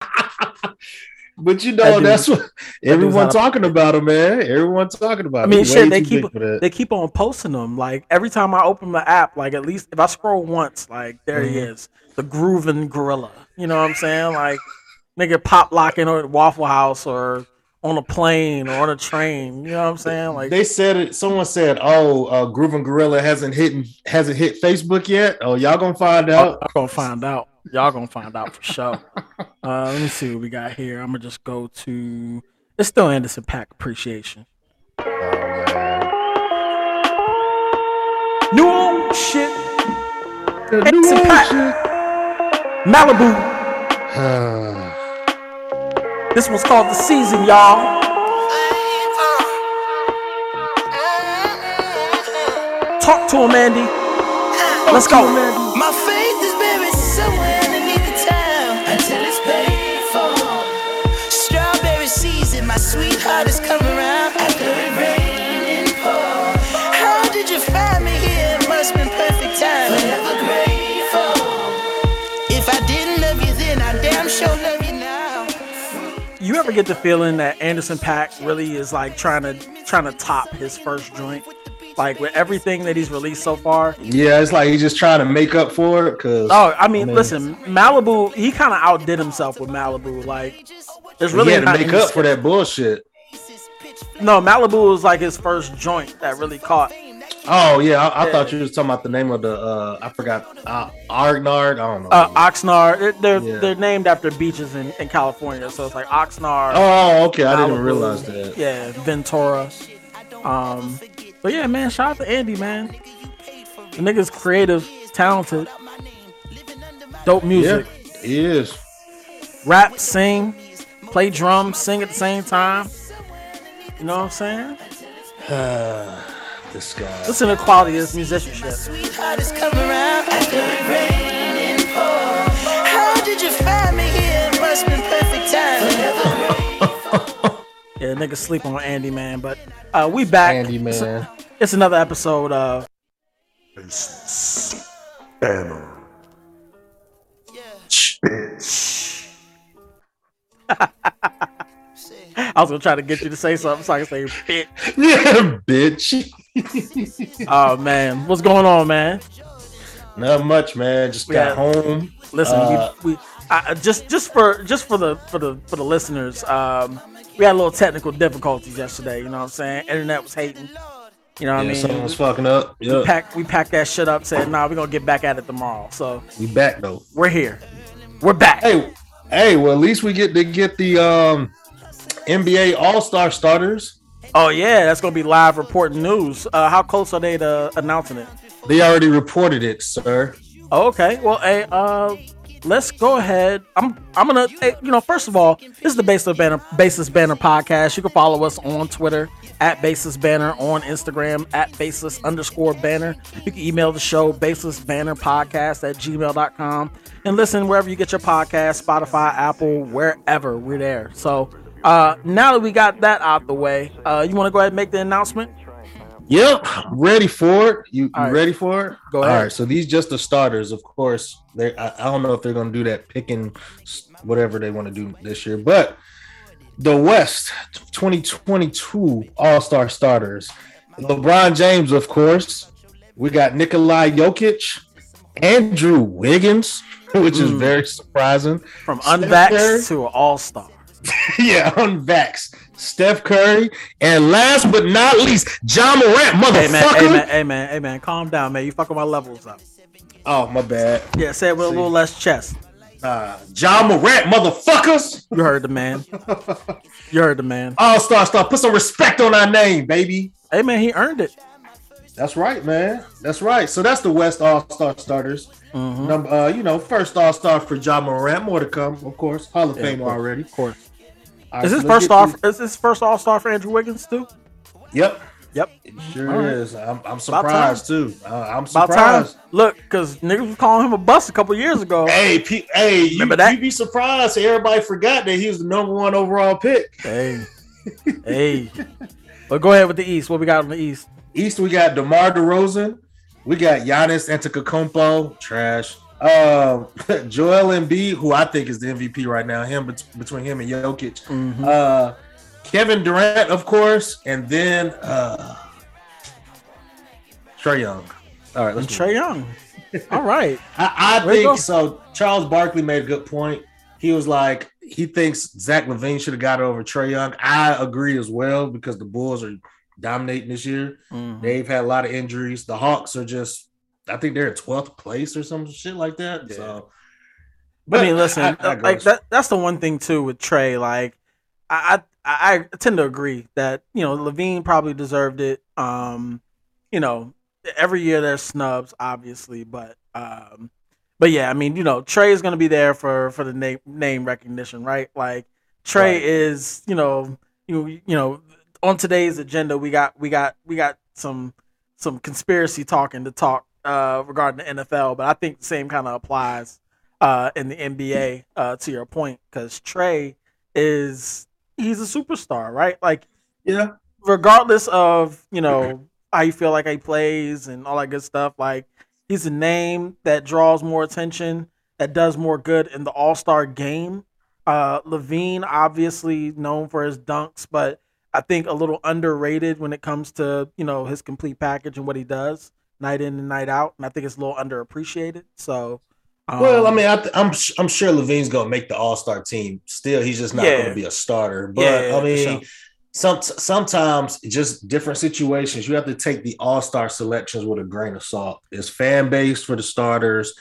But you know, that's what everyone talking about him, man. Everyone talking about. I mean, shit, they keep they keep on posting them. Like every time I open the app, like at least if I scroll once, like there mm-hmm. he is, the grooving gorilla. You know what I'm saying? Like nigga pop locking or Waffle House or on a plane or on a train. You know what I'm saying? Like they said it. Someone said, "Oh, uh, Grooving Gorilla hasn't hit hasn't hit Facebook yet." Oh, y'all gonna find out. I'm gonna find out. Y'all gonna find out for sure. Uh, let me see what we got here. I'm gonna just go to. It's still Anderson .Paak appreciation. Oh, new old shit. The Anderson .Paak. Shit. Malibu. this one's called the season, y'all. Talk to him, Andy. Let's go. My faith sweetheart has come around after it rained and poured. How did you find me here? It must been perfect time. Forever grateful. If I didn't love you then, I damn sure love you now. You ever get the feeling that Anderson .Paak really is like trying to trying to top his first joint? like with everything that he's released so far. Yeah, it's like he's just trying to make up for it. Cause oh, I mean, I mean listen, Malibu, he kind of outdid himself with Malibu. Like there's really he had to make up for that bullshit. No, Malibu was like his first joint that really caught. Oh yeah, I, I yeah. thought you was talking about the name of the. uh I forgot. Uh, Argnard. I don't know. Uh, Oxnard. They're they're, yeah. they're, named after beaches in, in California, so it's like Oxnard. Oh, okay. Malibu, I didn't realize that. Yeah, Ventura. Um, but yeah, man, shout out to Andy, man. The nigga's creative, talented, dope music. Yeah, he is. Rap, sing, play drums, sing at the same time. You know what I'm saying? this guy. Listen to the quality of this musicianship. yeah, niggas sleep on Andy man, but uh, we back. Andy man. It's, it's another episode of Banner. Bitch. I was gonna try to get you to say something so I can say bitch. Yeah, bitch. oh man, what's going on, man? Not much, man. Just we got had, home. Listen, uh, we, we uh, just just for just for the for the for the listeners, um, we had a little technical difficulties yesterday. You know what I'm saying? Internet was hating. You know what yeah, I mean? Something was fucking up. Yep. We packed we packed that shit up. Said, "Nah, we're gonna get back at it tomorrow." So we back though. We're here. We're back. Hey, hey. Well, at least we get to get the um NBA All Star starters. Oh yeah, that's gonna be live reporting news. Uh, how close are they to announcing it? They already reported it, sir. Oh, okay. Well, hey, uh, let's go ahead. I'm I'm gonna you know first of all, this is the Basis Banner Baseless Banner podcast. You can follow us on Twitter at Basis Banner, on Instagram at Basis underscore Banner. You can email the show Basis Banner Podcast at gmail.com and listen wherever you get your podcast, Spotify, Apple, wherever we're there. So uh, now that we got that out the way, uh, you want to go ahead and make the announcement? Yep, ready for it. You, you right. ready for it? Go ahead. All right, so these just the starters, of course. They I, I don't know if they're going to do that picking whatever they want to do this year, but the West 2022 All Star starters: LeBron James, of course. We got Nikolai Jokic, Andrew Wiggins, which is hmm. very surprising. From unvaxxed to All Star. yeah, unvaxxed. Steph Curry, and last but not least, John Morant, motherfucker. Hey man, hey man, hey man, hey man, calm down, man. You fucking my levels up. Oh my bad. Yeah, say it with See. a little less chest. Uh, Ja Morant, motherfuckers. You heard the man. you heard the man. All star star. Put some respect on our name, baby. Hey man, he earned it. That's right, man. That's right. So that's the West All Star starters. Mm-hmm. Number, uh, you know, first All Star for John Morant. More to come, of course. Hall of yeah, Fame already, of course. Right, is this first off? Is this first All Star for Andrew Wiggins too? Yep. Yep. It sure right. is. I'm, I'm surprised too. Uh, I'm surprised. Look, because niggas was calling him a bust a couple years ago. Hey, P- hey, remember you, that? You'd be surprised. Everybody forgot that he was the number one overall pick. Hey, hey. But go ahead with the East. What we got on the East? East, we got DeMar DeRozan. We got Giannis Antetokounmpo. Trash. Um, Joel Embiid, who I think is the MVP right now, him between him and Jokic. Mm-hmm. Uh, Kevin Durant, of course, and then uh, Trae Young. All right, let's Trae Young. All right, I, I think so. Charles Barkley made a good point. He was like, he thinks Zach LaVine should have got over Trae Young. I agree as well because the Bulls are dominating this year. Mm-hmm. They've had a lot of injuries. The Hawks are just, I think they're in 12th place or some shit like that. Yeah. So, but I mean, listen, I, I like that, that's the one thing too with Trae. Like, I, I, I tend to agree that you know LaVine probably deserved it. Um, you know, every year there's snubs, obviously, but um, but yeah, I mean, you know, Trae is gonna be there for for the name name recognition, right? Like Trae right. is, you know, you you know, on today's agenda, we got we got we got some some conspiracy talking to talk uh, regarding the NFL, but I think the same kind of applies uh, in the NBA. Uh, to your point, because Trae is he's a superstar, right? Like, yeah, regardless of you know how you feel like he plays and all that good stuff, like he's a name that draws more attention, that does more good in the All Star game. Uh, LaVine, obviously known for his dunks, but I think a little underrated when it comes to you know his complete package and what he does night in and night out, and I think it's a little underappreciated. So, um, well, I mean, I am I'm, I'm sure LaVine's gonna make the All Star team. Still, he's just not yeah. gonna be a starter. But yeah, I mean. Sure. Some, sometimes just different situations you have to take the all-star selections with a grain of salt it's fan base for the starters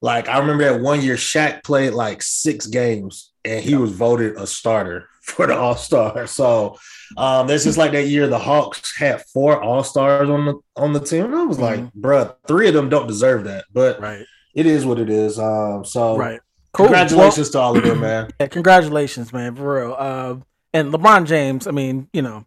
like i remember that one year Shaq played like six games and he was voted a starter for the all-star so um, that's just like that year the Hawks had four All Stars on the on the team. And I was mm-hmm. like, bruh, three of them don't deserve that, but right. it is what it is. Um, so right. Cool. Congratulations well, to all of them, man. Yeah, congratulations, man, for real. Uh, and LeBron James, I mean, you know,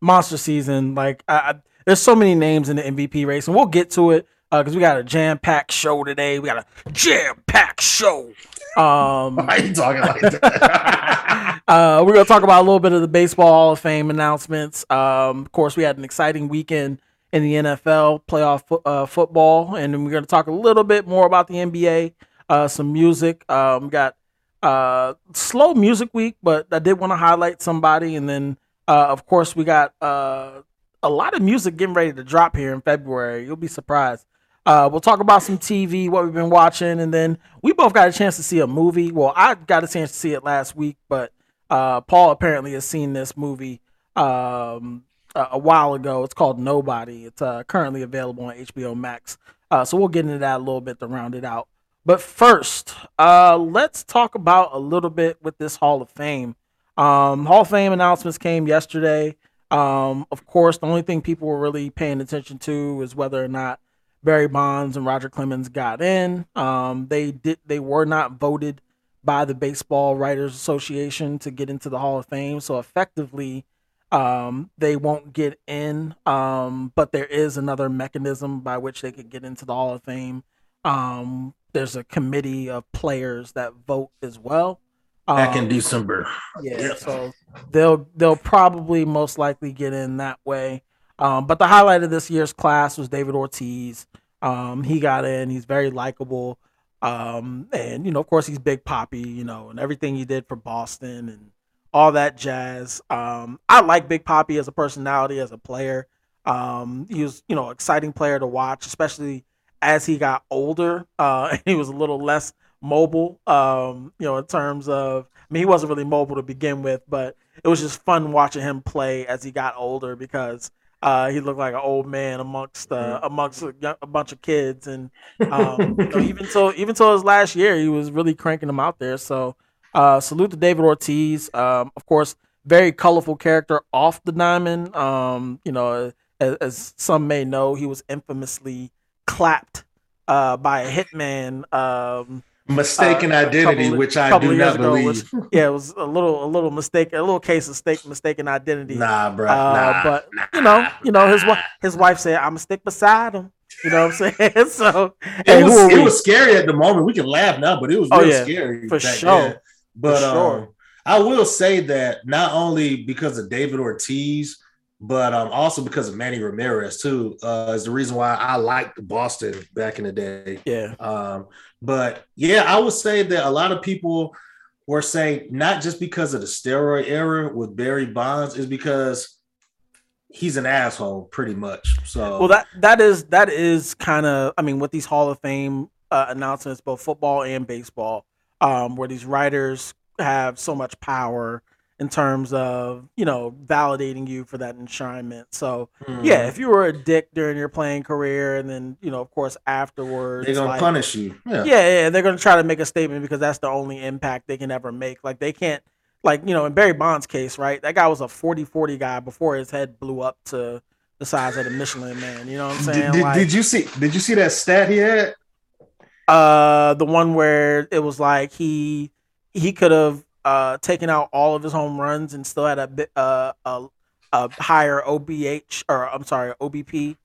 monster season. Like, I, I, there's so many names in the MVP race, and we'll get to it because uh, we got a jam packed show today. We got a jam packed show. Um, Why are you talking like that? uh, we're gonna talk about a little bit of the baseball Hall of Fame announcements. Um, of course, we had an exciting weekend in the NFL playoff fo- uh, football, and then we're gonna talk a little bit more about the NBA. Uh, some music. Um, got uh, slow music week, but I did want to highlight somebody, and then uh, of course we got uh, a lot of music getting ready to drop here in February. You'll be surprised. Uh, we'll talk about some TV, what we've been watching, and then we both got a chance to see a movie. Well, I got a chance to see it last week, but uh, Paul apparently has seen this movie um, a, a, while ago. It's called Nobody. It's uh, currently available on HBO Max. Uh, so we'll get into that a little bit to round it out. But first, uh, let's talk about a little bit with this Hall of Fame. Um, Hall of Fame announcements came yesterday. Um, of course, the only thing people were really paying attention to is whether or not Barry Bonds and Roger Clemens got in. Um, they did. They were not voted by the Baseball Writers Association to get into the Hall of Fame. So effectively, um, they won't get in. Um, but there is another mechanism by which they could get into the Hall of Fame. Um, there's a committee of players that vote as well. Back in um, December. Yeah, yeah, so they'll they'll probably most likely get in that way. Um, but the highlight of this year's class was David Ortiz. Um, he got in. He's very likable. Um, and, you know, of course, he's Big Papi, you know, and everything he did for Boston and all that jazz. Um, I like Big Papi as a personality, as a player. Um, he was, you know, exciting player to watch, especially as he got older. Uh, and he was a little less mobile, um, you know, in terms of, I mean, he wasn't really mobile to begin with, but it was just fun watching him play as he got older because uh, he looked like an old man amongst uh, amongst a, a, bunch of kids, and um, you know, even till even till his last year, he was really cranking them out there. So, uh, salute to David Ortiz. Um, of course, very colorful character off the diamond. Um, you know, as, as, some may know, he was infamously clapped uh, by a hitman. Mistaken uh, identity, couple, which I do not believe. Was, yeah, it was a little a little mistake, a little case of stake, mistaken identity. Nah, bro. Uh, nah, but nah, you know, you know, his wife, his wife said, "I'm gonna stick beside him." You know what I'm saying? so it hey, was it was scary at the moment. We can laugh now, but it was oh, yeah, scary for sure. Then. But for sure. Um, I will say that not only because of David Ortiz, but um, also because of Manny Ramirez too uh, is the reason why I liked Boston back in the day. Yeah. Um, but yeah, I would say that a lot of people were saying not just because of the steroid era with Barry Bonds, is because he's an asshole, pretty much. So well, that that is that is kind of I mean, with these Hall of Fame uh, announcements, both football and baseball, um, where these writers have so much power in terms of you know validating you for that enshrinement. So mm-hmm. yeah, if you were a dick during your playing career, and then you know of course afterwards they're gonna like, punish you. Yeah. yeah, yeah, they're gonna try to make a statement because that's the only impact they can ever make. Like they can't. Like you know, in Barry Bonds' case, right? That guy was a 40-40 guy before his head blew up to the size of the Michelin Man. You know what I'm saying? Did, like, did you see? Did you see that stat he had? Uh, the one where it was like he he could have uh, taken out all of his home runs and still had a bit uh, a, a higher OBH or I'm sorry OBP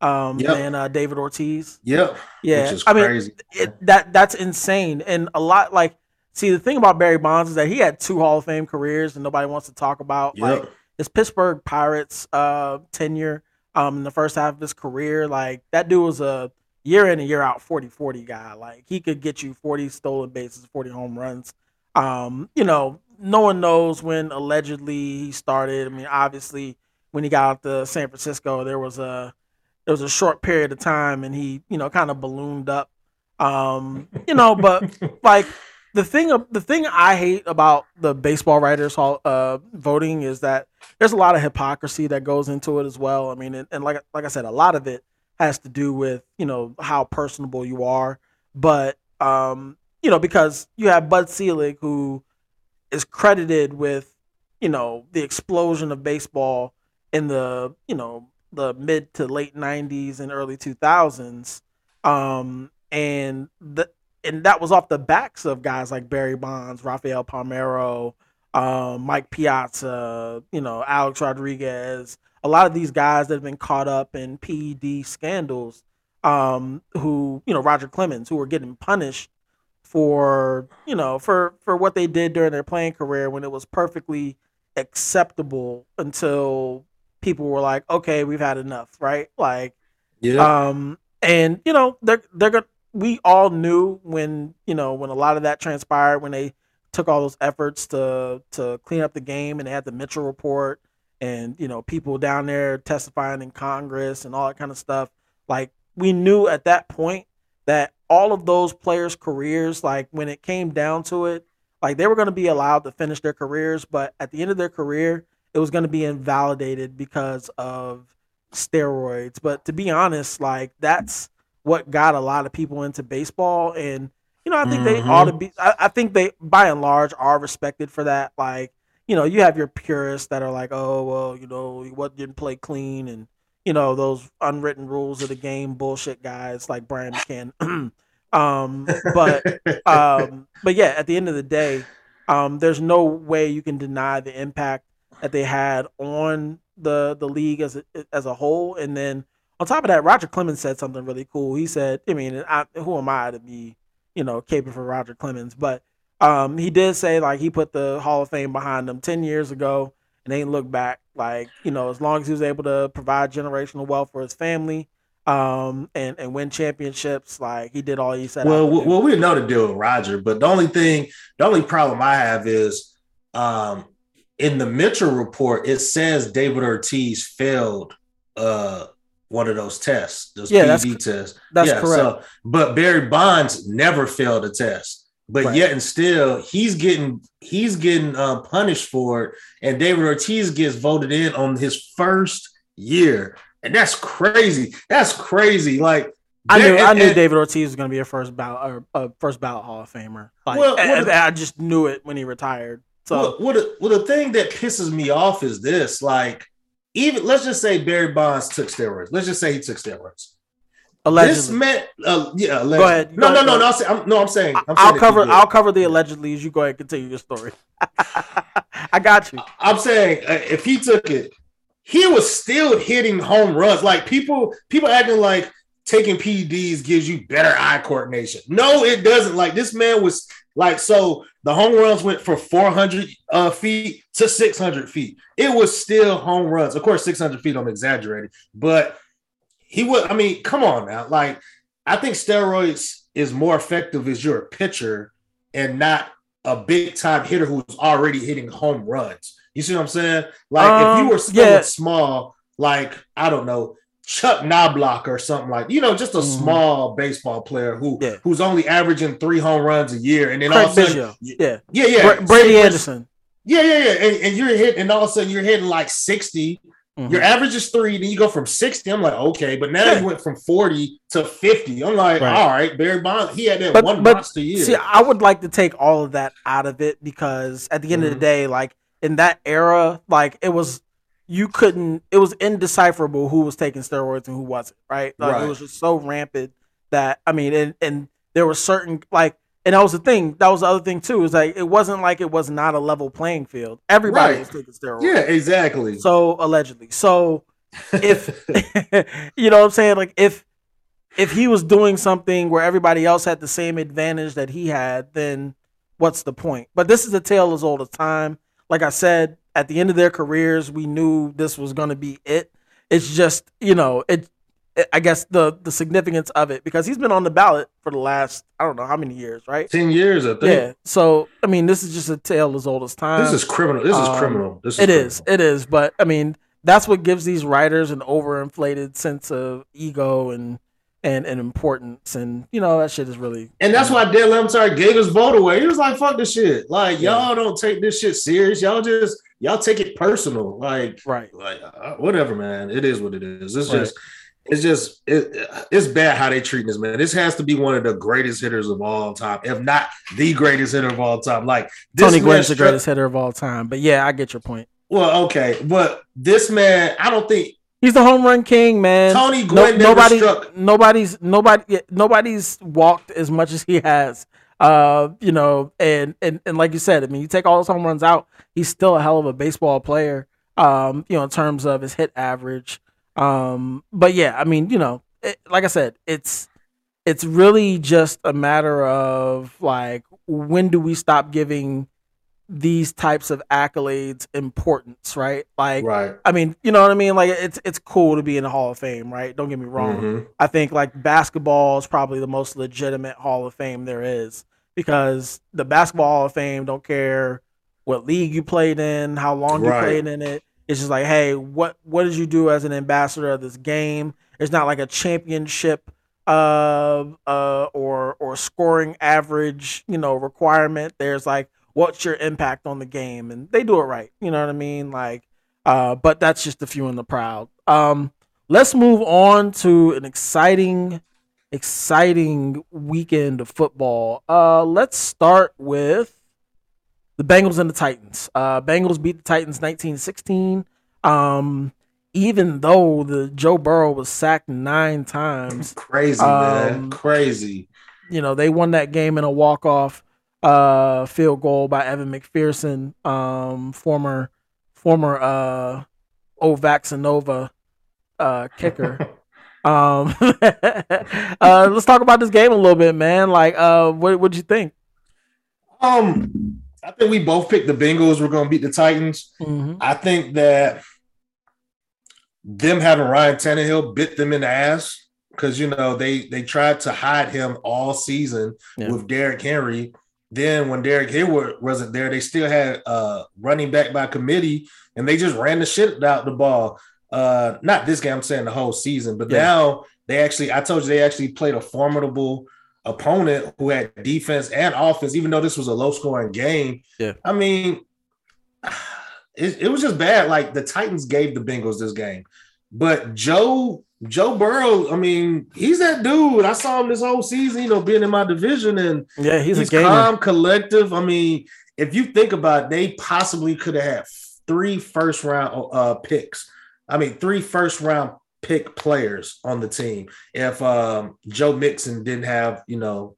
um, yep. than uh, David Ortiz. Yep. Yeah. I mean, it, that that's insane, and a lot like see the thing about Barry Bonds is that he had two Hall of Fame careers, and nobody wants to talk about yep. like his Pittsburgh Pirates uh, tenure um, in the first half of his career. Like that dude was a year in and year out 40-40 guy. Like he could get you 40 stolen bases, 40 home runs. Um, you know, no one knows when allegedly he started. I mean, obviously, when he got out to San Francisco, there was a there was a short period of time, and he, you know, kind of ballooned up. Um, you know, but like the thing, the thing I hate about the baseball writers hall uh, voting is that there's a lot of hypocrisy that goes into it as well. I mean, and, and like like I said, a lot of it has to do with you know how personable you are, but um, you know, because you have Bud Selig who is credited with, you know, the explosion of baseball in the, you know, the mid to late 90s and early 2000s. Um, and the, and that was off the backs of guys like Barry Bonds, Rafael Palmeiro, um, Mike Piazza, you know, Alex Rodriguez, a lot of these guys that have been caught up in PED scandals, um, who, you know, Roger Clemens, who were getting punished for you know for for what they did during their playing career when it was perfectly acceptable until people were like okay we've had enough right? Like yeah. um and you know they're they're gonna we all knew when you know when a lot of that transpired when they took all those efforts to to clean up the game and they had the Mitchell report and you know people down there testifying in Congress and all that kind of stuff. Like we knew at that point that all of those players' careers, like when it came down to it, like they were going to be allowed to finish their careers, but at the end of their career, it was going to be invalidated because of steroids. But to be honest, like that's what got a lot of people into baseball, and you know, I think mm-hmm. they ought to be. I, I think they, by and large, are respected for that. Like, you know, you have your purists that are like, oh well, you know, what didn't play clean and you know those unwritten rules of the game bullshit guys like Brian McCann. um, but um, but yeah, at the end of the day, um, there's no way you can deny the impact that they had on the the league as a, as a whole. And then on top of that, Roger Clemens said something really cool. He said, I mean, I, who am I to be, you know, caping for Roger Clemens? But um, he did say like he put the Hall of Fame behind him ten years ago and ain't look back. Like you know, as long as he was able to provide generational wealth for his family, um, and and win championships, like he did all he said. Well, well, we know to deal with Roger, but the only thing, the only problem I have is, um, in the Mitchell report, it says David Ortiz failed uh one of those tests, those yeah, PED tests. That's yeah, correct. So, but Barry Bonds never failed a test but right. yet and still he's getting he's getting uh, punished for it and david ortiz gets voted in on his first year and that's crazy that's crazy like I knew, and, I knew David Ortiz was going to be a first ballot or a first ballot Hall of Famer. Like, well, I just knew it when he retired. So, well, well, the, well, the thing that pisses me off is this: like, even let's just say Barry Bonds took steroids. Let's just say he took steroids. Allegedly. This meant, uh, yeah. Allegedly. Go ahead. No, no, no, no, no. I'm, no, I'm saying. I'm I'll cover. I'll cover the allegedly as you go ahead and continue your story. I got you. I'm saying uh, if he took it, he was still hitting home runs. Like people, people acting like taking PEDs gives you better eye coordination. No, it doesn't. Like this man was Like so, the home runs went from 400 uh, feet to 600 feet. It was still home runs. Of course, 600 feet. I'm exaggerating, but he was. I mean, come on now. Like I think steroids is more effective as you're a pitcher and not a big time hitter who's already hitting home runs. You see what I'm saying? Like um, if you were someone yeah. small, like I don't know, Chuck Knobloch or something like you know, just a mm. small baseball player who yeah. who's only averaging three home runs a year, and then Craig all of a sudden, yeah, yeah, yeah, Brady Anderson, yeah, yeah, yeah, and, and, you're hitting, and all of a sudden you're hitting like sixty. Mm-hmm. Your average is three, then you go from 60. I'm like, okay, but now yeah. you went from 40 to 50. I'm like, right. all right, Barry Bonds, he had that but, one but, monster year. See, I would like to take all of that out of it because at the end mm-hmm. of the mm-hmm. day, like in that era, like it was you couldn't it was indecipherable who was taking steroids and who wasn't, right? Like right. it was just so rampant that I mean and and there were certain like and that was the thing. That was the other thing too. Is like it wasn't like it was not a level playing field. Everybody right. was taking steroids. Yeah, exactly. So allegedly. So if you know what I'm saying, like if if he was doing something where everybody else had the same advantage that he had, then what's the point? But this is a tale as old as time. Like I said, at the end of their careers, we knew this was going to be it. It's just, you know, it, it. I guess the the significance of it because he's been on the ballot for the last I don't know how many years, right? Ten years, I think. Yeah. So I mean, this is just a tale as old as time. This is criminal. This is um, criminal. This is it criminal. is. It is. But I mean, that's what gives these writers an overinflated sense of ego and and, and importance and you know that shit is really and that's why Dan Le gave his vote away. He was like, "Fuck this shit! Like y'all don't take this shit serious. Y'all just y'all take it personal. Like right, like uh, whatever, man. It is what it is. It's right. just." It's just it, it's bad how they treat this man. This has to be one of the greatest hitters of all time, if not the greatest hitter of all time. Like Tony Gwynn's the greatest hitter of all time. But yeah, I get your point. Well, okay, but this man, I don't think He's the home run king, man. Tony Gwynn no, nobody, struck. Nobody's nobody nobody's walked as much as he has. Uh, you know, and and and like you said, I mean, you take all those home runs out, he's still a hell of a baseball player. Um, you know, in terms of his hit average. Um, but yeah, I mean, you know, it, like I said, it's it's really just a matter of like when do we stop giving these types of accolades importance, right? Like, right. I mean, you know what I mean? Like, it's it's cool to be in the Hall of Fame, right? Don't get me wrong. Mm-hmm. I think like basketball is probably the most legitimate Hall of Fame there is because the basketball Hall of Fame don't care what league you played in, how long right. you played in it. It's just like, hey, what what did you do as an ambassador of this game? It's not like a championship uh uh or or scoring average, you know, requirement. There's like what's your impact on the game? And they do it right. You know what i mean? Like uh but that's just a few in the proud. Um let's move on to an exciting exciting weekend of football. Uh let's start with bengals and the titans uh bengals beat the titans 1916 um even though the joe burrow was sacked nine times crazy um, man crazy you know they won that game in a walk-off uh, field goal by Evan McPherson, um, former former uh, old Vaccinova uh, kicker. um, uh, let's talk about this game a little bit, man. Like, uh, what what you think? Um, I think we both picked the Bengals. We're going to beat the Titans. Mm-hmm. I think that them having Ryan Tannehill bit them in the ass because you know they they tried to hide him all season yeah. with Derrick Henry then when Derek Hayward wasn't there, they still had uh running back by committee, and they just ran the shit out the ball. Uh, not this game, I'm saying the whole season, but yeah. now they actually, I told you they actually played a formidable opponent who had defense and offense, even though this was a low scoring game. Yeah, I mean, it, it was just bad. Like the Titans gave the Bengals this game, but Joe Joe Burrow, I mean, he's that dude. I saw him this whole season, you know, being in my division, and yeah, he's, he's a calm, collective. I mean, if you think about, it, they possibly could have had three first round uh, picks. I mean, three first round pick players on the team if um, Joe Mixon didn't have, you know,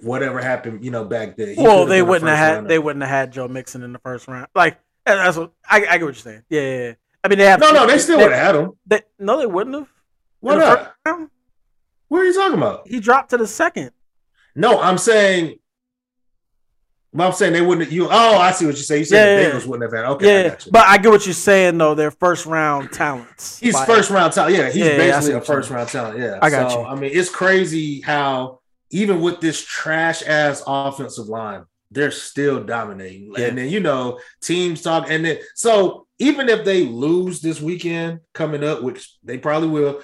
whatever happened, you know, back then. Well, they wouldn't have had they wouldn't have had Joe Mixon in the first round. Like that's what I, I get what you're saying. Yeah, yeah, yeah. I mean, they have no, no, they still would have had him. They, no, they wouldn't have. What? What are you talking about? He dropped to the second. No, I'm saying But I'm saying they wouldn't. You oh, I see what you say. You said Yeah, the yeah, Bengals wouldn't have had. Okay, I Yeah, got you. but I get what you're saying though. They're first round talents. He's Like, first round talent. Yeah, he's Yeah, yeah, basically a first round talent. Yeah, I got so, you. I mean, it's crazy how even with this trash ass offensive line, they're still dominating. Yeah. And then you know teams talk, and then so even if they lose this weekend coming up, which they probably will.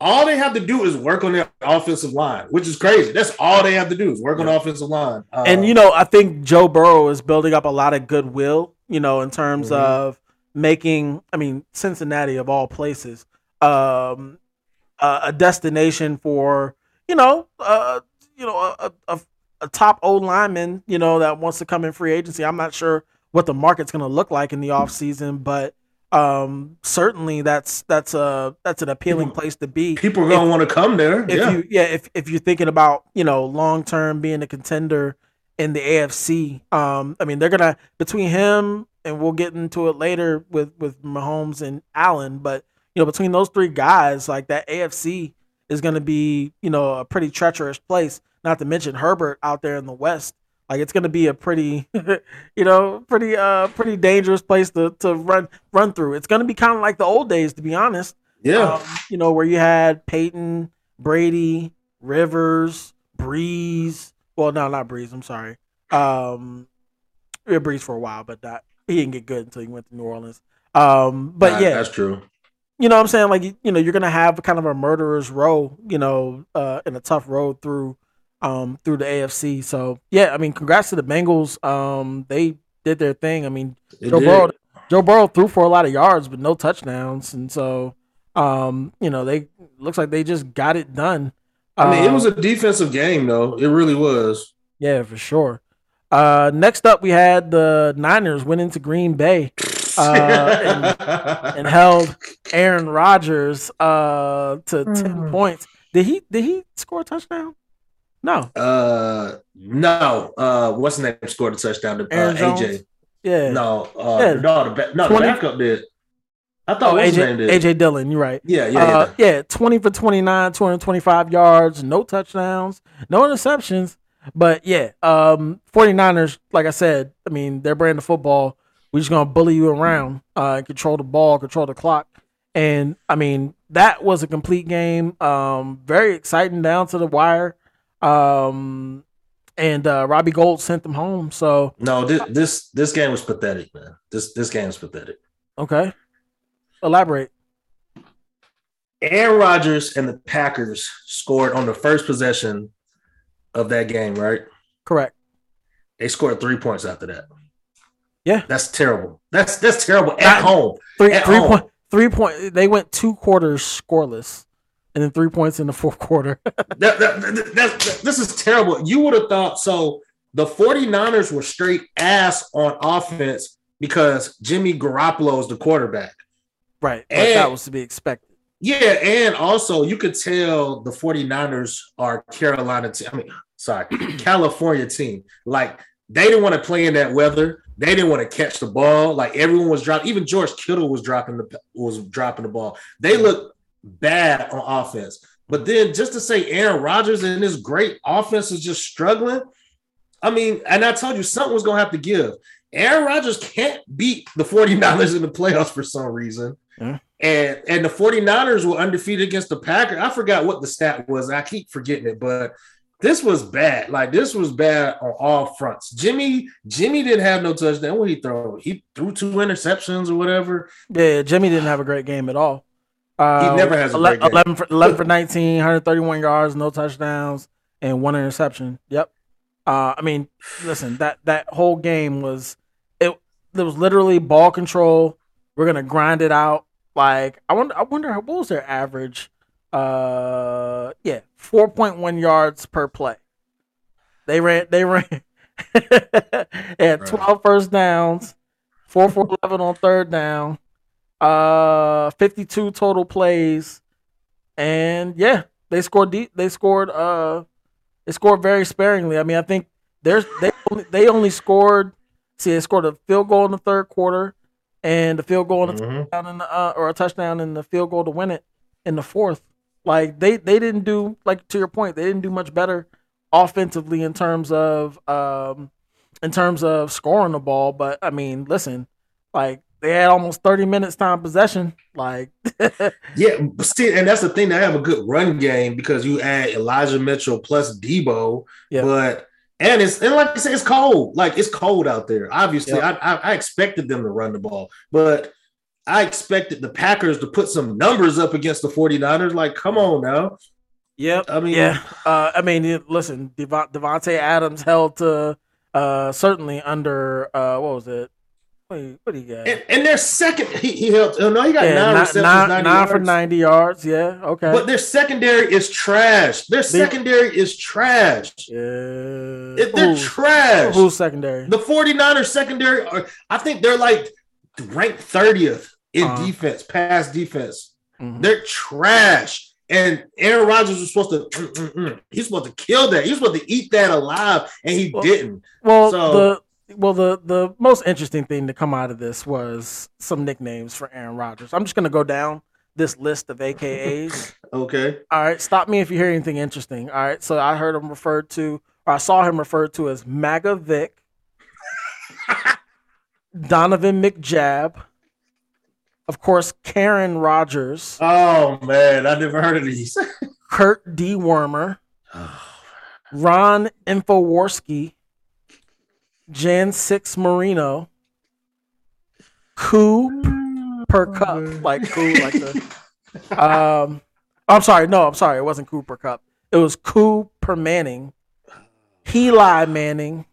All they have to do is work on their offensive line, which is crazy. That's all they have to do is work on the offensive line. Uh, And you know, I think Joe Burrow is building up a lot of goodwill. You know, in terms Mhm. of making. I mean, Cincinnati of all places, um, a, a destination for you know, uh, you know, a, a, a top old lineman. You know, that wants to come in free agency. I'm not sure what the market's going to look like in the off season, but um, certainly that's that's a that's an appealing place to be. people are gonna want to come there. if yeah, you yeah if, if you're thinking about you know long term being a contender in the AFC um I mean they're gonna between him and we'll get into it later with with Mahomes and Allen but you know between those three guys like that AFC is gonna be you know a pretty treacherous place not to mention Herbert out there in the West like it's gonna be a pretty you know pretty uh pretty dangerous place to to run run through it's gonna be kind of like the old days to be honest yeah. um, you know, where you had Peyton, Brady, Rivers, Brees. Well, no, not Brees. I'm sorry. Um, yeah, Brees for a while, but that he didn't get good until he went to New Orleans. Um, but yeah, that's true. you know what I'm saying? Like, you you know, you're gonna have kind of a murderer's row, you know, uh, in a tough road through, um, through the AFC. So yeah, I mean, congrats to the Bengals. Um, they did their thing. I mean, It Joe did. Burrow, Joe Burrow threw for a lot of yards, but no touchdowns, and so, um, you know, they looks like they just got it done. I mean, it was a defensive game, though. It really was. yeah, for sure. Uh, next up, we had the Niners went into Green Bay uh, and held Aaron Rodgers uh to ten Hmm. points. Did he did he score a touchdown? No. uh, no. Uh, what's the name? Scored a touchdown to uh, AJ. Yeah. No, uh, Yeah. no, the ba- no, 20 the backup did. I thought Oh, what's his name AJ, did. AJ Dillon, you're right. Yeah, yeah, Uh, yeah. yeah, 20 for 29, 225 yards, no touchdowns, no interceptions. But yeah, um, 49ers, like I said, I mean, their brand of football, we're just going to bully you around uh, and control the ball, control the clock. And I mean, that was a complete game. Um, very exciting down to the wire. Um, and uh, Robbie Gould sent them home. So, No, this this this game was pathetic, man. This this game was pathetic. okay. Elaborate. Aaron Rodgers and the Packers scored on the first possession of that game, right? Correct. They scored three points after that. Yeah. That's terrible. That's that's terrible at home. Three At three home. point three point they went two quarters scoreless and then three points in the fourth quarter. That, that, that- this is terrible. You would have thought so. The 49ers were straight ass on offense because Jimmy Garoppolo is the quarterback. right. And- that was to be expected. Yeah, and also you could tell the 49ers are Carolina team. I mean, sorry, California team. Like they didn't want to play in that weather. They didn't want to catch the ball. Like everyone was dropping. Even George Kittle was dropping the was dropping the ball. They mm. looked bad on offense. But then just to say Aaron Rodgers and his great offense is just struggling. I mean, and I told you something was gonna have to give. Aaron Rodgers can't beat the 49ers in the playoffs for some reason. Yeah. And and the 49ers were undefeated against the Packers. I forgot what the stat was. I keep forgetting it, but this was bad. Like this was bad on all fronts. Jimmy Jimmy didn't have no touchdown. What he throw? He threw two interceptions or whatever. Yeah, Jimmy didn't have a great game at all. Uh, never has a ele- great game. 11 for 11 for 19, 131 yards, no touchdowns, and one interception. Yep. Uh, I mean, listen, that that whole game was it. There was literally ball control. We're gonna grind it out. Like I wonder, I wonder what was their average. Uh, yeah, four point one yards per play. They ran. They ran. they had Right. 12 first downs, four for 11 on third down, uh, 52 total plays, and yeah, they scored. Deep, they scored. Uh, they scored very sparingly. I mean, I think there's they only, they only scored. See, they scored a field goal in the third quarter, and a field goal in the Mhm. touchdown in the, uh, or a touchdown and the field goal to win it in the fourth. Like they they didn't do like to your point, they didn't do much better offensively in terms of um in terms of scoring the ball. But I mean, listen, like they had almost 30 minutes time possession. Like, yeah, still, and that's the thing. They have a good run game because you add Elijah Mitchell plus Debo. Yeah. But and it's and like I said, it's cold. Like it's cold out there. Obviously, Yeah. I, I I expected them to run the ball, but I expected the Packers to put some numbers up against the 49ers. Like, come on now. yep. I mean, Yeah. Uh, I mean, listen, Devon- Davante Adams held to uh, certainly under, uh, what was it? Wait, what do you got? And, and their second, he, he helped. Oh no, he got yeah, nine nine, receptions, nine- 90 nine for. 90 yards. Yeah. Okay. But their secondary is trash. Their secondary is trash. yeah. It- they're Who- trash. Who's secondary? The 49ers secondary are, I think they're like ranked 30th in Uh-huh. defense, pass defense. Mhm. They're trash. And Aaron Rodgers was supposed to, mm, mm, mm. he's supposed to kill that. He's supposed to eat that alive, and he Well- didn't. Well, So- the well the the most interesting thing to come out of this was some nicknames for Aaron Rodgers. I'm just gonna go down this list of AKAs. Okay. All right, stop me if you hear anything interesting. All right, so I heard him referred to, or I saw him referred to as MAGA Vic, Donovan McJab, of course, Karen Rogers, Oh, man. I never heard of these. Kurt D. Wormer, Ron Infowarski, Jan Six Marino, Coop per cup, like Coop, like the. Um, I'm sorry, no, I'm sorry, it wasn't Cooper Kupp. It was Cooper Manning, Eli Manning,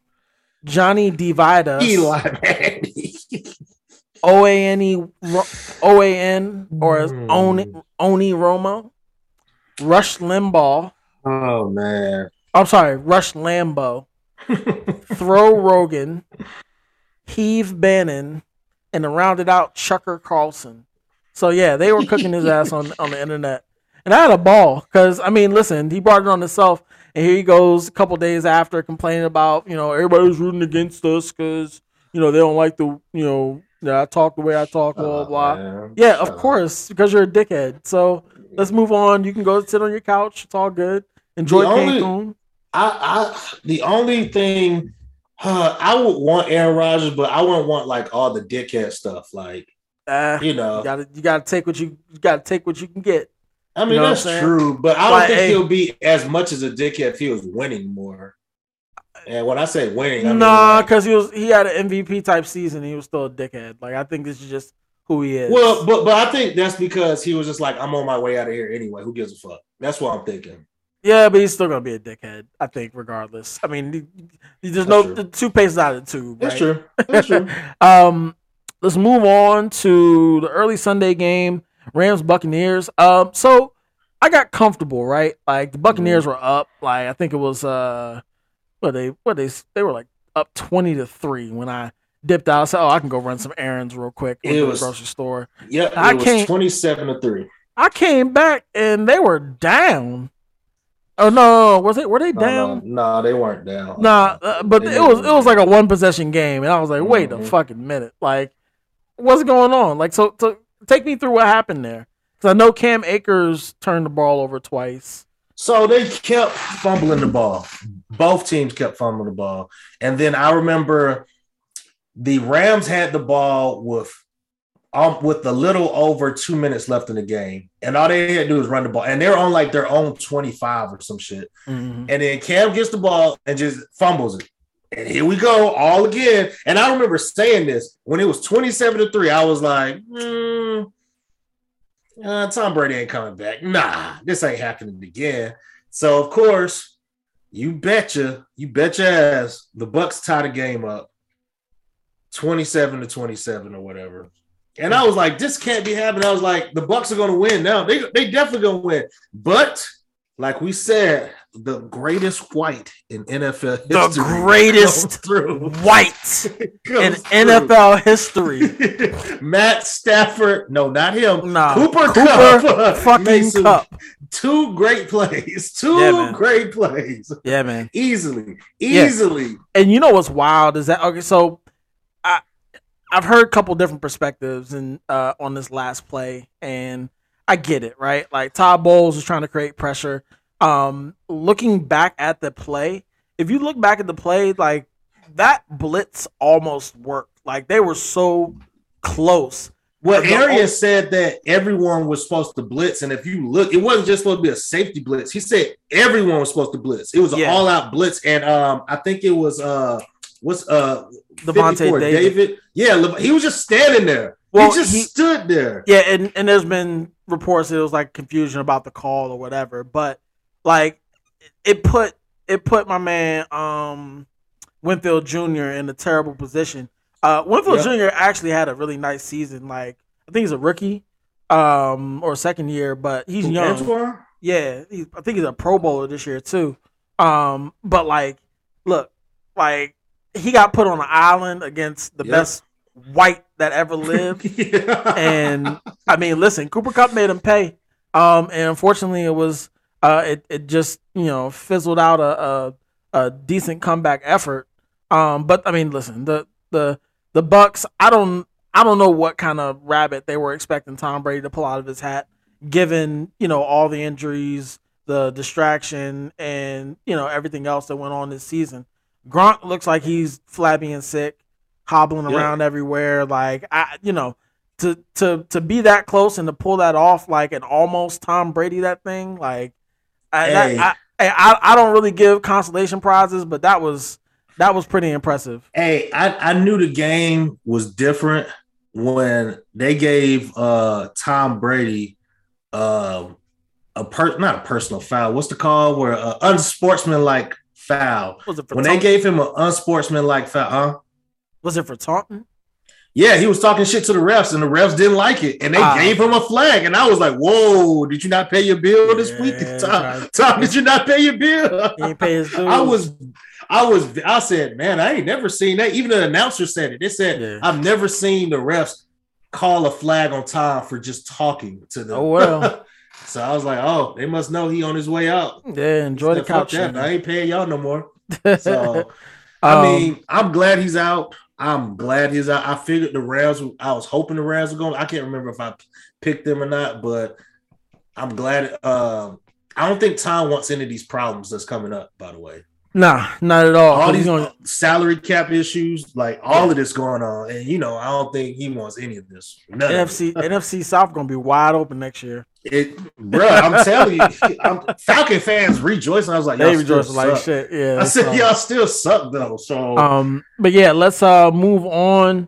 Johnny Dividas, Eli Manning. O A N E O A N or as Mm. Oni Oni Romo, Rush Limbaugh. Oh, man. I'm sorry, Rush Lambo, Throw Rogan, Heave Bannon, and to round it out, Chucker Carlson. So yeah, they were cooking his ass on on the internet, and I had a ball because I mean, listen, he brought it on himself, and here he goes a couple days after complaining about you know everybody's rooting against us because you know they don't like the you know that I talk the way I talk, blah blah Oh, blah. Yeah, of up. course, because you're a dickhead. So let's move on. You can go sit on your couch. It's all good. Enjoy The only- Cancun. I, I the only thing uh, I would want Aaron Rodgers, but I wouldn't want like all the dickhead stuff. Like Uh, you know, you gotta you gotta take what you, you gotta take what you can get. I mean you know that's true, but I don't Like, think hey- he'll be as much as a dickhead if he was winning more. And when I say winning, I mean nah, like- because he was he had an MVP type season. He was still a dickhead. Like I think this is just who he is. well, but but I think that's because he was just like, I'm on my way out of here anyway. Who gives a fuck? That's what I'm thinking. Yeah, but he's still gonna be a dickhead. I think regardless. I mean, he- he- there's That's no true. the two paces out of the tube. That's right? true. That's true. um, let's move on to the early Sunday game, Rams Buccaneers. Um, so I got comfortable, right? Like the Buccaneers Mm-hmm. were up. Like I think it was uh, what they what they they were like up twenty to three when I dipped out. I said, oh, I can go run some errands real quick It was- grocery store. Yep, I it was 27 to 3. I came back and they were down. Oh no, was it? Were they down? no, no, they weren't down. Nah, uh, but They it was it was like a one possession game, and I was like, wait a Mhm. fucking minute, like what's going on? Like, so, so take me through what happened there, because I know Cam Akers turned the ball over twice. So they kept fumbling the ball. Both teams kept fumbling the ball. And then I remember the Rams had the ball with um, with a little over two minutes left in the game. And all they had to do was run the ball. And they're on like their own 25 or some shit. Mhm. And then Cam gets the ball and just fumbles it. And here we go, all again. And I remember saying this when it was 27 to 3. I was like, hmm, uh, Tom Brady ain't coming back. Nah, this ain't happening again. So, of course, you betcha, you bet your ass, the Bucs tie the game up 27 to 27 or whatever. And I was like, this can't be happening. I was like, the Bucs are going to win now. They they definitely going to win. But like we said, the greatest white in NFL The history The greatest White in through. NFL history. Matt Stafford, no, not him. Nah, Cooper, Cooper Kupp fucking some- Kupp. Two great plays. Two Yeah, great plays. Yeah, man. Easily. Yeah. Easily. And you know what's wild is that okay? So, I've heard a couple different perspectives and uh, on this last play, and I get it, right? Like Todd Bowles was trying to create pressure. Um, looking back at the play, if you look back at the play, like that blitz almost worked. Like they were so close. Well, Arians said that everyone was supposed to blitz, and if you look, it wasn't just supposed to be a safety blitz. He said everyone was supposed to blitz. It was an Yeah. all-out blitz, and um, I think it was uh, what's uh, Devontae 54, Davis. Yeah, he was just standing there. Well, he just he- stood there. Yeah, and, and there's been reports that it was like confusion about the call or whatever, but like it put it put my man um Winfield Jr. in a terrible position. Uh Winfield Yeah. Jr. actually had a really nice season. Like I think he's a rookie um or second year, but he's young. Antoine? Yeah, he, I think he's a Pro Bowler this year too. Um, but like, look, like he got put on an island against the Yep. best white that ever lived. Yeah. and I mean, listen, Cooper Kupp made him pay. Um, and unfortunately, it was uh, it it just you know fizzled out a a, a decent comeback effort. Um, but I mean, listen, the the the Bucs, I don't I don't know what kind of rabbit they were expecting Tom Brady to pull out of his hat, given you know all the injuries, the distraction, and you know everything else that went on this season. Gronk looks like he's flabby and sick, hobbling Yeah. around everywhere. Like I, you know, to to to be that close and to pull that off like an almost Tom Brady that thing like I, Hey. I, I I I don't really give consolation prizes, but that was that was pretty impressive. Hey, I, I knew the game was different when they gave uh Tom Brady um a per not a personal foul. What's the call? Where uh, unsportsmanlike foul. Was it When they gave him an unsportsmanlike foul, huh? was it for taunting? Yeah, he was talking shit to the refs, and the refs didn't like it, and they Ah. gave him a flag. And I was like, "Whoa! Did you not pay your bill this week, Tom? Tom, did you not pay your bill?" Pay. I was, I was, I said, man, I ain't never seen that. Even the announcer said it. They said, Yeah. I've never seen the refs call a flag on Tom for just talking to them. Oh, well. so I was like, oh, they must know he on his way out. yeah, enjoy the Said, "Fuck couch. that. I ain't paying y'all no more. so, So I mean, I'm glad he's out. I'm glad he's out. I figured the Rams. I was hoping the Rams were going. I can't remember if I picked them or not, but I'm glad. Um, I don't think Tom wants any of these problems that's coming up. By the way, nah, not at all. all these gonna, salary cap issues, like all of this going on, and you know, I don't think he wants any of this. Of. NFC NFC South gonna be wide open next year. It, bro, I'm telling you, I'm, Falcon fans rejoicing. I was like, They rejoice like suck. shit. Yeah. I said, so- y'all still suck though. So Um, but yeah, let's uh move on.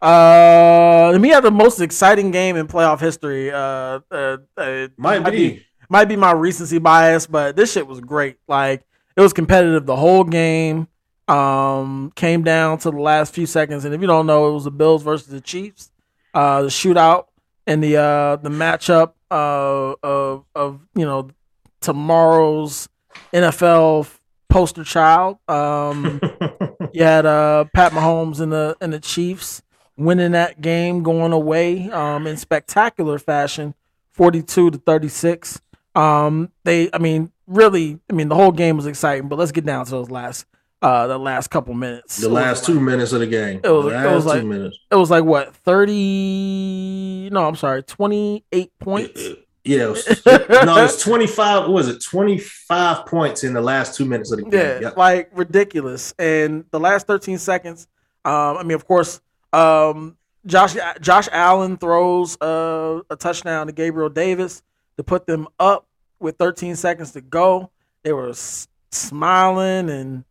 Uh, to me, had the most exciting game in playoff history. Uh, uh, uh might be. might be my recency bias, but this shit was great. Like it was competitive the whole game. Um, came down to the last few seconds, and if you don't know, it was the Bills versus the Chiefs. Uh, the shootout and the uh the matchup uh of of you know tomorrow's NFL poster child. Um. You had uh, Pat Mahomes and the and the Chiefs winning that game, going away um, in spectacular fashion, forty-two to thirty-six. Um, they, I mean, really, I mean, the whole game was exciting. But let's get down to those last, uh, the last couple minutes. the last two like- minutes of the game. It was- it was two like- minutes. It was like what thirty? No, I'm sorry, twenty-eight points. Yeah, it was, no, it's 25. What was it? 25 points in the last two minutes of the game. Yeah, Yep. like ridiculous. And the last 13 seconds, um, I mean, of course, um, Josh Josh Allen throws uh, a touchdown to Gabriel Davis to put them up with 13 seconds to go. They were s- smiling and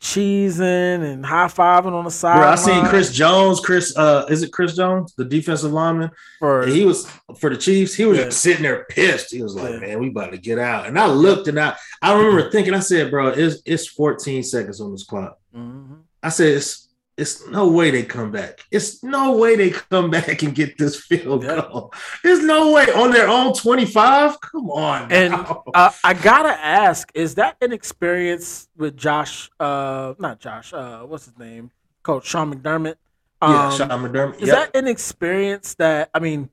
cheesing and high fiving on the side. Bro, I seen Chris Jones. Chris, uh, is it Chris Jones, the defensive lineman? for And he was for the Chiefs. He was Yeah. just sitting there pissed. He was like, Yeah. "Man, we about to get out." And I looked and I, I remember thinking, I said, "Bro, it's it's 14 seconds on this clock." Mhm. I said, "It's it's no way they come back. It's no way they come back and get this field goal. There's no way on their own 25. Come on, And uh, I gotta ask: Is that an experience with Josh? Uh, not Josh. Uh, what's his name? Coach Sean McDermott. yeah, Um, Sean McDermott. Is that an experience that I mean,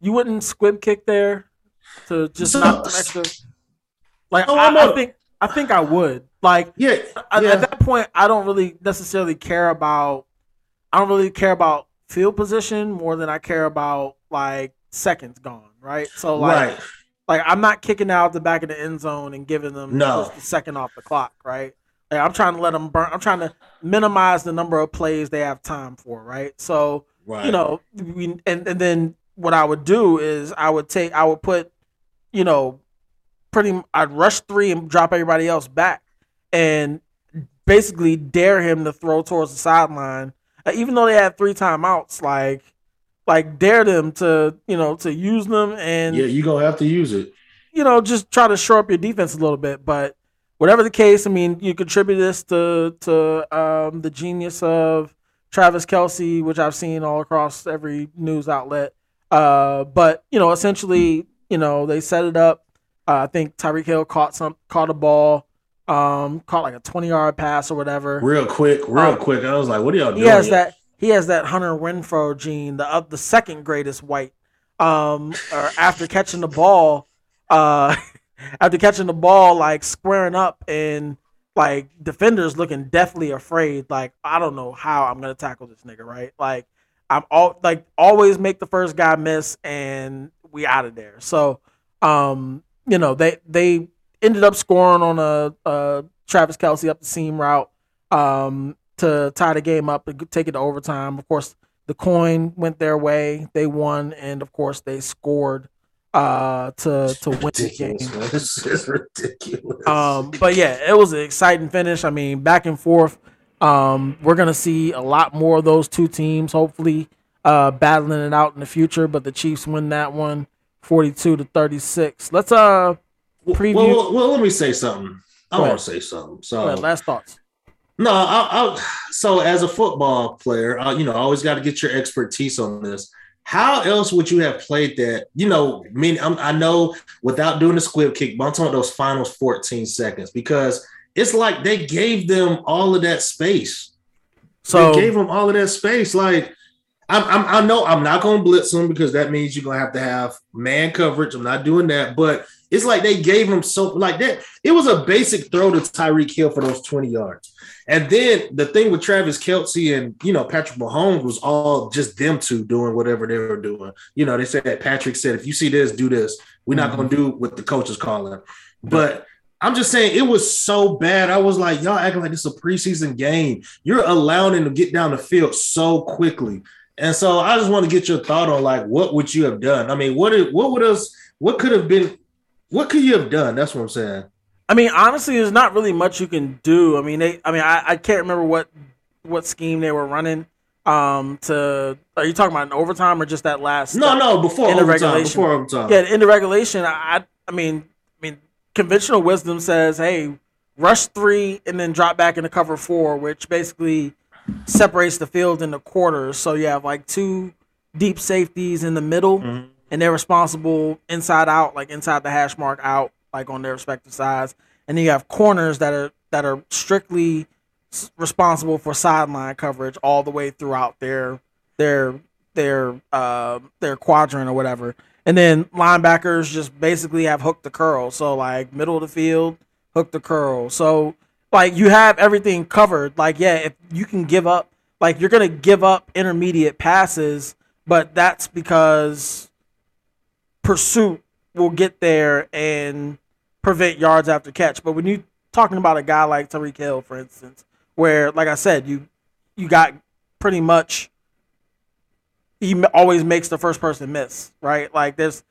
you wouldn't squib kick there to just So- extra? Like So I, I think I think I would. Like yeah, I- yeah. at that point, I don't really necessarily care about. I don't really care about field position more than I care about like seconds gone. Right. So like right. like I'm not kicking out the back of the end zone and giving them No. just a second off the clock, right? Like, I'm trying to let them burn. I'm trying to minimize the number of plays they have time for, right? So Right. you know, we, and and then what I would do is I would take I would put, you know, pretty I'd rush three and drop everybody else back, and basically dare him to throw towards the sideline, uh, even though they had three timeouts. Like, like dare them to you know to use them and yeah, you gonna have to use it. you know, just try to shore up your defense a little bit. But whatever the case, I mean, you contribute this to to um, the genius of Travis Kelce, which I've seen all across every news outlet. Uh, but you know, essentially, you know, they set it up. Uh, I think Tyreek Hill caught some caught a ball, um, caught like a twenty yard pass or whatever. Real quick, real Um, quick. I was like, what are y'all He doing? has here? that. He has that Hunter Renfrow gene, the uh, the second greatest white. Um, or after catching the ball, uh, after catching the ball, like squaring up and like defenders looking deathly afraid. Like I don't know how I'm gonna tackle this nigga, right? Like I'm all like always make the first guy miss and we out of there. So, um, you know they they ended up scoring on a, a Travis Kelce up the seam route. Um, to tie the game up and take it to overtime. Of course, the coin went their way. They won, and of course, they scored uh, to to win the game. This is ridiculous. Um, but yeah, it was an exciting finish. I mean, back and forth. Um, we're gonna see a lot more of those two teams, hopefully, uh, battling it out in the future. But the Chiefs win that one, forty-two to thirty-six. Let's uh, Well, preview- well, well, let me say something. I want to say something. So, ahead, last thoughts. no, I, I, so as a football player, uh, you know, I always got to get your expertise on this. How else would you have played that? You know, I mean, I'm, I know without doing the squib kick, but I'm talking about those final 14 seconds because it's like they gave them all of that space. So they gave them all of that space. Like, I'm, I'm, I know I'm not going to blitz them because that means you're going to have to have man coverage. I'm not doing that, but it's like they gave him so like that. It was a basic throw to Tyreek Hill for those 20 yards. And then the thing with Travis Kelce and you know Patrick Mahomes was all just them two doing whatever they were doing. You know, they said that Patrick said, if you see this, do this. We're not going to mm-hmm. do what the coach is calling. But I'm just saying it was so bad. I was like, y'all acting like this is a preseason game. You're allowing him to get down the field so quickly. And so I just want to get your thought on like what would you have done? I mean, what what would us what could have been what could you have done? That's what I'm saying. I mean, honestly, there's not really much you can do. I mean, they. I mean, I, I can't remember what what scheme they were running. Um, to are you talking about an overtime or just that last? No, no, before In the overtime. regulation. Before overtime. Yeah, in the regulation, I, I mean, I mean, conventional wisdom says, hey, rush three and then drop back into cover four, which basically separates the field into quarters. So you have like two deep safeties in the middle, Mhm. and they're responsible inside out, like inside the hash mark out, like on their respective sides. And then you have corners that are that are strictly s- responsible for sideline coverage all the way throughout their their their uh their quadrant or whatever. And then linebackers just basically have hook the curl. So like middle of the field, hook the curl. So like you have everything covered. Like yeah, if you can give up like you're gonna give up intermediate passes, but that's because pursuit will get there and prevent yards after catch. But when you talking about a guy like Tyreek Hill, for instance, where like I said, you you got pretty much he always makes the first person miss, right? Like there's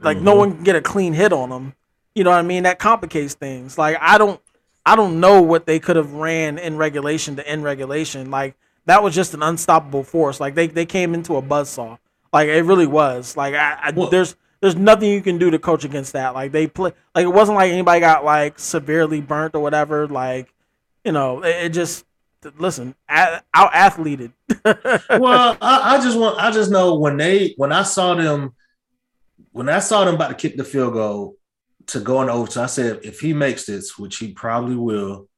like no Mhm. one can get a clean hit on him. You know what I mean? That complicates things. Like I don't I don't know what they could have ran in regulation to end regulation. Like that was just an unstoppable force. Like they, they came into a buzzsaw. Like it really was. Like I, I there's there's nothing you can do to coach against that. Like they play like it wasn't like anybody got like severely burnt or whatever. Like you know it, it just listen out athleted. well, I, I just want I just know when they when I saw them when I saw them about to kick the field goal to go in overtime, I said if he makes this, which he probably will,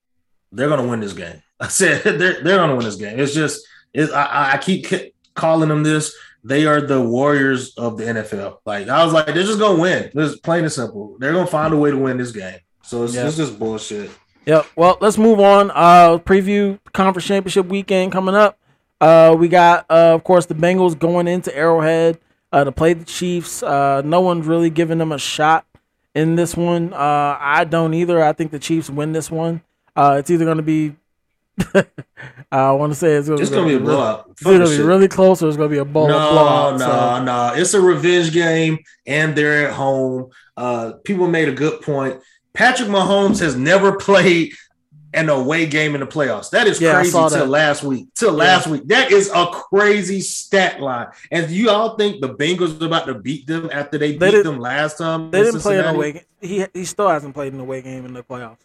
they're gonna win this game. I said they're they're gonna win this game. It's just it, I, I keep calling them this. They are the warriors of the NFL. Like I was like, they're just gonna win. It's plain and simple. They're gonna find a way to win this game. So it's, Yeah. it's just bullshit. Yep. Well, let's move on. Uh, preview conference championship weekend coming up. Uh, we got, uh, of course, the Bengals going into Arrowhead uh, to play the Chiefs. Uh, no one's really giving them a shot in this one. Uh, I don't either. I think the Chiefs win this one. Uh, it's either going to be. I want to say it's going gonna be a blowout. It's going to be really close, or it's going to be a blow, no, blowout. no, so- no. It's a revenge game, and they're at home. Uh, people made a good point. Patrick Mahomes has never played an away game in the playoffs. That is Yeah, crazy. Till last week, till last week, that is a crazy stat line. And you all think the Bengals are about to beat them after they, They beat them last time? They didn't play an Cincinnati? away game. He he still hasn't played an away game in the playoffs.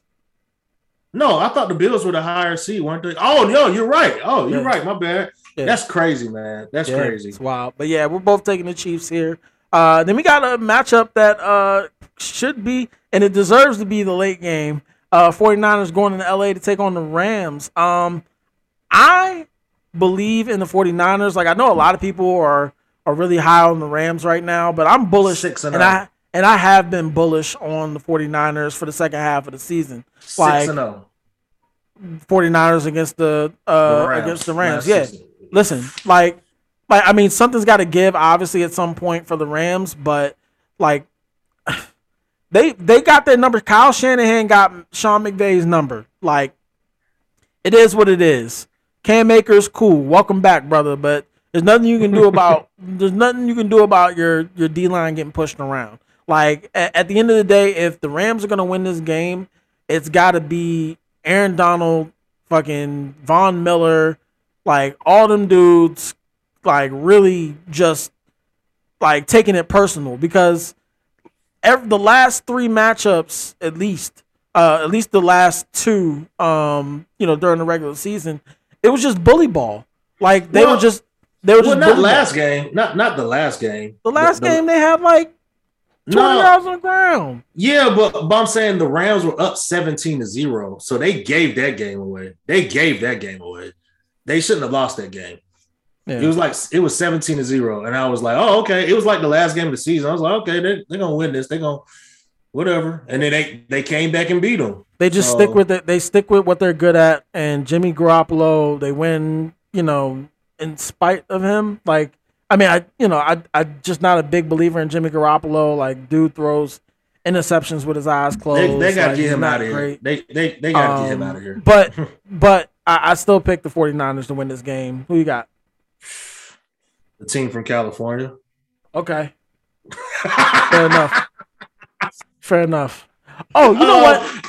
No, I thought the Bills were the higher seed, weren't they? Oh no, you're right. Oh, you're Yeah. right. My bad. Yeah. That's crazy, man. That's Yeah, crazy. It's wild. But yeah, we're both taking the Chiefs here. Uh, then we got a matchup that uh, should be, and it deserves to be the late game. Uh, 49ers going to LA to take on the Rams. Um, I believe in the 49ers. Like I know a lot of people are are really high on the Rams right now, but I'm bullish Six and and oh. I and I have been bullish on the 49ers for the second half of the season. Six like- and oh. 49ers against the uh The Rams. against the Rams. Last Yeah. listen, like, like I mean, something's got to give, obviously, at some point for the Rams, but like, they they got their number. Kyle Shanahan got Sean McVay's number. Like, it is what it is. Cam Akers, cool, welcome back, brother. But there's nothing you can do about there's nothing you can do about your your D line getting pushed around. Like at, at the end of the day, if the Rams are gonna win this game, it's got to be Aaron Donald, fucking Von Miller, like all them dudes, like really just like taking it personal because every, the last three matchups, at least, uh, at least the last two, um, you know, during the regular season, it was just bully ball. Like they Well- were just they were Well, just not bully ball. last game. Not not the last game. The last game they had like twenty No, yards on the ground. yeah, but, but I'm saying the Rams were up 17 to zero, so they gave that game away. They gave that game away. They shouldn't have lost that game. It was like it was 17 to zero, and I was like, oh, okay. It was like the last game of the season. I was like, okay, they, they're gonna win this. They're gonna whatever. And then they they came back and beat them. They just So- stick with it. They stick with what they're good at. And Jimmy Garoppolo, they win. You know, in spite of him. Like, I mean, I you know, I I just not a big believer in Jimmy Garoppolo. Like, dude throws interceptions with his eyes closed. They, they gotta Like, get him out of here. They they they gotta get him Um, out of here. But but I, I still pick the 49ers to win this game. Who you got? The team from California. Okay, fair enough. Fair enough. Oh, you know Uh, what?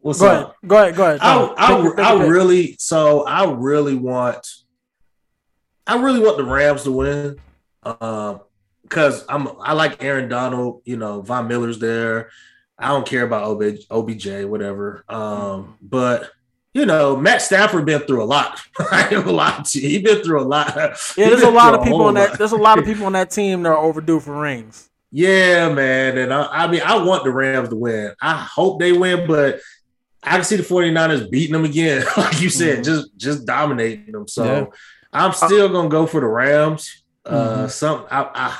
What's Go up? ahead. Go ahead. Go ahead. I, No, I, take your- take I pick. really so I really want I really want the Rams to win. Um because I'm I like Aaron Donald, you know, Von Miller's there. I don't care about OBJ, OBJ whatever. Um, but you know, Matt Stafford been through a lot. I ain't gonna lie to you. He been through a lot. Yeah, there's a lot of people on that. lot. There's a lot of people on that team that are overdue for rings. Yeah, man. And I, I mean, I want the Rams to win. I hope they win, but I can see the 49ers beating them again. like you said, Mhm. just just dominating them. So Yeah. I'm still gonna go for the Rams. Uh Mhm. some I, I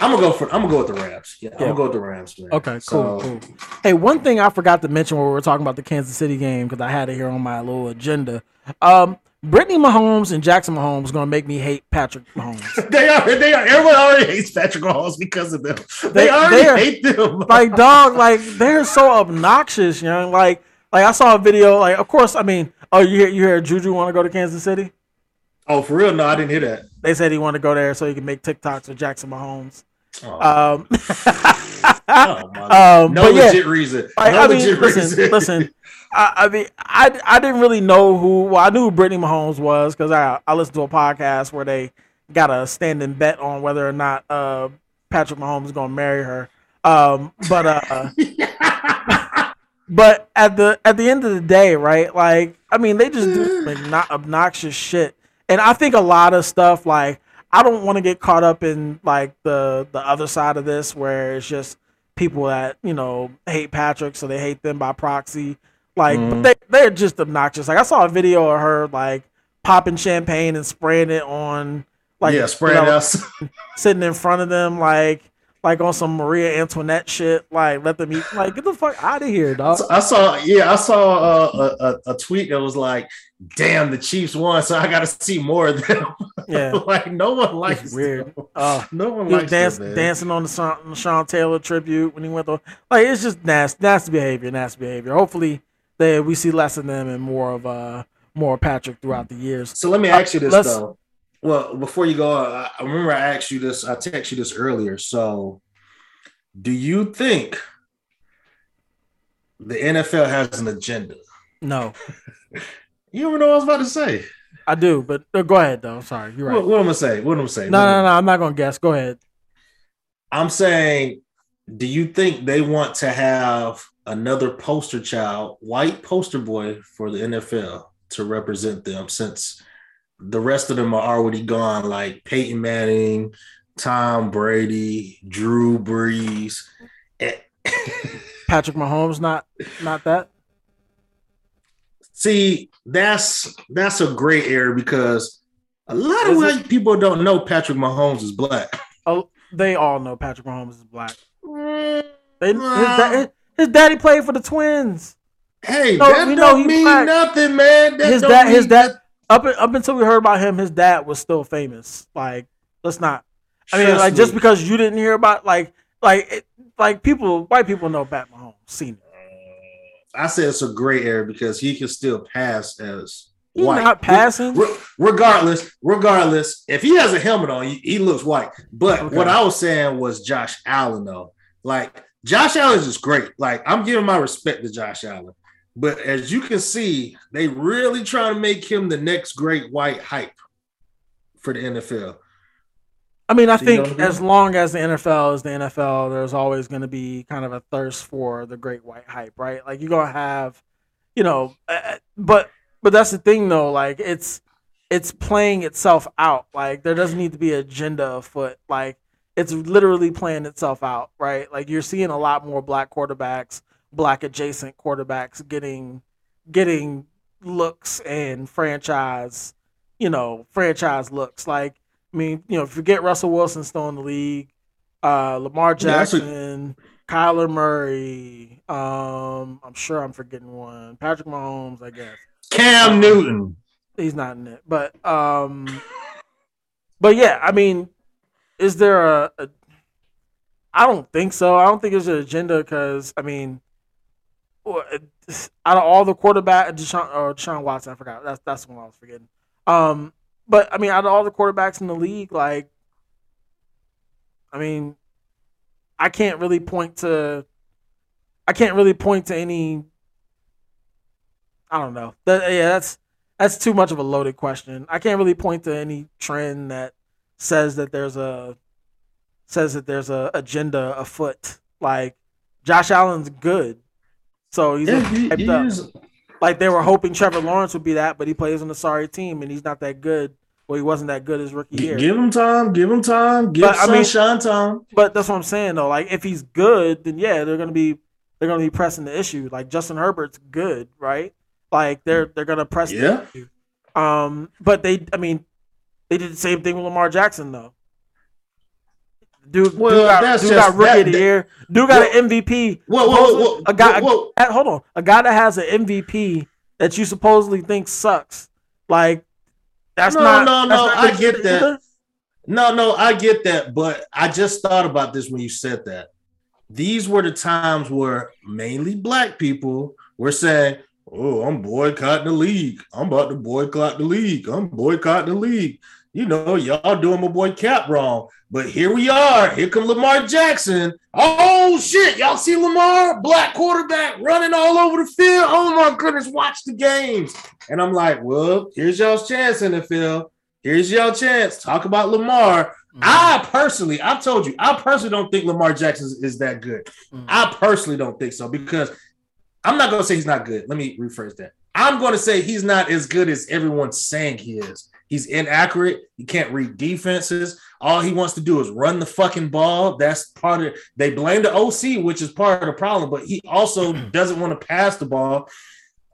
I'm gonna go for I'm gonna go with the Rams. Yeah, I'm gonna go with the Rams, man. Okay, cool, So- cool. Hey, one thing I forgot to mention when we were talking about the Kansas City game because I had it here on my little agenda. Um, Brittany Mahomes and Jackson Mahomes going to make me hate Patrick Mahomes. They are they are everyone already hates Patrick Mahomes because of them. They, They- already they are- hate them. like dog, like they're so obnoxious, you know. Like, like I saw a video. Like, of course, I mean, oh, you hear you hear Juju want to go to Kansas City? Oh, for real? No, I didn't hear that. They said he wanted to go there so he could make TikToks with Jackson Mahomes. Oh, Um, oh, my um, no but yeah, legit reason. No I mean, legit listen, reason. listen. I, I mean, I I didn't really know who. Well, I knew who Brittany Mahomes was because I I listened to a podcast where they got a standing bet on whether or not uh Patrick Mahomes is going to marry her. Um, but uh, but at the at the end of the day, right? Like, I mean, they just do like not obnoxious shit, and I think a lot of stuff like I don't want to get caught up in like the the other side of this where it's just people that you know hate Patrick, so they hate them by proxy. Like, Mhm. but they they're just obnoxious. Like, I saw a video of her like popping champagne and spraying it on like yeah, spraying you know, out. sitting in front of them like like on some Maria Antoinette shit. Like, let them eat. Like, get the fuck out of here, dog. I saw, yeah, I saw uh, a, a, a tweet that was like, "Damn, the Chiefs won, so I got to see more of them." Yeah. like no one likes It's weird. Uh, No one likes dance, them, dancing on the Sean, Sean Taylor tribute when he went to like it's just nasty, nasty behavior, nasty behavior. Hopefully they we see less of them and more of uh more Patrick throughout the years. So let me ask you this let's- though. Well, before you go, I, remember I asked you this. I texted you this earlier. So, do you think the NFL has an agenda? No, You ever know what I was about to say? I do, but uh, go ahead though. Sorry, you're right. What, what am I say? What am I saying? no, no, no, I'm not gonna guess. Go ahead. I'm saying, do you think they want to have another poster child, white poster boy for the NFL to represent them since the rest of them are already gone, like Peyton Manning, Tom Brady, Drew Brees. Eh, Patrick Mahomes, not not that. See, that's that's a gray area because a lot of Is white people don't know Patrick Mahomes is black. Oh, they all know Patrick Mahomes is black. Mm, They, his, da- his daddy played for the Twins. Hey, that know don't mean black. nothing, man. That his dad, his dad, up up until we heard about him, his dad was still famous. Like, let's not. I mean, Trust like just because you didn't hear about, like, like, it, like people, white people know Pat Mahomes, seen it. Uh, I say it's a gray area because he can still pass as He's white. not passing. Re- regardless, regardless, if he has a helmet on, he, he looks white. But Okay. what I was saying was Josh Allen, though. Like Josh Allen is just great. Like I'm giving my respect to Josh Allen. But as you can see, they really trying to make him the next great white hype for the NFL. I mean, I So don't think agree? as long as the NFL is the NFL, there's always going to be kind of a thirst for the great white hype, right? Like you're gonna have, you know, uh, but but that's the thing though. Like it's it's playing itself out. Like there doesn't need to be an agenda afoot. Like it's literally playing itself out, right? Like you're seeing a lot more black quarterbacks, black adjacent quarterbacks getting getting looks and franchise, you know, franchise looks. Like I mean, you know, forget Russell Wilson still in the league, uh, Lamar Yeah, that's a- Jackson, Kyler Murray. Um, I'm sure I'm forgetting one. Patrick Mahomes, I guess Cam Newton. he's not in it, but um, but yeah, I mean, is there a? a I don't think so. I don't think there's an agenda because I mean, out of all the quarterback, Deshaun or Deshaun Watson, I forgot. That's that's the one I was forgetting. Um, but I mean, out of all the quarterbacks in the league, like, I mean, I can't really point to. I can't really point to any. I don't know. That, yeah, that's that's too much of a loaded question. I can't really point to any trend that says that there's a says that there's a agenda afoot. Like Josh Allen's good, so he's Yeah, he- hyped he up. is- Like they were hoping Trevor Lawrence would be that, but he plays on a sorry team and he's not that good. Well, he wasn't that good his rookie year. Give him time. Give him time. Give But, I mean- sunshine time. But that's what I'm saying though. Like if he's good, then yeah, they're gonna be they're gonna be pressing the issue. Like Justin Herbert's good, right? Like they're they're gonna press Yeah. the issue. Um, but they, I mean, they did the same thing with Lamar Jackson though. Dude, Well, dude got, that's dude just- got rookie that- of the year. Dude got Well- an MVP. Whoa, whoa, whoa, a guy, whoa, whoa. a- hold on, a guy that has an MVP that you supposedly think sucks. Like that's No, not. no, that's no, I get that. either. No, no, I get that, but I just thought about this when you said that. These were the times where mainly black people were saying, Oh, I'm boycotting the league. I'm about to boycott the league. I'm boycotting the league. You know, y'all doing my boy Cap wrong. But here we are. Here come Lamar Jackson. Oh shit. Y'all see Lamar? Black quarterback running all over the field. Oh my goodness, watch the games. And I'm like, well, here's y'all's chance, NFL. Here's y'all chance. Talk about Lamar. I personally, I've told you, I personally don't think Lamar Jackson is, that good. Mhm. I personally don't think so because I'm not going to say he's not good. Let me rephrase that. I'm going to say he's not as good as everyone's saying he is. He's inaccurate. He can't read defenses. All he wants to do is run the fucking ball. That's part of they blame the OC, which is part of the problem, but he also doesn't want to pass the ball.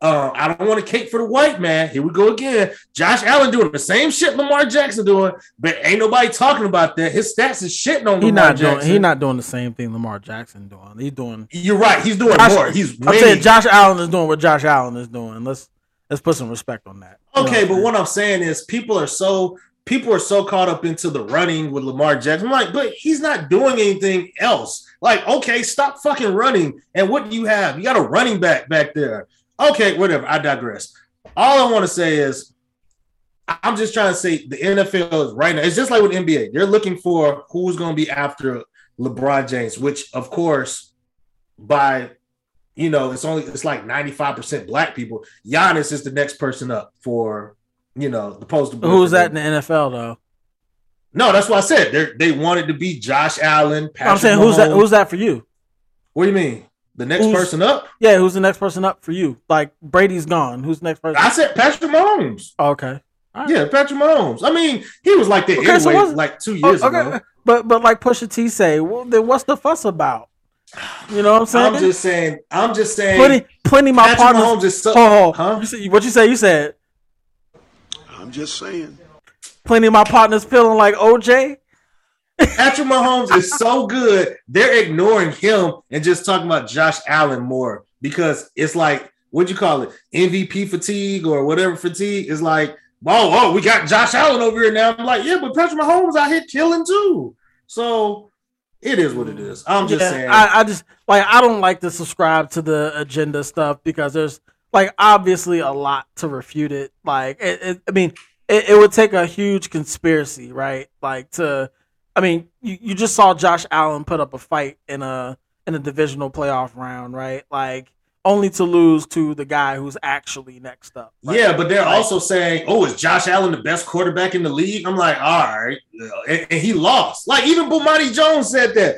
Uh, I don't want to cake for the white man. Here we go again. Josh Allen doing the same shit Lamar Jackson doing, but ain't nobody talking about that. His stats is shitting on He Lamar not doing. Jackson. He not doing the same thing Lamar Jackson doing. He's doing. You're right. He's doing Josh- more. He's I'm saying Josh Allen is doing what Josh Allen is doing. Let's let's put some respect on that. You know Okay, but what I'm saying is people are so people are so caught up into the running with Lamar Jackson. I'm like, but he's not doing anything else. Like, okay, stop fucking running. And what do you have? You got a running back back there. Okay, whatever. I digress. All I want to say is, I'm just trying to say the NFL is right now. It's just like with NBA. They're looking for who's going to be after LeBron James, which of course, by you know, it's only it's like 95% black people. Giannis is the next person up for you know the poster. Who's that in the NFL though? No, that's what I said. They they wanted to be Josh Allen. Patrick I'm saying Mahomes. who's that? Who's that for you? What do you mean? The next who's, person up? Yeah, who's the next person up for you? Like Brady's gone. Who's the next person? I said Patrick Mahomes. Oh, okay. Right. Yeah, Patrick Mahomes. I mean, he was like that okay, anyway, so like two years oh, okay. ago. But but like Pusha T say, well, then what's the fuss about? You know what I'm saying? I'm just saying. I'm just saying. Plenty, plenty. My Patrick partners. Mahomes is so, oh, huh? You say, what you say? You said. I'm just saying. Plenty of my partners feeling like OJ. Patrick Mahomes is so good, they're ignoring him and just talking about Josh Allen more because it's like what would you call it, MVP fatigue or whatever fatigue is like. Oh, oh, we got Josh Allen over here now. I'm like, yeah, but Patrick Mahomes out here killing too. So it is what it is. I'm just yeah, saying. I, I just like I don't like to subscribe to the agenda stuff because there's like obviously a lot to refute it. Like it, it I mean, it, it, would take a huge conspiracy, right? Like to I mean, you, you just saw Josh Allen put up a fight in a in a divisional playoff round, right? Like only to lose to the guy who's actually next up. Right? Yeah, but they're like, also saying, "Oh, is Josh Allen the best quarterback in the league?" I'm like, all right, and, and he lost. Like even Bomani Jones said that.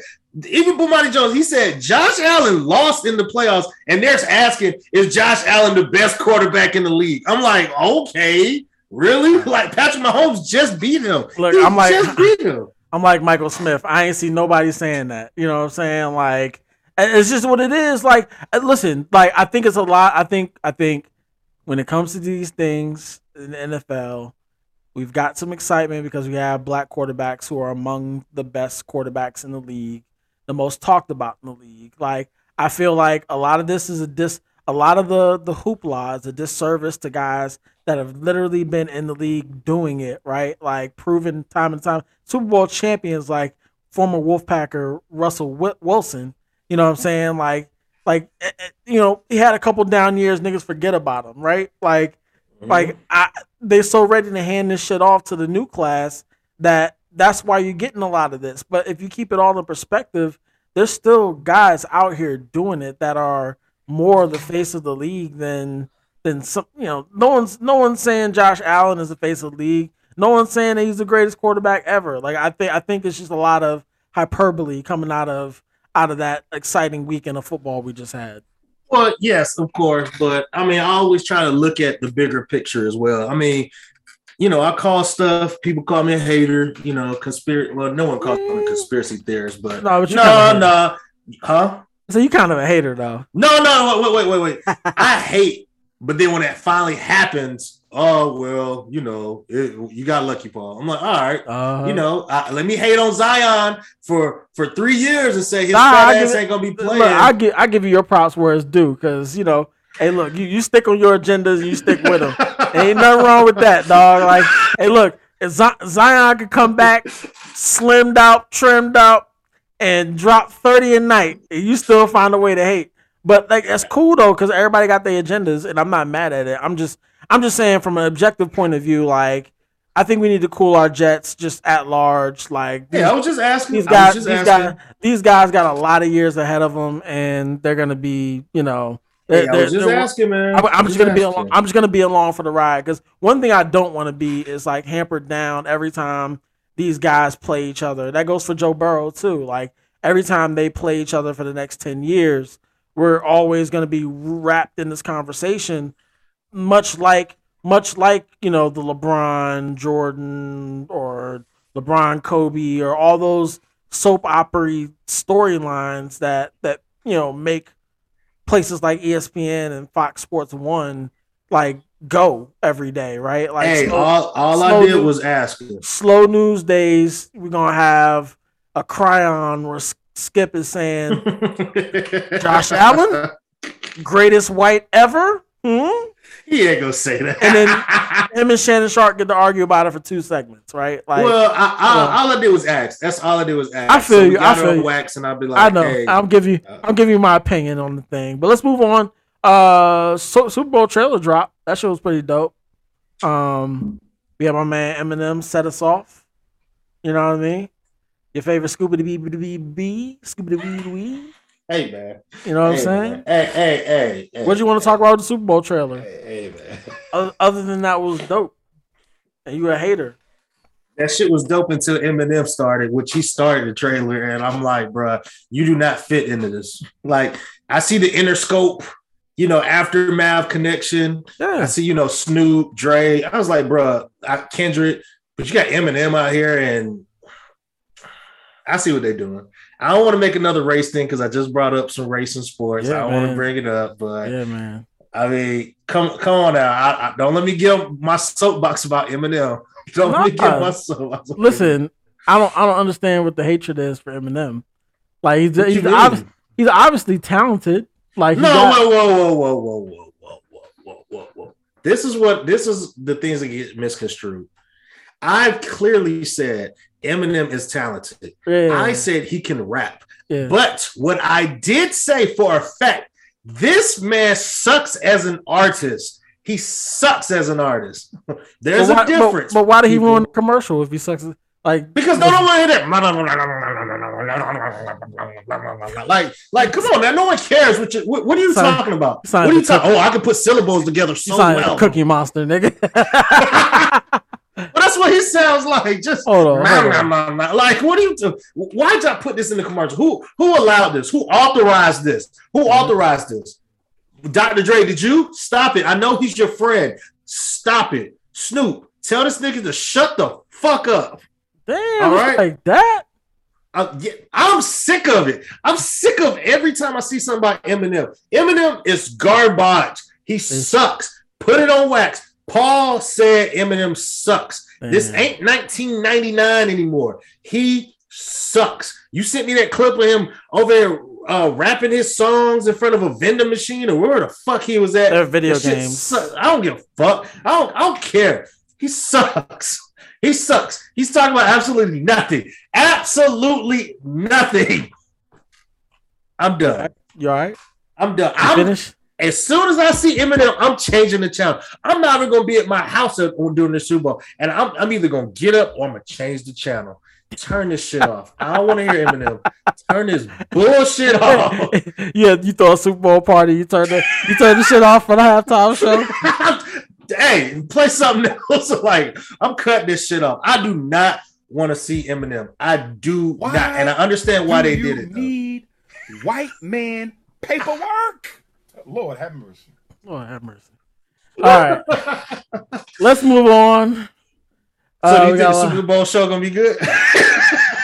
Even Bomani Jones, he said Josh Allen lost in the playoffs, and they're asking, "Is Josh Allen the best quarterback in the league?" I'm like, okay, really? Like Patrick Mahomes just beat him. Look, he I'm like, just beat him. I'm like Michael Smith. I ain't see nobody saying that. You know what I'm saying? Like it's just what it is. Like, uh, listen, like I think it's a lot. I think I think when it comes to these things in the NFL, we've got some excitement because we have black quarterbacks who are among the best quarterbacks in the league, the most talked about in the league. Like, I feel like a lot of this is a dis a lot of the the hoopla is a disservice to guys that have literally been in the league doing it, right? Like proven time and time. Super Bowl champions like former Wolfpacker Russell Wilson you know what I'm saying? Like, like eh, eh, you know, he had a couple down years. Niggas forget about him, right? Like, mm-hmm. like I, they're so ready to hand this shit off to the new class that that's why you're getting a lot of this. But if you keep it all in perspective, there's still guys out here doing it that are more the face of the league than than some. You know, no one's no one's saying Josh Allen is the face of the league. No one's saying that he's the greatest quarterback ever. Like I think I think it's just a lot of hyperbole coming out of out of that exciting weekend of football we just had. Well, yes, of course, but I mean, I always try to look at the bigger picture as well. I mean, you know, I call stuff. People call me a hater. You know, conspiracy. Well, no one calls me a conspiracy theorist, but no, but no, no, huh? So you kind of a hater, though. No, no, wait, wait, wait, wait. I hate, but then when it finally happens, oh well, you know, it, you got lucky, Paul. I'm like, all right, uh-huh. you know, I, let me hate on Zion for for three years and say his nah, fat ass ain't gonna be playing. Look, I give I give you your props where it's due, because you know, hey, look, you, you stick on your agendas and you stick with them. ain't nothing wrong with that, dog. Like, hey, look, Zion could come back, slimmed out, trimmed out, and drop thirty a night, and you still find a way to hate. But like, that's cool though, because everybody got their agendas, and I'm not mad at it. I'm just I'm just saying from an objective point of view, like I think we need to cool our jets just at large. Like these, yeah, I was just asking. These guys, these asking. guys, these guys got a lot of years ahead of them, and they're gonna be, you know. Hey, I was just asking, man. I'm, I'm just, gonna be along. I'm just gonna be along for the ride because one thing I don't want to be is like hampered down every time these guys play each other. That goes for Joe Burrow too. Like every time they play each other for the next ten years, we're always gonna be wrapped in this conversation much like much like you know the LeBron Jordan or LeBron Kobe or all those soap opera storylines that that you know make places like ESPN and Fox Sports One like go every day, right? Like hey, slow, all, all I did news, was ask. Slow news days. We're gonna have a chyron where Skip is saying Josh Allen, greatest white ever. Hmm? He ain't gonna say that. And then him and Shannon Sharpe get to argue about it for two segments, right? Like, well, I, I, all I did was ask. That's all I did was ask. I feel so you. I feel you. Wax, and I'll be like, I know. Hey, I'll give you. Uh, I'll give you my opinion on the thing. But let's move on. Uh, so, Super Bowl trailer drop. That shit was pretty dope. Um, we have my man Eminem set us off. You know what I mean? Your favorite Scooby Doo Bee Bee Scooby Doo Wee. Hey man. You know what hey, I'm saying? Hey, hey, hey, hey. What you want to talk about with the Super Bowl trailer? Hey, hey, man. Other, than that was dope. And you a hater. That shit was dope until Eminem started, which he started the trailer, and I'm like, bruh, you do not fit into this. Like, I see the Interscope, you know, aftermath connection. I see, you know, Snoop, Dre. I was like, bruh, I, Kendrick, but you got Eminem out here, and I see what they're doing. I don't want to make another race thing because I just brought up some racing sports. Yeah, I don't want to bring it up, but Yeah, man. I mean, come come on now. I, I, don't let me get my soapbox about Eminem. Don't let me get my soapbox. Listen, I don't I don't understand what the hatred is for Eminem. Like he's What he's, obvi- he's obviously talented. Like No, got- whoa, whoa, whoa, whoa, whoa, whoa, whoa, whoa, whoa, whoa. This is what this is the things that get misconstrued. I've clearly said Eminem is talented. yeah, I said he can rap. yeah. But what I did say for a fact, this man sucks as an artist. He sucks as an artist. There's why, a difference. But, but why did he ruin the commercial if he sucks? Like Because no one want to hear that. Like, like, come on, man. No one cares. What, you, what, what are you Sound- talking about? What are you talking? Oh, I can put syllables together he so well. Cookie Monster, nigga. But that's what he sounds like. Just Hold on, nah, hold nah, on. nah, nah. like, what do you? do? Why did I put this in the commercial? Who who allowed this? Who authorized this? Who Mm-hmm. authorized this? Dr. Dre, did you stop it? I know he's your friend. Stop it, Snoop. Tell this nigga to shut the fuck up. Damn, All right. like that. Uh, yeah, I'm sick of it. I'm sick of every time I see something about Eminem. Eminem is garbage. He sucks. Put it on wax. Paul said Eminem sucks. This ain't 1999 anymore. He sucks. You sent me that clip of him over there uh, rapping his songs in front of a vending machine or where the fuck he was at. They're video That games. sucks. I don't give a fuck. I don't. I don't care. He sucks. He sucks. He's talking about absolutely nothing. Absolutely nothing. I'm done. You all right? I'm done. You I'm, finished? As soon as I see Eminem, I'm changing the channel. I'm not even gonna be at my house at- during the Super Bowl, and I'm, I'm either gonna get up or I'm gonna change the channel. Turn this shit off. I don't want to hear Eminem. Turn this bullshit off. yeah, you throw a Super Bowl party. You turn the you turn the shit off for the halftime show. hey, play something else. Like I'm cutting this shit off. I do not want to see Eminem. I do Why not, and I understand why Do they you did it. though. Need white man paperwork. Lord have mercy. Lord have mercy. All right, let's move on. So Uh, do you think got the Super Bowl show gonna be good?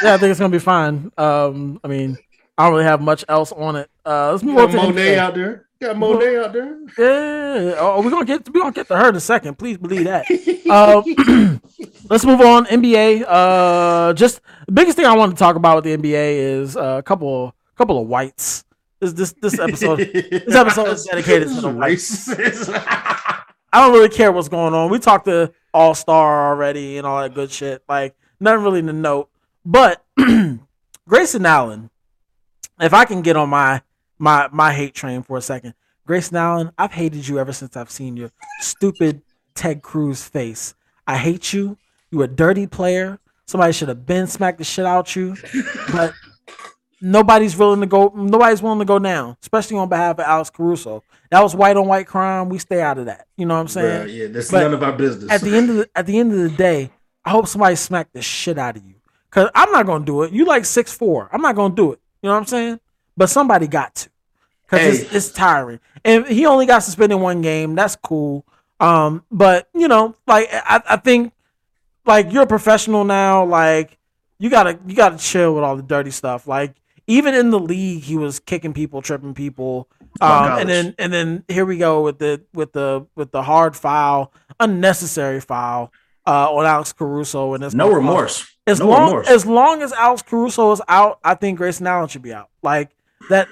yeah, I think it's gonna be fine. Um, I mean, I don't really have much else on it. Uh, let's move You on got to Monet NBA. out there. You got Monet out there. Yeah, oh, we're gonna get we're gonna get to her in a second. Please believe that. Um, let's move on. NBA. Uh, just the biggest thing I want to talk about with the NBA is uh, a couple couple of whites. This this this episode. this episode is dedicated to the racist. I don't really care what's going on. We talked to All Star already and all that good shit. Like nothing really to note. But Grayson Allen, if I can get on my my my hate train for a second, Grayson Allen, I've hated you ever since I've seen your stupid Ted Cruz face. I hate you. You a dirty player. Somebody should have been smacked the shit out you. But nobody's willing to go. Nobody's willing to go down, especially on behalf of Alex Caruso. That was white on white crime. We stay out of that. You know what I'm saying? Bruh, yeah, that's But none of our business. At the end of the at the end of the day, I hope somebody smacked the shit out of you. Cause I'm not gonna do it. You like six four. I'm not gonna do it. You know what I'm saying? But somebody got to. Cause it's, it's tiring. And he only got suspended one game. That's cool. Um, but you know, like I, I think like you're a professional now, like you gotta you gotta chill with all the dirty stuff. Like even in the league, he was kicking people, tripping people. Um, and then and then here we go with the with the with the hard foul, unnecessary foul uh, on Alex Caruso and it's no remorse. As no long remorse. as long as Alex Caruso is out, I think Grayson Allen should be out. Like that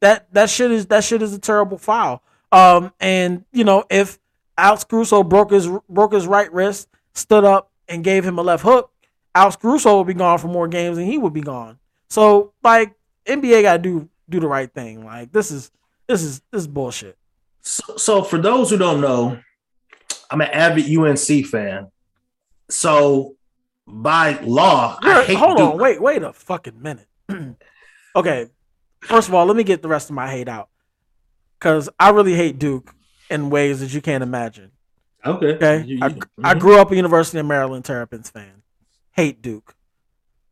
that that shit is that shit is a terrible foul. Um, and you know if Alex Caruso broke his broke his right wrist, stood up and gave him a left hook, Alex Caruso would be gone for more games and he would be gone. So like NBA got to do do the right thing. Like this is this is this is bullshit. So, so for those who don't know, I'm an avid UNC fan. So by law, hold on, Duke. wait, wait a fucking minute. okay, first of all, let me get the rest of my hate out because I really hate Duke in ways that you can't imagine. Okay. Okay, You- I, you- I mhm. grew up a University of Maryland Terrapins fan. Hate Duke.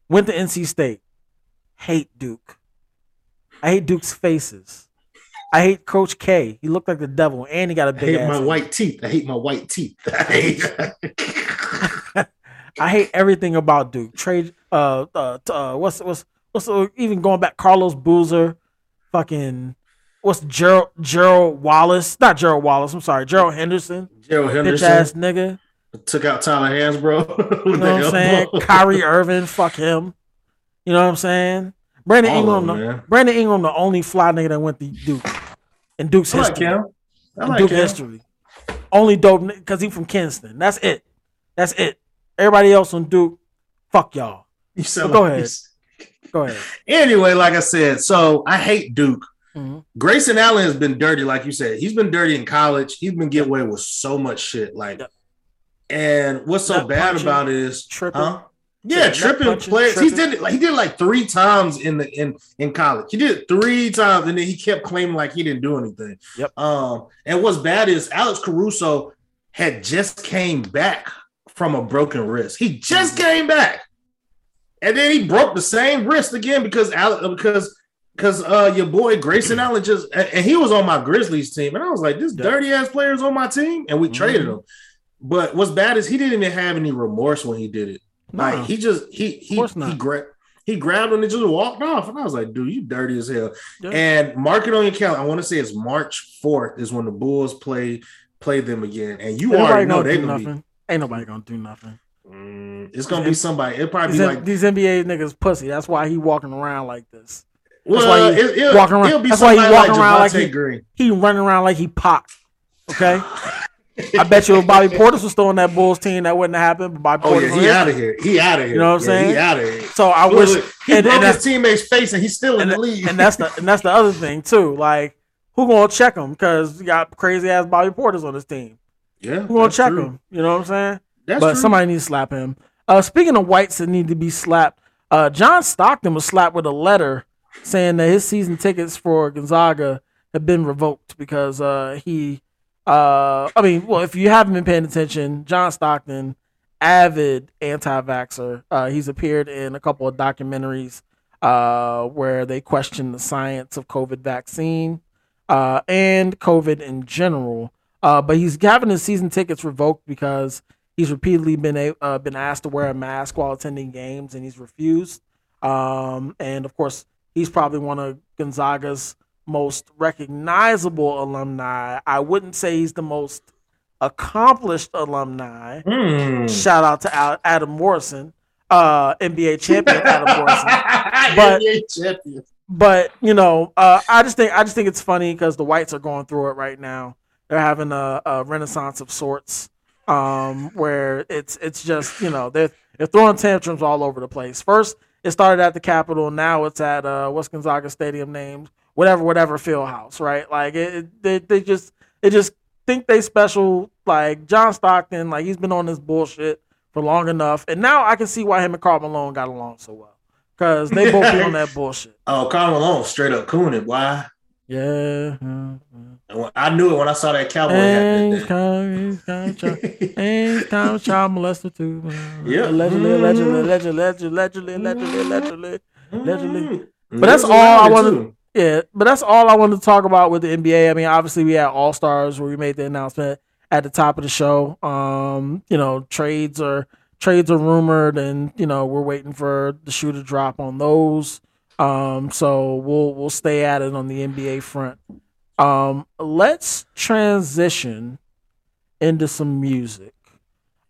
Went to NC State. Hate Duke. I hate Duke's faces. I hate Coach K. He looked like the devil, and he got a big I hate my head. white teeth. I hate my white teeth. I hate. I hate everything about Duke. Trade, uh, uh, uh what's what's what's uh, even going back? Carlos Boozer, fucking, what's Gerald Gerald Wallace? Not Gerald Wallace. I'm sorry, Gerald Henderson. Gerald Henderson. Bitch ass nigga. took out Tyler Hansbrough. You know what I'm saying? Kyrie Irving, fuck him. You know what I'm saying? Brandon All Ingram, them, the. Brandon Ingram, the only fly nigga that went to Duke in Duke's I like history. him. I like Duke him. history. Only dope because he from Kinston. That's it. That's it. Everybody else on Duke, fuck y'all. You But go ahead. this. Go ahead. Anyway, like I said, so I hate Duke. Mhm. Grayson Allen has been dirty, like you said. He's been dirty in college. He's been getting away with so much shit. Like, and what's so bad punching, about it is tripping. Huh? Yeah, tripping players. He tripping. did it like he did it like three times in the in in college. He did it three times, and then he kept claiming like he didn't do anything. Yep. Um, and what's bad is Alex Caruso had just came back from a broken wrist. He just Mm-hmm. came back, and then he broke the same wrist again because Alex because because uh your boy Grayson Allen just and he was on my Grizzlies team, and I was like, this dirty ass player's on my team, and we traded Mhm. him. But what's bad is he didn't even have any remorse when he did it. Like he just he he he grabbed he grabbed him and just walked off, and I was like, dude, you dirty as hell. Yeah. And mark it on your calendar. I want to say it's March fourth is when the Bulls play play them again, and you Ain't already know they're gonna nothing. Ain't nobody gonna do nothing. Mm, it's gonna be somebody. It'll probably These, be like these NBA niggas pussy. That's why he walking around like this. well, why he it, it'll, walking around- be that's why he somebody like walking around like he- Green. He running around like he popped. Okay. I bet you if Bobby Portis was still on that Bulls team, that wouldn't have happened. But Bobby Oh Portis yeah, he out of here. He out of here. You know what I'm Yeah, saying? He out of here. So I wish he and- broke and his teammate's face, and he's still in and, the league. and that's the and that's the other thing too. Like, who gonna check him? Because you got crazy ass Bobby Portis on his team. yeah, Who gonna check true. him? You know what I'm saying? That's but true. somebody needs to slap him. Uh, speaking of whites that need to be slapped, uh, John Stockton was slapped with a letter saying that his season tickets for Gonzaga have been revoked because uh, he, uh, I mean, well, if you haven't been paying attention, John Stockton, avid anti-vaxer, uh, he's appeared in a couple of documentaries uh, where they question the science of COVID vaccine uh, and COVID in general. Uh, but he's having his season tickets revoked because he's repeatedly been a, uh, been asked to wear a mask while attending games, and he's refused. Um, and of course, he's probably one of Gonzaga's most recognizable alumni. I wouldn't say he's the most accomplished alumni. Hmm. Shout out to Al- Adam Morrison, uh, NBA champion Adam Morrison But- NBA champion. but you know, uh, I just think I just think it's funny because the whites are going through it right now. They're having a, a renaissance of sorts, um, where it's it's just you know they're they're throwing tantrums all over the place. First, it started at the Capitol. Now it's at uh, what's Gonzaga Stadium named whatever whatever field house, right? Like it, it they, they just they just think they special. Like John Stockton, like he's been on this bullshit for long enough, and now I can see why him and Karl Malone got along so well because they both be on that bullshit. Oh, Karl Malone straight up cooning. Why? Yeah. And when- I knew it when I saw that cowboy hat. kind, he's kind child, and he's kind of child molester too. Yeah. Allegedly, allegedly, allegedly, allegedly, allegedly, allegedly. Allegedly. Mm. But that's all I wanted-. Yeah, but that's all I wanted to talk about with the NBA. I mean, obviously we had All Stars where we made the announcement at the top of the show. Um, you know, trades are trades are rumored, and you know we're waiting for the shoe to drop on those. Um, so we'll we'll stay at it on the NBA front. Um, let's transition into some music.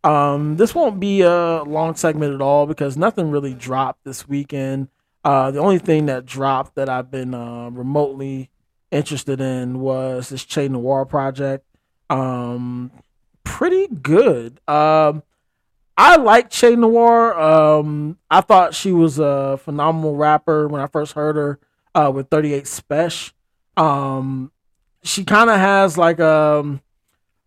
Um, this won't be a long segment at all because nothing really dropped this weekend. Uh, the only thing that dropped that I've been uh, remotely interested in was this Che Noir project. Um, pretty good. Um, I like Che Noir. Um, I thought she was a phenomenal rapper when I first heard her uh, with 38 Spesh. Um, she kind of has like um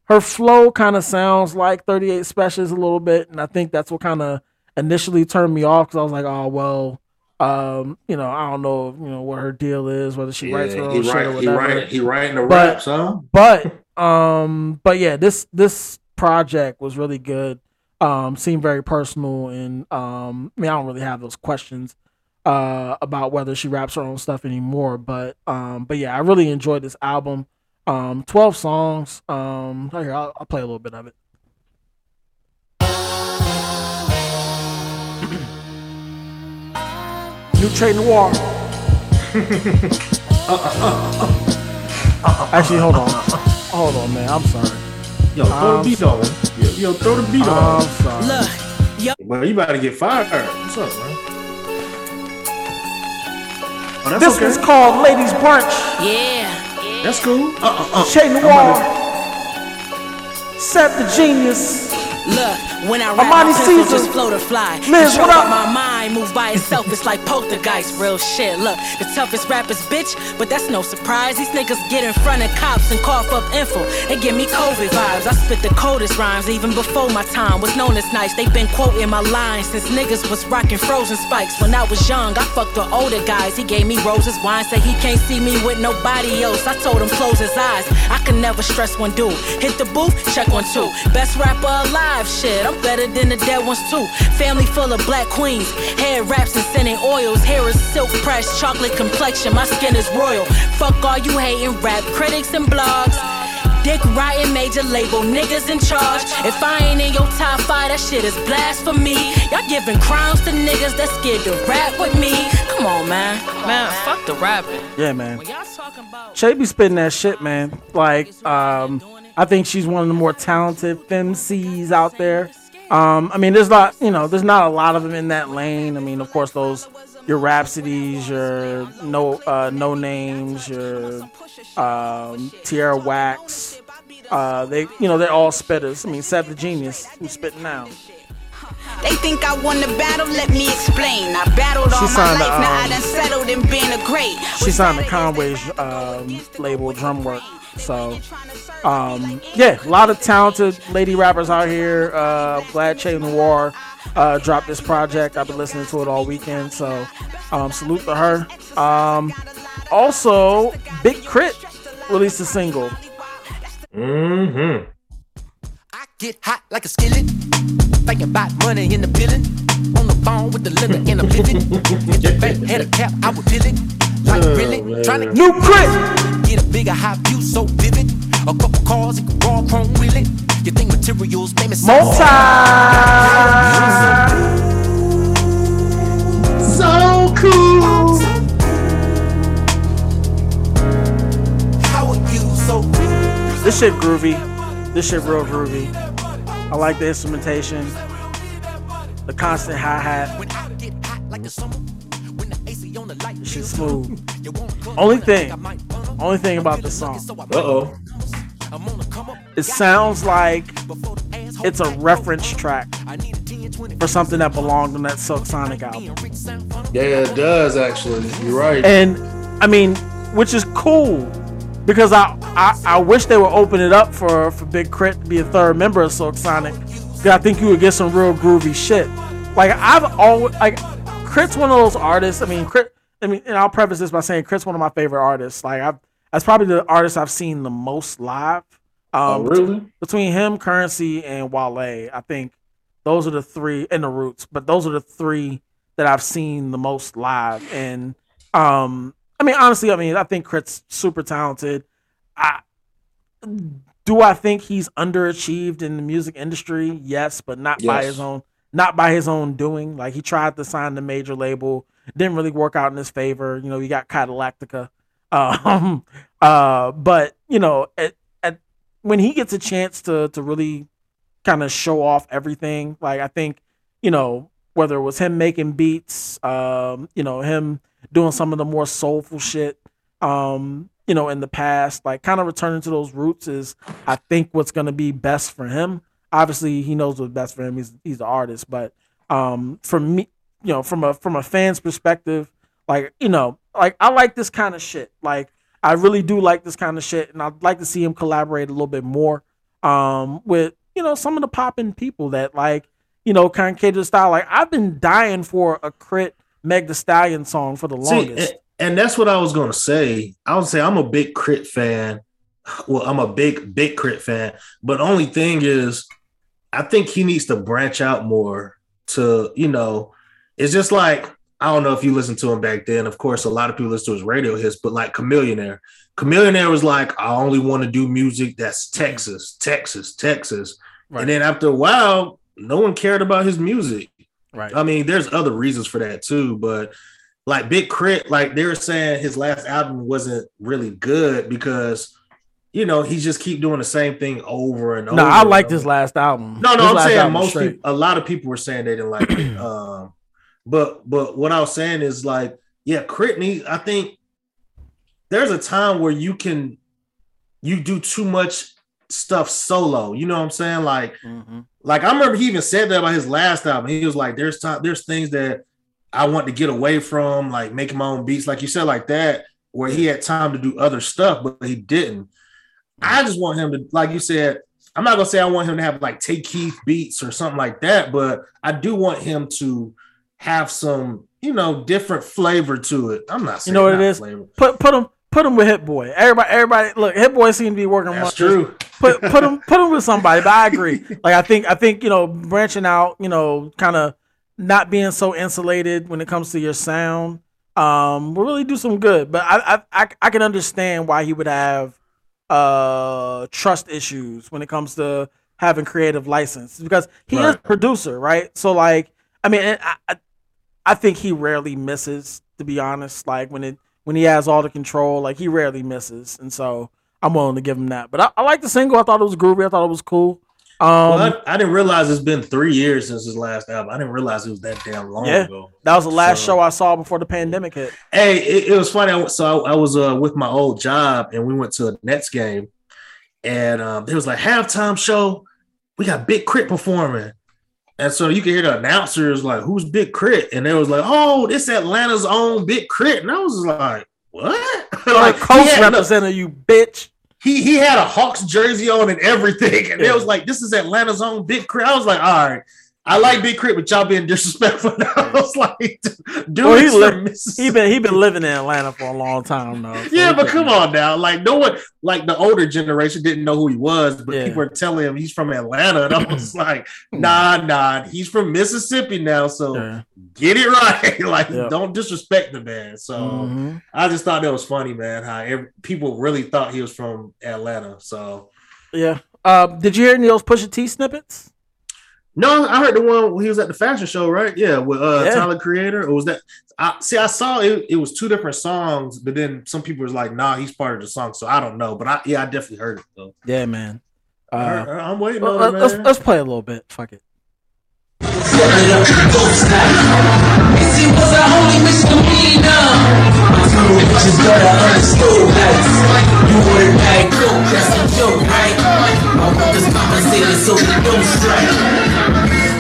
her flow kind of sounds like 38 Spesh's a little bit, and I think that's what kind of initially turned me off because I was like, oh well, um, you know, I don't know, you know, what her deal is, whether she writes her own he shit or write, he whatever. write, he writing the But- raps, huh? but um, but yeah, this this project was really good. Um, seemed very personal, and um, I mean, I don't really have those questions uh about whether she raps her own stuff anymore, but um, but yeah, I really enjoyed this album. Um, twelve songs. Um, here I'll, I'll play a little bit of it. New Trade Noir. Actually, hold on. Hold on, man. I'm sorry. Yo, throw I'm the beat on. Yo, yo, throw the beat I'm on. sorry. Look, yo. Well, you about to get fired. What's up, man? Oh, that's This okay. one's called Ladies Brunch. yeah. That's cool. Uh, uh, uh. Che Noir. Seth the Genius. Look, when I rap, Amani my pencil just flow to fly. Liz, what up? my mind move by itself. It's like poltergeist, real shit. Look, the toughest rappers, bitch, but that's no surprise. These niggas get in front of cops and cough up info. They give me COVID vibes. I spit the coldest rhymes even before my time was known as nice. They've been quoting my lines since niggas was rocking frozen spikes. When I was young, I fucked the older guys. He gave me roses, wine, said he can't see me with nobody else. I told him close his eyes. I can never stress one dude. Hit the booth, check one two. Best rapper alive, shit. I'm better than the dead ones too. Family full of black queens. Hair wraps and scented oils. Hair is silk pressed, chocolate complexion. My skin is royal. Fuck all you hating rap critics and blogs. Dick riding major label niggas in charge. If I ain't in your top five, that shit is blasphemy. Y'all giving crowns to niggas that scared to rap with me. Come on, man. Man, fuck the rapping. Yeah, man. When y'all talking about Che be spitting that shit, man. Like, um, I think she's one of the more talented femcs out there. Um, I mean, there's not, you know, there's not a lot of them in that lane. I mean, of course, those your Rapsodys, your no uh, no names, your um, Tierra Whack. Uh, they, you know, they're all spitters. I mean, Seth the Genius, who's spitting now. They think I won the battle, let me explain. I battled all my signed life, to, now I um, done settled in being a great. She signed to Conway's um, label, Drumwork. So, um, yeah, a lot of talented lady rappers out here. Uh, glad Che Noir uh, dropped this project. I've been listening to it all weekend. So, um, salute to her. Um, also, Big K.R.I.T. released a single. Mm-hmm. I get hot like a skillet. Thinking about money in the billing. On the phone with the liquor in a pivot. If the bank had a cap, I would peel it. Like Oh, really? man. Trying to New K.R.I.T.! get a bigger high view so vivid. A couple cars, it could raw chrome wheel it. You think materials made me so Multi! So cool. How are you so This shit groovy. This shit real groovy. I like the instrumentation, the constant hi hat. when I get hot like the summer? When the AC on the light, smooth. you wanna come Only thing- I might burn 'em. Only thing about this song, Uh oh. I'm on the come up. it sounds like Before the asshole it's a reference track I need a 10, 20, for something that belonged on that Silk Sonic album. being rich sound fun. Yeah, it does actually. You're right. And I mean, which is cool because I, I I wish they would open it up for for Big K.R.I.T. to be a third member of Silk Sonic. 'Cause I think you would get some real groovy shit. Like I've always like K.R.I.T.'s one of those artists. I mean, Crit. I mean, and I'll preface this by saying K.R.I.T.'s one of my favorite artists. Like I've that's probably the artist I've seen the most live. oh, Um, really? between him, Curren$y, and Wale, I think those are the three and the Roots. But those are the three that I've seen the most live. And um, I mean, honestly, I mean, I think K.R.I.T.'s super talented. I do I think he's underachieved in the music industry? Yes, but not by his own not by his own doing. Like he tried to sign the major label, didn't really work out in his favor. You know, he got Cadillactica. Um, uh, but you know, at, at when he gets a chance to to really kind of show off everything, like I think, you know, whether it was him making beats, um, you know, him doing some of the more soulful shit, um, you know, in the past, like kind of returning to those roots is I think what's gonna be best for him. Obviously, he knows what's best for him. He's he's the artist, but um, for me, you know, from a from a fan's perspective, like you know, like I like this kind of shit. Like I really do like this kind of shit, and I'd like to see him collaborate a little bit more um, with you know some of the popping people that like you know kind of cater the style. Like I've been dying for a K.R.I.T. Meg the Stallion song for the See, longest. and, and that's what I was gonna say. I would say I'm a Big K.R.I.T. fan. Well, I'm a big, Big K.R.I.T. fan. But only thing is, I think he needs to branch out more to, you know, it's just like I don't know if you listened to him back then. Of course, a lot of people listen to his radio hits, but like Chamillionaire. Chamillionaire was like, I only want to do music that's Texas, Texas, Texas. Right. And then after a while, no one cared about his music. right. I mean, there's other reasons for that too, but like Big K.R.I.T., like they were saying his last album wasn't really good because you know he just keep doing the same thing over and over. no, I like this last album. No, This no, I'm saying most people, a lot of people were saying they didn't like it. Um, but but what I was saying is like, yeah, K.R.I.T. needs. I think there's a time where you can you do too much stuff solo. You know what I'm saying? Like Mhm. like I remember he even said that about his last album. He was like, "There's time, there's things that I want to get away from, like making my own beats, like you said, like that, where he had time to do other stuff, but he didn't. I just want him to, like you said, I'm not gonna say I want him to have like Take Keith beats or something like that, but I do want him to have some, you know, different flavor to it. I'm not You know what it is. flavor. Put put him put him with Hit Boy. Everybody everybody look. Hit Boy seem to be working. That's true. put put him put him with somebody. But I agree. Like I think I think you know branching out, you know, kind of not being so insulated when it comes to your sound, um, will really do some good. But I I I, I can understand why he would have uh trust issues when it comes to having creative license because he is Right. a producer, right? So like, I mean, I, I I think he rarely misses. To be honest, like when it when he has all the control, like he rarely misses, and so I'm willing to give him that. But I, I like the single. I thought it was groovy. I thought it was cool. Um, Well, I, I didn't realize it's been three years since his last album. I didn't realize it was that damn long Yeah. ago. that was the last So- show I saw before the pandemic hit. Hey, it, it was funny. I, so I, I was uh, with my old job, and we went to a Nets game, and um, it was like halftime show. We got Big K.R.I.T. performing, and so you can hear the announcers like, "Who's Big K.R.I.T.?" And they was like, "Oh, this Atlanta's own Big K.R.I.T.," and I was like, "What?" Like, he coach look, representative, you bitch. He he had a Hawks jersey on and everything, and Yeah. it was like, "This is Atlanta's own Big crowd." I was like, "All right." I like Big K.R.I.T., but y'all being disrespectful. I was like, dude, Well, he li- Mississippi. He been he been living in Atlanta for a long time though. so Yeah, but come on now. Like no one like the older generation didn't know who he was, but Yeah. people were telling him he's from Atlanta. And I was like, nah, nah, he's from Mississippi now. So Yeah. get it right. like Yep. don't disrespect the man. So Mhm. I just thought that was funny, man, how every, people really thought he was from Atlanta. So Yeah. Uh, did you hear any of those Pusha T snippets? No, I heard the one when he was at the fashion show, right? Yeah, with uh Yeah. Tyler Creator. Or was that I see I saw it, it was two different songs, but then some people was like, nah, he's part of the song. So I don't know. But I yeah, I definitely heard it though. Yeah, man. Uh, I- I'm waiting well, on it, let's, man. let's play a little bit. Fuck it.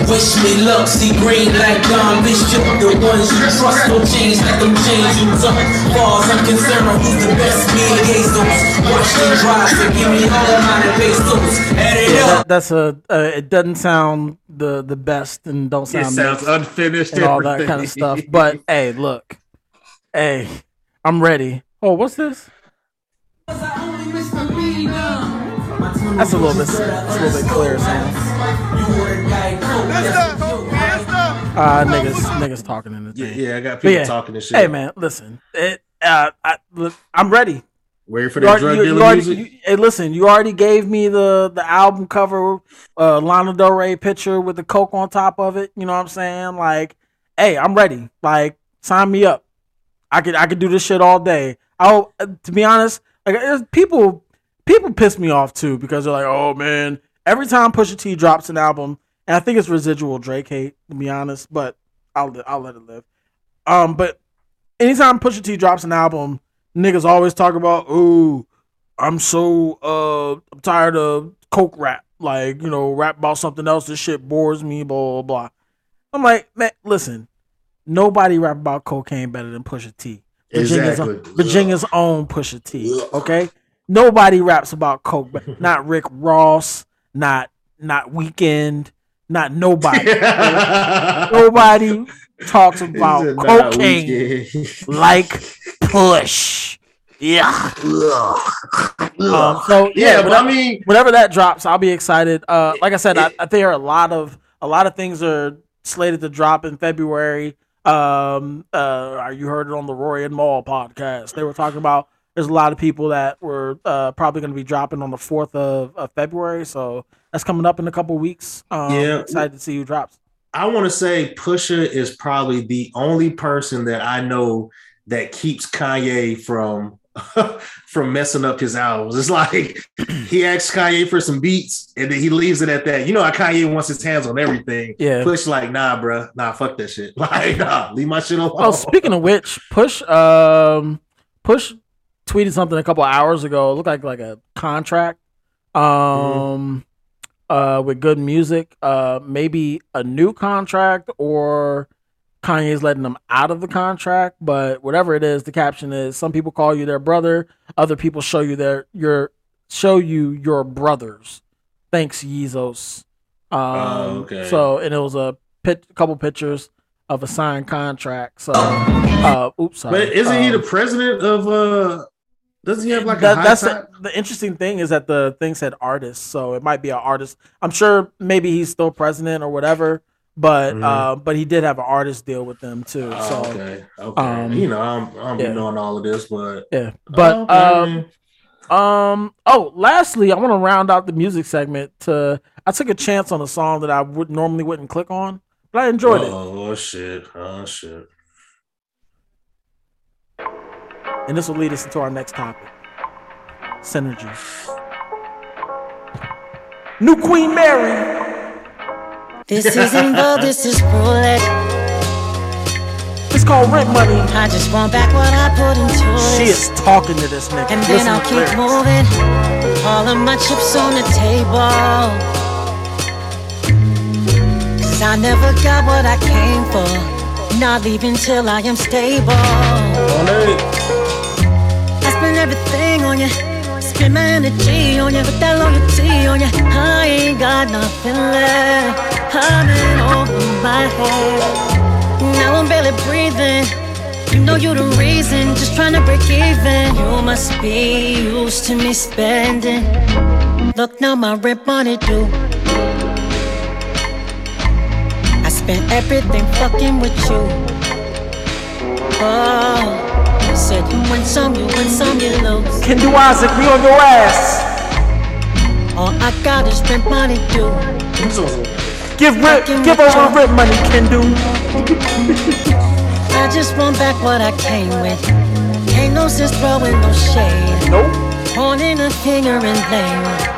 Wish me luck, see green like Don Bishop. The ones you trust don't change, let them change you tough. Far as I'm concerned, who's the best? Me and Jesus. Watch them drive, so give me all my pesos. Add it up. That, that's a. Uh, it doesn't sound the the best and don't It sound sounds mixed unfinished and all that kind of stuff. But hey, look, hey, I'm ready. Oh, what's this? That's a little bit. That's a little bit clearer sound. Uh, niggas, niggas talking in the Yeah, thing. yeah, I got people yeah, talking this shit. Hey man, listen. It. Uh, I, look, I'm ready. Ready for You that already, drug you- you dealer already- music? you- hey, listen, you already gave me the the album cover, uh, Lana Del Rey picture with the coke on top of it. You know what I'm saying? Like, hey, I'm ready. Like, sign me up. I could I could do this shit all day. I to be honest, like people people piss me off too because they're like, oh man, every time Pusha T drops an album, and I think it's residual Drake hate to be honest, but I'll I'll let it live. Um, but anytime Pusha T drops an album, niggas always talk about, ooh, I'm so uh I'm tired of coke rap. Like, you know, rap about something else. This shit bores me, blah blah blah. I'm like, man, listen, nobody rap about cocaine better than Pusha T. Virginia's, Exactly. Virginia's own Pusha T. Okay, nobody raps about coke, but not Rick Ross, not not Weeknd, not nobody. nobody talks about cocaine like Push. Yeah. Um, so Yeah, yeah, but I mean, whenever that drops, I'll be excited. Uh, like I said, I, I think are a lot of a lot of things are slated to drop in February. Um, uh, you heard it on the Rory and Mal podcast. They were talking about there's a lot of people that were uh, probably going to be dropping on the fourth of, of February. So that's coming up in a couple weeks. Um, Yeah. excited to see who drops. I want to say Pusha is probably the only person that I know that keeps Kanye from from messing up his albums. It's like he asks Kanye for some beats and then he leaves it at that. You know how Kanye wants his hands on everything. Yeah. Push like, nah, bro, nah, fuck that shit. Like, nah, leave my shit alone. Oh, speaking of which, Push um Push tweeted something a couple hours ago. It looked like like a contract um uh with G.O.O.D. Music. Uh maybe a new contract or Kanye's letting them out of the contract, but whatever it is, the caption is some people call you their brother, other people show you their your show you your brothers. Thanks, Yezos. Um, Oh, okay. So, and it was a pit, couple pictures of a signed contract. So, uh, oops, sorry. but isn't he Um, the president of uh doesn't he have like a that, that's the, the interesting thing is that the thing said artist, so it might be an artist. I'm sure maybe he's still president or whatever, but Mhm. uh, but he did have an artist deal with them too. Oh, so okay, okay. um, you know, I'm I'm yeah. knowing all of this, but yeah, but Oh, okay, um, um, oh, lastly, I want to round out the music segment. To I took a chance on a song that I would normally wouldn't click on, but I enjoyed it, Oh shit! Oh shit! And this will lead us into our next topic: synergy. New Queen Mary. This isn't gold, this is roulette. It's called Rent Money. I just want back what I put into it. She is talking to this nigga. And Listen then I'll keep lyrics. moving. All of my chips on the table. Cause I never got what I came for. Not leaving till I am stable. Everything on you. Spend my energy on you. With that loyalty on you. I ain't got nothing left. I'm in over my head. Now I'm barely breathing. You know you're the reason, just trying to break even. You must be used to me spending. Look now, my rent money due. I spent everything fucking with you. Oh, said you win some, you win some, you lose. Can do Isaac, we on your ass. All I got is rent money due. Give rent, give over rent money, can do. I just want back what I came with. Ain't no sense throwing no shade. Nope. Pointing a finger and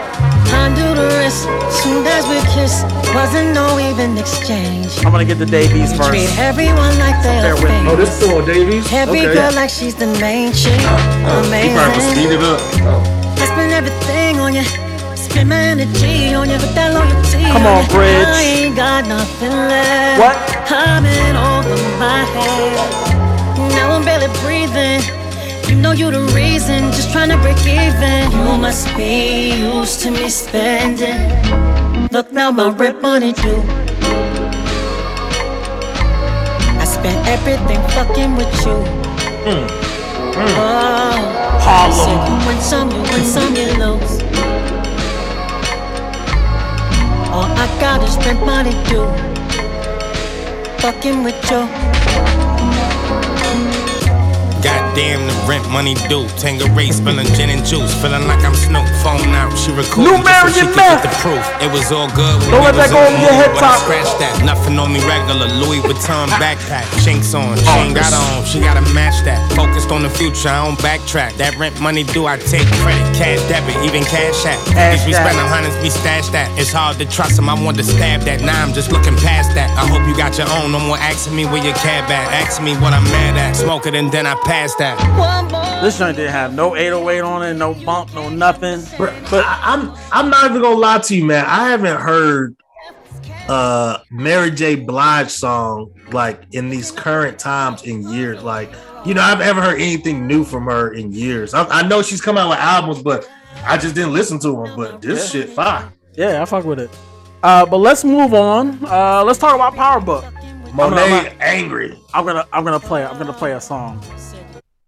blame. Undo the rest. Soon as we kiss, wasn't no even exchange. I'm gonna get the Davies first. treat everyone like they're famous. Oh, this is on Dave East. Every okay. girl like she's the main chick. Oh, he probably speed it up. Oh. I spend everything on you. Spend my energy on you with that loyalty. Come on, you. Bridge. I ain't got nothing left. What? I'm in over my head. Now I'm barely breathing. You know you the reason, just trying to break even. You must be used to me spending. Look now, my rent money due. I spent everything fucking with you. Hmm, hmm. Oh, you said you win some, you win some, you lose. All I got is rent money due. Fucking with you. Goddamn, the rent money due. Tanqueray spilling gin and juice. Feeling like I'm Snoop. Phone out, she recording New just so she could the proof. It was all good when Don't let that go over your head top. scratched that. Nothing on me regular. Louis Vuitton backpack. Chinks on. She ain't got on. She gotta match that. Focused on the future. I don't backtrack. That rent money due. I take credit. Cash debit. Even cash app. If we spend hundreds, we stash that. It's hard to trust him. I want to stab that. Now I'm just looking past that. I hope you got your own. No more asking me where your cab at. Asking me what I'm mad at. Smoke it and then I pass that. More. This joint didn't have no 808 on it, no bump, no nothing. But I, I'm I'm not even gonna lie to you, man. I haven't heard uh Mary J. Blige song like in these current times in years. Like, you know, I've ever heard anything new from her in years. I, I know she's come out with albums, but I just didn't listen to them. But this shit fire. Yeah, I fuck with it. Uh, but let's move on. Uh, let's talk about Power Book. Monet I'm gonna- angry. I'm gonna I'm gonna play I'm gonna play a song.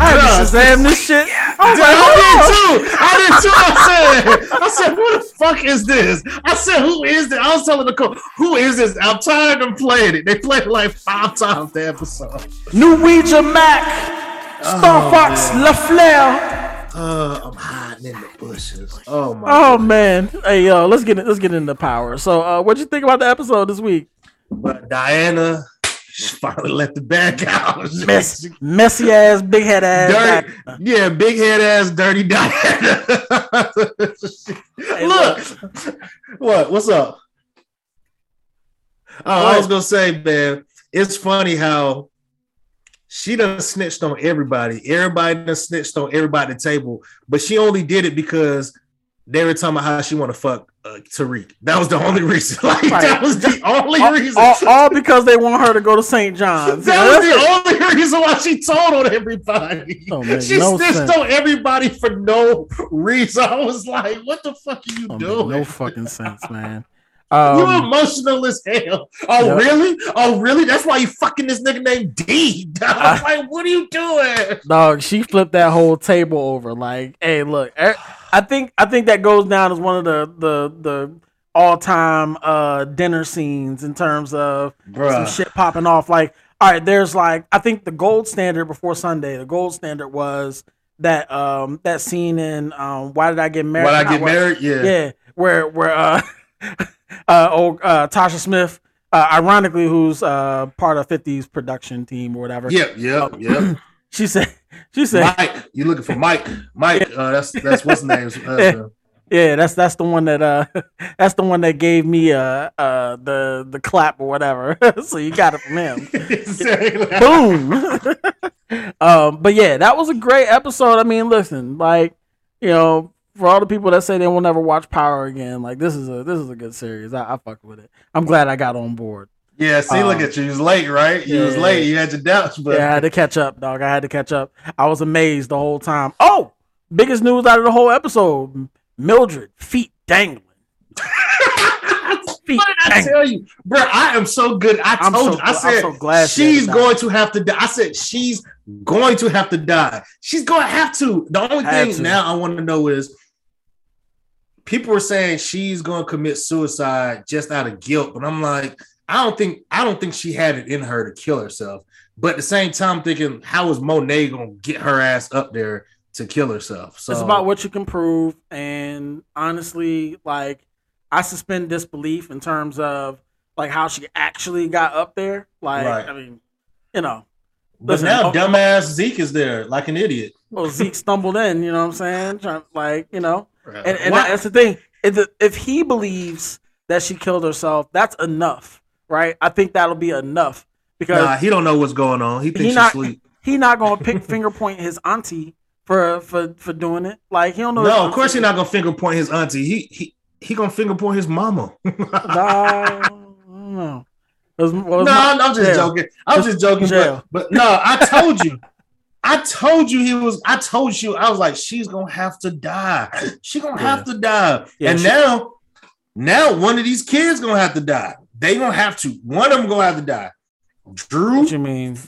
I had to Shazam this shit. I was Dude, like, I did too. I did too. I said, I said, who the fuck is this? I said, who is this? I was telling the coach, who is this? I'm tired of playing it. They played it like five times the episode. New Ouija Mac, Star Fox, LaFleur. Uh, I'm hiding in the bushes. Oh my. Oh man, hey yo, let's get it. Let's get into power. So, uh, what'd you think about the episode this week? But Diana she finally let the bag out. Mess, messy ass, big head ass. Dirty, yeah, big head ass, dirty Diana. Look, what? What's up? Oh, I was gonna say, man, it's funny how she done snitched on everybody. Everybody done snitched on everybody at the table, but she only did it because they were talking about how she want to fuck uh, Tariq. That was the only reason. Like that was the only all, reason. all, all because they want her to go to St. John's. That was the only reason why she told on everybody. She no snitched sense. on everybody for no reason. I was like, "What the fuck are you Don't doing? no fucking sense, man. you Um, emotional as hell. Oh Yeah. really? Oh really? That's why you fucking this nigga named D. I was like, what are you doing? dog, she flipped that whole table over. Like, hey, look, er- I think I think that goes down as one of the the the all time uh dinner scenes in terms of some shit popping off. Like, all right, there's like I think the gold standard before Sunday. The gold standard was that um that scene in um Why Did I Get Married? Why Did I Get Married? Yeah. yeah, where where uh uh old uh Tasha Smith. Uh, ironically, who's uh, part of 50's production team or whatever. Yep, yep, yep. She said, she said, Mike, you looking for Mike? Mike, uh, that's that's what's the name? Uh, yeah, that's that's the one that uh that's the one that gave me uh uh the the clap or whatever. so you got it from him. Boom. um, but yeah, that was a great episode. I mean, listen, like you know, for all the people that say they will never watch Power again, like this is a this is a good series. I, I fuck with it. I'm glad I got on board. Yeah, see, look Um, at you. You was late, right? You was late. You had your doubts, but yeah, I had to catch up, dog. I had to catch up. I was amazed the whole time. Oh, biggest news out of the whole episode: Mildred feet dangling. feet What did I tell you, bro? I am so good. I I'm told so you. I said so glad she's had to die. going to have to die. I said she's going to have to die. She's going to have to. The only Had thing to. now I want to know is people were saying she's going to commit suicide just out of guilt, but I'm like, I don't think I don't think she had it in her to kill herself. But at the same time, thinking how is Monet going to get her ass up there to kill herself? So It's about what you can prove, and honestly, like I suspend disbelief in terms of like how she actually got up there. Like, Right. I mean, you know, But listen, now oh- dumbass Zeke is there like an idiot. well, Zeke stumbled in. You know what I'm saying? Trying, like, you know, and, and that's the thing. If, if he believes that she killed herself, that's enough, right? I think that'll be enough because Nah, he don't know what's going on. He thinks he she's not asleep. he not gonna pick finger point his auntie for for for doing it. Like he don't know. No, of course he's not gonna finger point his auntie. He he he gonna finger point his mama. No, I don't know. It was- was no, my- I'm just jail. joking. I'm just joking. Jail. But, but no, I told you. I told you he was. I told you I was like, she's gonna have to die. She gonna have to die. Yeah, and she- now, now one of these kids gonna have to die. They gonna have to. One of them gonna have to die. Drew. What you mean?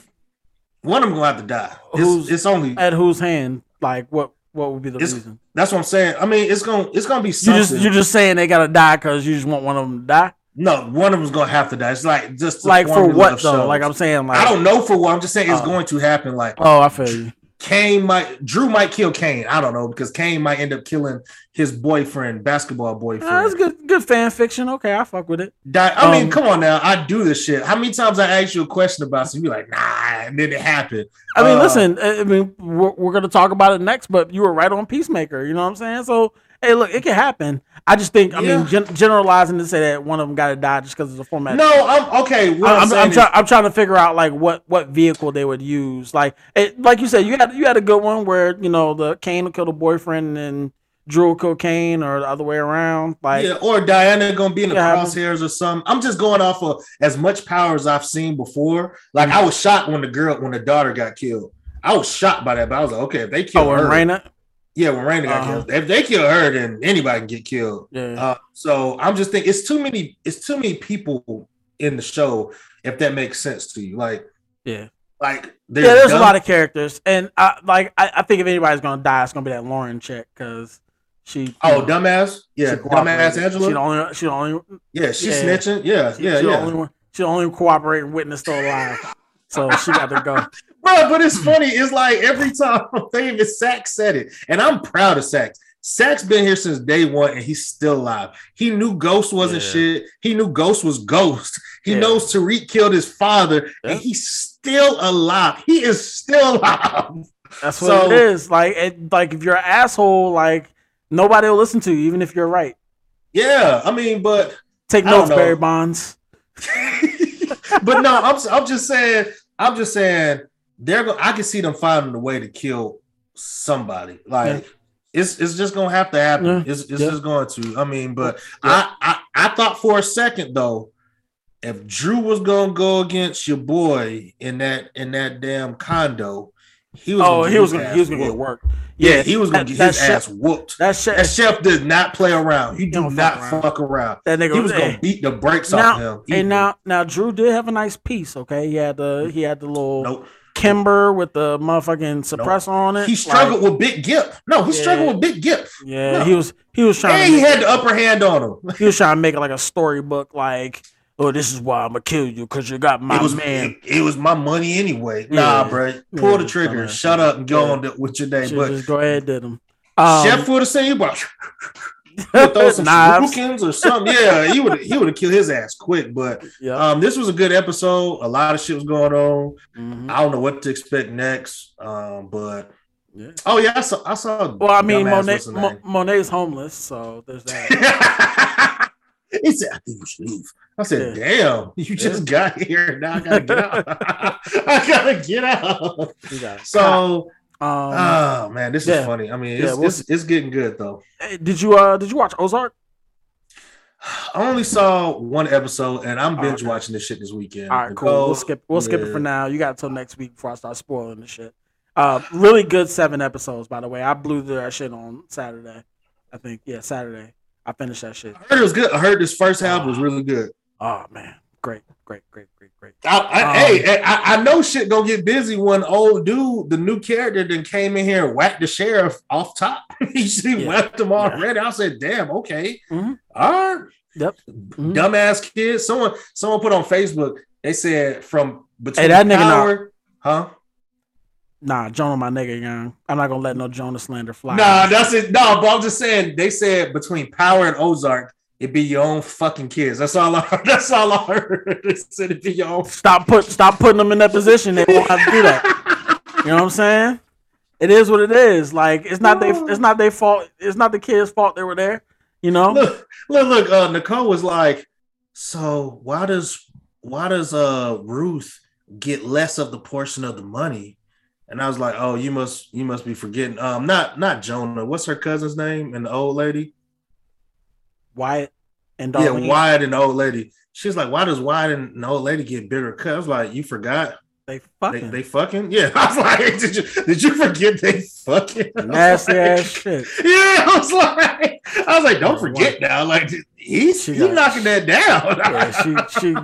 One of them gonna have to die. Who's- It's, it's only. At whose hand? Like what? What would be the reason? that's what I'm saying. I mean, it's gonna. It's gonna be You something. just you're just saying they gotta die because you just want one of them to die. No, one of them's gonna have to die. It's like just Like for what though? shows. Like I'm saying, like I don't know for what. I'm just saying it's Oh. going to happen. Like Oh, I feel you. Cane might Drew might kill Cane. I don't know because Cane might end up killing his boyfriend, basketball boyfriend. Uh, that's good, good fan fiction. Okay, I fuck with it. Di- I mean, Um, come on now. I do this shit. How many times I ask you a question about something, you like, nah, and then it happened. I mean, Uh, listen. I I mean, we're, we're gonna talk about it next, but you were right on Peacemaker. You know what I'm saying? So, hey, look, it can happen. I just think, I Yeah. mean, gen- generalizing to say that one of them got to die just because of the format. No, I'm okay. I'm, I'm, I'm, try, I'm trying to figure out like what what vehicle they would use. Like, it, like you said, you had you had a good one where you know the Cane will kill the boyfriend and Drew will kill Cane, or the other way around. Like, yeah, or Diana gonna be in the Yeah, crosshairs or something. I'm just going off of as much power as I've seen before. Like mm-hmm. I was shocked when the girl, when the daughter got killed. I was shocked by that, but I was like, okay, if they oh, kill oh, her, Raina. Yeah, when Raina got Uh-huh. killed, if they kill her, then anybody can get killed. Yeah. Uh, so I'm just thinking it's too many, it's too many people in the show. If that makes sense to you, like, Yeah. like yeah, there's a lot of characters, and I like I, I think if anybody's gonna die, it's gonna be that Lauren chick because she. oh know, dumbass, yeah, dumbass. Angela. She the only. She the only. yeah, she's snitching. Yeah, She, yeah, she yeah. The only one, she the only cooperating witness still alive, so she got to go. Bro, but it's hmm. funny. It's like every time famous Saxe said it, and I'm proud of Saxe. Saxe been here since day one, and he's still alive. He knew Ghost wasn't Yeah. shit. He knew Ghost was Ghost. He Yeah. knows Tariq killed his father, Yeah. and he's still alive. He is still alive. That's what So- it is. Like, it, like if you're an asshole, like nobody will listen to you, even if you're right. Yeah, I mean, but Take notes. Barry Bonds. but no, I'm I'm just saying, I'm just saying they're going I can see them finding a way to kill somebody. Like it's it's just gonna have to happen. Yeah. It's it's Yeah. just going to. I mean, but I, I I thought for a second though, if Drew was gonna go against your boy in that in that damn condo, he was Oh, gonna he was gonna he was gonna get whooped. work. Yeah, he was gonna that- get his chef- ass whooped. That shit. That chef did not play around. He did not around. fuck around. That nigga he was was- gonna beat the brakes now, off him. He and now, now Drew did have a nice piece. Okay, he had the he had the little Nope. Kimber with the motherfucking suppressor on it. He struggled Like, with Big Gip. No, he struggled with Big Gip. Yeah, No. he was he was trying. And to he had the upper hand on him. he was trying to make it like a storybook. Like, oh, this is why I'm gonna kill you because you got my it was man. It, it was my money anyway. Yeah. Nah, bro. Pull Yeah, the trigger. Shut up and go Yeah. on with your day. Should But just go ahead and did him. Um, Chef would have seen you, bro. Throw some shurikens or something. Yeah, he would he would have killed his ass quick. But Yeah. um, this was a good episode. A lot of shit was going on. Mhm. I don't know what to expect next. Um, but Yeah. oh yeah, I saw I saw. Well, I mean, Monet, what's her Mo- Monet's homeless, so there's that. he said, I think you should leave. I said, damn, you just got here. Now I gotta get out. I gotta get out. Got So um, oh man, this yeah. is funny. I mean, it's, we'll it's, it's getting good though. hey, did you uh did you watch Ozark? I only saw one episode and I'm binge watching this shit this weekend. All right, cool. We'll skip. We'll skip it for now. You got until next week before I start spoiling the shit. Uh, really good seven episodes, by the way. I blew that shit on Saturday. I think yeah, Saturday. I finished that shit. I heard it was good. I heard this first half was really good. Oh man, great, great, great, great, great. I, I, Um, hey, I, I know shit gonna get busy when old dude, the new character, then came in here and whacked the sheriff off top. he Yeah. whacked him already. I said, "Damn, okay, Mhm. all right." Yep. Mhm. Dumbass kid. Someone, someone put on Facebook. They said from between that nigga power, huh? Nah, Jonah, my nigga, young. I'm not gonna let no Jonah slander fly. Nah, that's it. No, but I'm just saying. They said between Power and Ozark, it be your own fucking kids. That's all I. heard. That's all I heard. It be your own. stop put stop putting them in that position. They won't have to do that. You know what I'm saying? It is what it is. Like it's not they it's not their fault. It's not the kids' fault they were there. You know? Look, look, look. Uh, Nicole was like, "So why does why does uh Ruth get less of the portion of the money?" And I was like, "Oh, you must you must be forgetting. Um, not not Jonah. What's her cousin's name? And the old lady. Wyatt and Yeah, Darlene. Wyatt and the old lady. She's like, why does Wyatt and the old lady get bigger was like, you forgot They they, fucking they fucking yeah. I was like, did you did you forget they fucking nasty like- ass shit. Yeah, I was like, I was like, don't forget now. Like he's he's knocking that down. Yeah, she she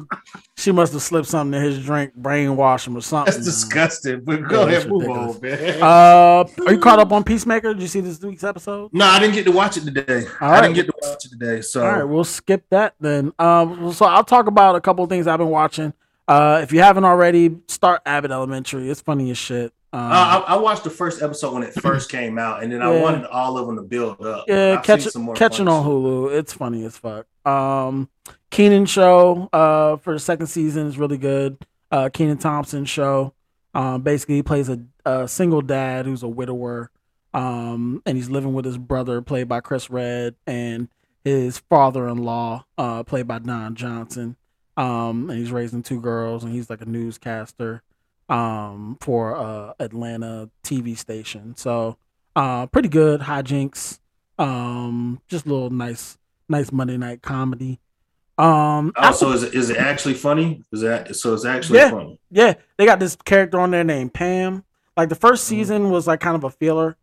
she must have slipped something in his drink, brainwash him or something. That's disgusting. But go Yeah, ahead, move on, man. Uh, are you caught up on Peacemaker? Did you see this week's episode? no, I didn't get to watch it today. All I right. didn't get to watch it today. So All right, we'll skip that then. Um, so I'll talk about a couple of things I've been watching. Uh, if you haven't already, start Abbott Elementary. It's funny as shit. Um, Uh, I, I watched the first episode when it first came out, and then I wanted all of them to build up. Yeah, I've catch some more catching on Hulu. It's funny as fuck. Um, Kenan show uh for the second season is really good. Uh, Kenan Thompson show. Um, basically he plays a, a single dad who's a widower. Um, and he's living with his brother, played by Chris Redd, and his father-in-law, uh, played by Don Johnson. Um, and he's raising two girls, and he's like a newscaster, um, for uh Atlanta TV station. So, uh, pretty good hijinks. Um, just a little nice, nice Monday night comedy. Um, Oh, so is it, is it actually funny? Is that so? It's actually yeah, funny. yeah. They got this character on there named Pam. Like the first Mm-hmm. season was like kind of a filler,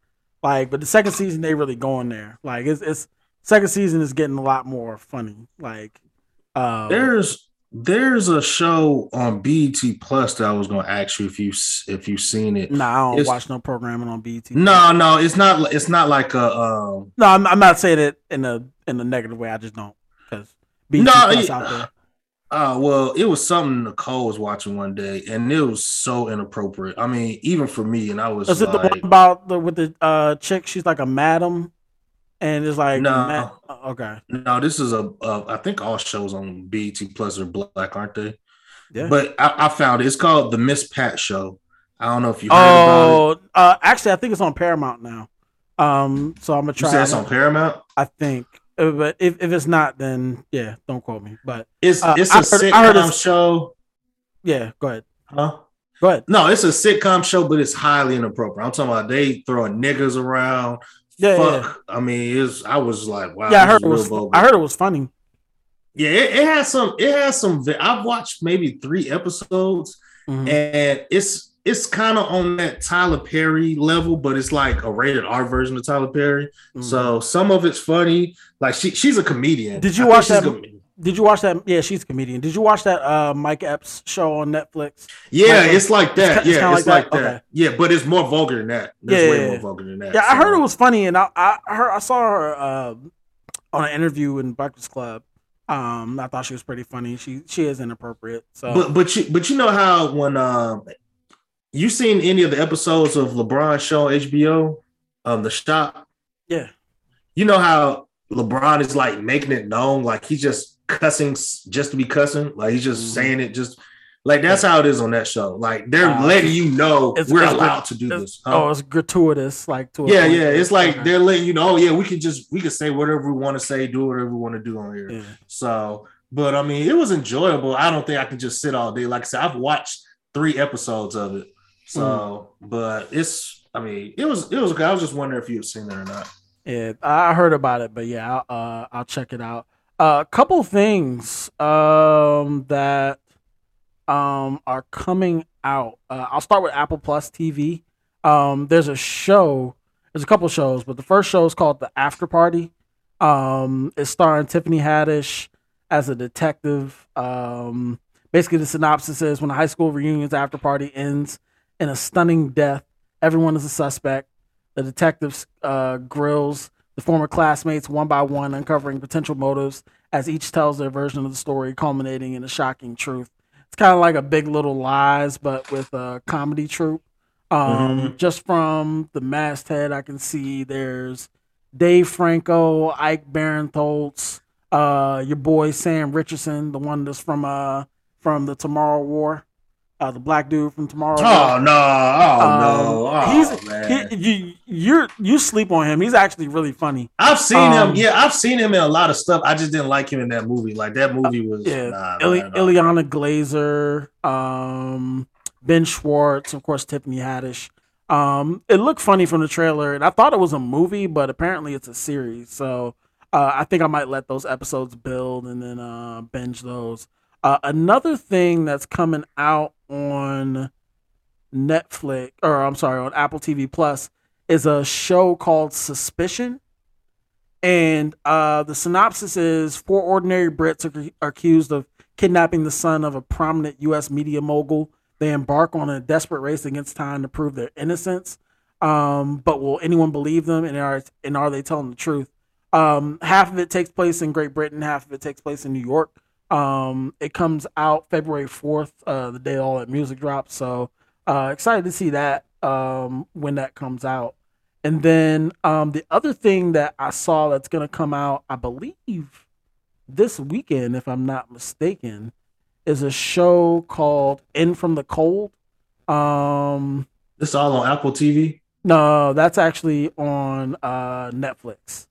like, but the second season they really go in there. Like it's it's second season is getting a lot more funny. Like, um, There's there's a show on BET Plus that I was going to ask you if you if you've seen it. nah, I don't It's- watch no programming on BET. No, no, it's not. It's not like a. Um, no, I'm, I'm not saying it in a in a negative way. I just don't because BET No, Plus it- out there. Uh, well, it was something Nicole was watching one day, and it was so inappropriate. I mean, even for me, and I was Is it the one about the with the uh chick? She's like a madam, and it's like No. ma- uh, okay, no, this is a, a. I think all shows on BET Plus are black, aren't they? yeah. But I, I found it. It's called the Miss Pat Show. I don't know if you heard about it. Oh, uh, actually, I think it's on Paramount now. Um, so I'm gonna try. You said it's on Paramount. I think, Uh, but if, if it's not, then yeah, don't quote me. But It's Uh, it's I a heard- sitcom I heard it's- show. yeah, go ahead, Huh? go ahead. No, it's a sitcom show, but it's highly inappropriate. I'm talking about they throwing niggas around. Yeah, Fuck. I mean, it's. I was like, wow. yeah, I heard it was. vulgar. I heard it was funny. Yeah, it, it has some. It has some. I've watched maybe three episodes, Mhm. and it's it's kind of on that Tyler Perry level, but it's like a rated R version of Tyler Perry. Mhm. So some of it's funny. Like she she's a comedian. Did you I watch that? Did you watch that? Yeah, she's a comedian. Did you watch that uh Mike Epps show on Netflix? Yeah, Like, it's like that. it's ki- it's yeah, it's like like that? that. Okay. Yeah, but it's more vulgar than that. It's Yeah, way yeah, more yeah. vulgar than that. Yeah, I heard it was funny, and I I heard I saw her uh, on an interview in Breakfast Club. Um, I thought she was pretty funny. She she is inappropriate. So But but you but you know how when um you seen any of the episodes of LeBron show on HBO, um the shop, yeah, you know how LeBron is like making it known, like he's just cussing just to be cussing, like he's just Mhm. saying it just like that's how it is on that show. Like they're Uh, letting you know it's- we're it's allowed to do this. huh? Oh, it's gratuitous, like to yeah, yeah. It's like Okay. they're letting you know, oh yeah, we can just we can say whatever we want to say, do whatever we want to do on here. Yeah. So, but I mean, it was enjoyable. I don't think I can just sit all day. Like I said, I've watched three episodes of it. So, Mm. but it's, I mean, it was, it was okay. I was just wondering if you've seen it or not. Yeah, I heard about it, but yeah, I'll, uh, I'll check it out. A uh, couple things um, that um, are coming out. Uh, I'll start with Apple Plus TV. Um, there's a show. There's a couple shows, but the first show is called The After Party. Um, it's starring Tiffany Haddish as a detective. Um, basically, the synopsis is when a high school reunion's after party ends in a stunning death, everyone is a suspect. The detective uh, grills the former classmates one by one, uncovering potential motives as each tells their version of the story, culminating in a shocking truth. It's kind of like a Big Little Lies, but with a comedy troupe. Um, Mhm. Just from the masthead, I can see there's Dave Franco, Ike Barinholtz, uh, your boy Sam Richardson, the one that's from uh from the Tomorrow War, uh, the black dude from Tomorrow. Oh no! Oh Um, no! Oh he's man! he, you you're you sleep on him. He's actually really funny. I've seen um, him. Yeah, I've seen him in a lot of stuff. I just didn't like him in that movie. Like that movie was. Yeah, nah, Ili-. Ilana Glazer, um, Ben Schwartz, of course, Tiffany Haddish. Um, it looked funny from the trailer, and I thought it was a movie, but apparently it's a series. So uh, I think I might let those episodes build and then uh, binge those. Uh, another thing that's coming out on Netflix, or I'm sorry, on Apple TV Plus, is a show called Suspicion. And uh, the synopsis is four ordinary Brits are, are accused of kidnapping the son of a prominent U.S. media mogul. They embark on a desperate race against time to prove their innocence. Um, but will anyone believe them? And are and are they telling the truth? Um, half of it takes place in Great Britain, half of it takes place in New York. Um, it comes out February fourth, uh, the day all that music drops. So uh, excited to see that. um, when that comes out. And then um, the other thing that I saw that's going to come out, I believe, this weekend, if I'm not mistaken, is a show called In from the Cold. Um, This all on Apple TV. no, that's actually on uh, Netflix.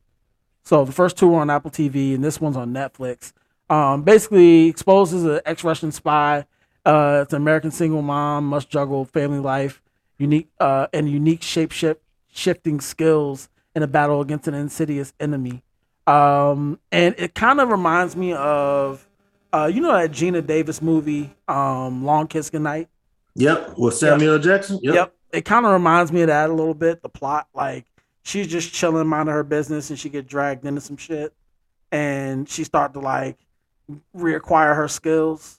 So the first two are on Apple TV, and this one's on Netflix. Um, basically, exposes an ex-Russian spy. Uh, it's an American single mom must juggle family life, unique uh, and unique shape shifting skills in a battle against an insidious enemy. Um, and it kind of reminds me of, uh, you know, that Geena Davis movie, um, Long Kiss Goodnight. Yep, with Samuel L. Jackson. Yep. Yep. It kind of reminds me of that a little bit. The plot, like she's just chilling, minding her business, and she get dragged into some shit, and she start to like reacquire her skills.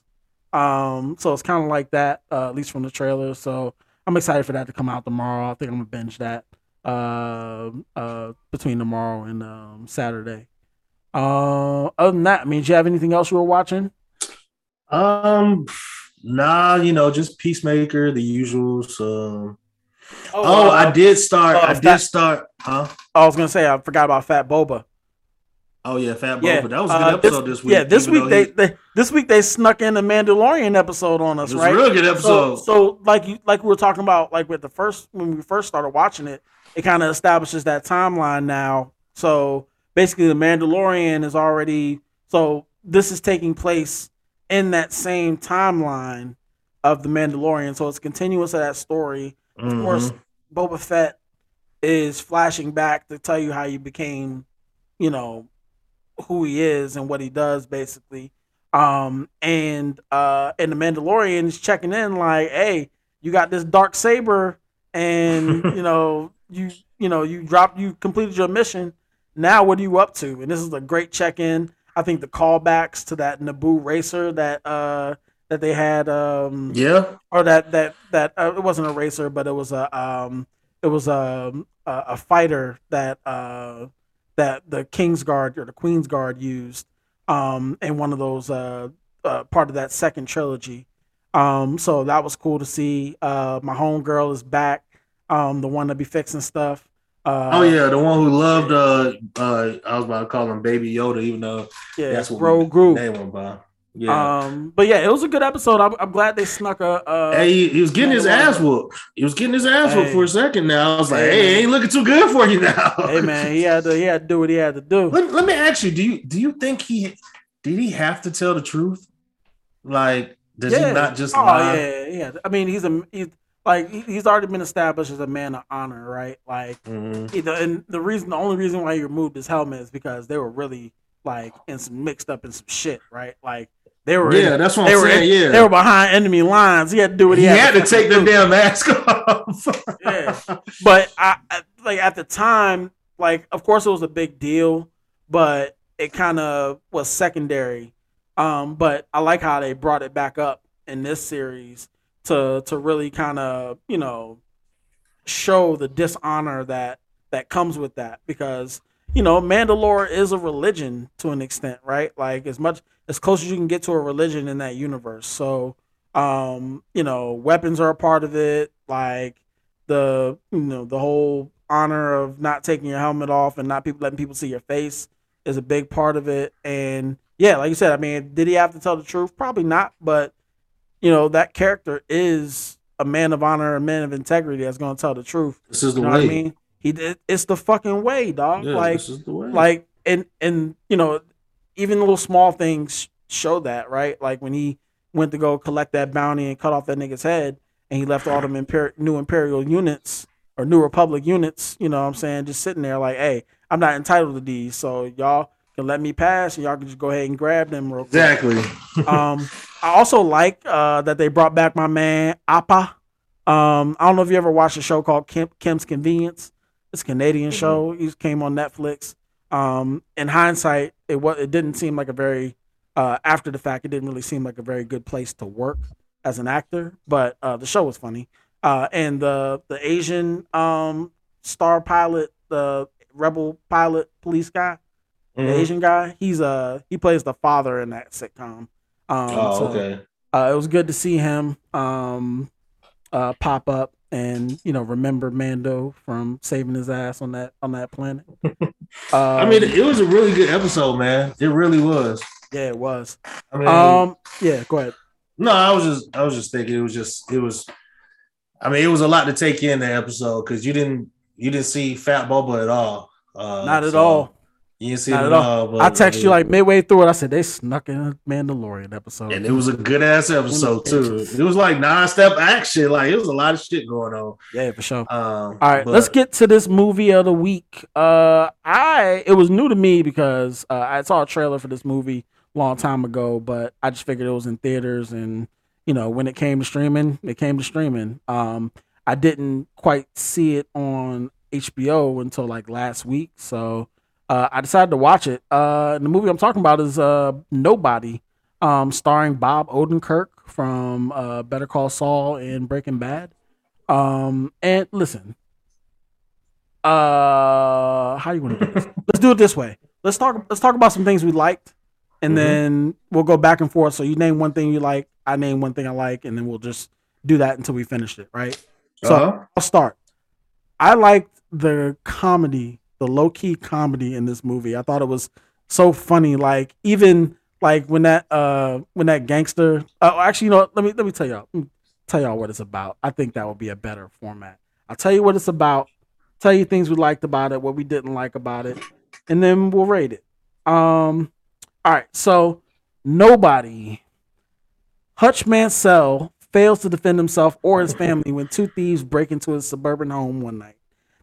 Um, so it's kind of like that, uh, at least from the trailer. So I'm excited for that to come out tomorrow. I think I'm gonna binge that uh, uh, between tomorrow and um, Saturday. Uh, other than that, I mean, do you have anything else you were watching? Um, nah, you know, just Peacemaker, the usuals. Um, Oh, oh, uh, I did start. uh, I Fat- did start. Huh? I was gonna say I forgot about Fat Boba. Oh yeah, Fat Yeah, Boba. That was a good uh, episode this, week. Yeah, this week they, he- they this week they snuck in a Mandalorian episode on us, It was a right? real good So, episode. so like you like we were talking about like with the first when we first started watching it, it kind of establishes that timeline now. So basically, the Mandalorian is already so this is taking place in that same timeline of the Mandalorian. So it's continuous of that story. Of Mhm. course, Boba Fett is flashing back to tell you how you became, you know, who he is and what he does basically. Um and uh and the Mandalorian is checking in like, hey, you got this dark saber and you know, you you know, you dropped you completed your mission. Now what are you up to? And this is a great check-in. I think the callbacks to that Naboo racer that uh that they had um Yeah. or that that that uh, it wasn't a racer but it was a um it was a a, a fighter that uh that the King's Guard or the Queen's Guard used um in one of those uh, uh part of that second trilogy um so that was cool to see uh my homegirl is back um the one to be fixing stuff uh Oh yeah, the one who loved. Uh, uh, I was about to call him Baby Yoda, even though Yeah, that's what Groot. name him by. Yeah. um but yeah it was a good episode i'm, I'm glad they snuck a uh hey, he, he was getting his ass whooped. He was getting his ass whooped for a second. Now I was like, Hey, "Hey, man. ain't looking too good for you now." hey man he had to he had to do what he had to do Let, let me ask you: Do you do you think he did he have to tell the truth? Like, does he not just oh lie? yeah, yeah. I mean, he's a he's like he's already been established as a man of honor, right? Like, Mhm. he- the- and the reason, the only reason why he removed his helmet is because they were really like in some mixed up in some shit, right? Like they were, Yeah, in- that's what they I'm were saying, in- yeah. they were behind enemy lines. He had to do what he, He had to take the damn mask off. yeah. But I, I like at the time, like of course it was a big deal, but it kind of was secondary. Um, but I like how they brought it back up in this series to to really kind of you know show the dishonor that that comes with that because you know Mandalore is a religion to an extent, right? Like as much as close as you can get to a religion in that universe. So um, you know, weapons are a part of it, like the you know the whole honor of not taking your helmet off and not people letting people see your face is a big part of it. And yeah, like you said, I mean, did he have to tell the truth? Probably not, but you know that character is a man of honor, a man of integrity that's going to tell the truth. This is the You know way. I mean? He did. It's the fucking way, dog. Yeah, like, this is the way. like, and and you know, even little small things show that, right? Like when he went to go collect that bounty and cut off that nigga's head, and he left all them imper- new imperial units or new republic units. You know what I'm saying? Just sitting there, like, hey, I'm not entitled to these, so y'all can let me pass, and y'all can just go ahead and grab them real quick. Exactly. um, I also like uh, that they brought back my man Appa. Um, I don't know if you ever watched a show called Kim, Kim's Convenience. It's a Canadian show. He came on Netflix. Um, in hindsight, it was it didn't seem like a very uh, after the fact. It didn't really seem like a very good place to work as an actor. But uh, the show was funny. Uh, and the the Asian um, star pilot, the rebel pilot, police guy, Mhm. the Asian guy. He's uh he plays the father in that sitcom. Um, Oh, so, okay. Uh, it was good to see him um, uh, pop up, and you know remember Mando from saving his ass on that on that planet. I mean, Um, it was a really good episode, man. It really was. yeah, it was. I mean, Um, yeah, go ahead. no, I was just, I was just thinking, it was just, it was. I mean, it was a lot to take in the episode because you didn't, you didn't see Fat Boba at all. Uh, Not at so all. You didn't see Not it at all. but- I text you like midway through it. I said they snuck in a Mandalorian episode, and it was a good ass episode too. It was like non-step action. Like it was a lot of shit going on. Yeah, for sure. Um, All right, let's get to this movie of the week. Uh, I it was new to me because uh, I saw a trailer for this movie a long time ago, but I just figured it was in theaters, and you know when it came to streaming, it came to streaming. Um, I didn't quite see it on HBO until like last week, so uh, I decided to watch it. Uh, the movie I'm talking about is uh, Nobody, um, starring Bob Odenkirk from uh, Better Call Saul and Breaking Bad. Um, and listen, uh, how do you want to do this? Let's do it this way. Let's talk. Let's talk about some things we liked, and Mhm. then we'll go back and forth. So you name one thing you like, I name one thing I like, and then we'll just do that until we finish it. Right. So Uh-huh. I'll start. I liked the comedy, the low key comedy in this movie. I thought it was so funny. Like even like when that uh when that gangster. Oh, actually, you know, let me let me tell y'all. Tell y'all what it's about. I think that would be a better format. I'll tell you what it's about. Tell you things we liked about it, what we didn't like about it, and then we'll rate it. Um. All right. So nobody. Hutch Mansell fails to defend himself or his family when two thieves break into his suburban home one night.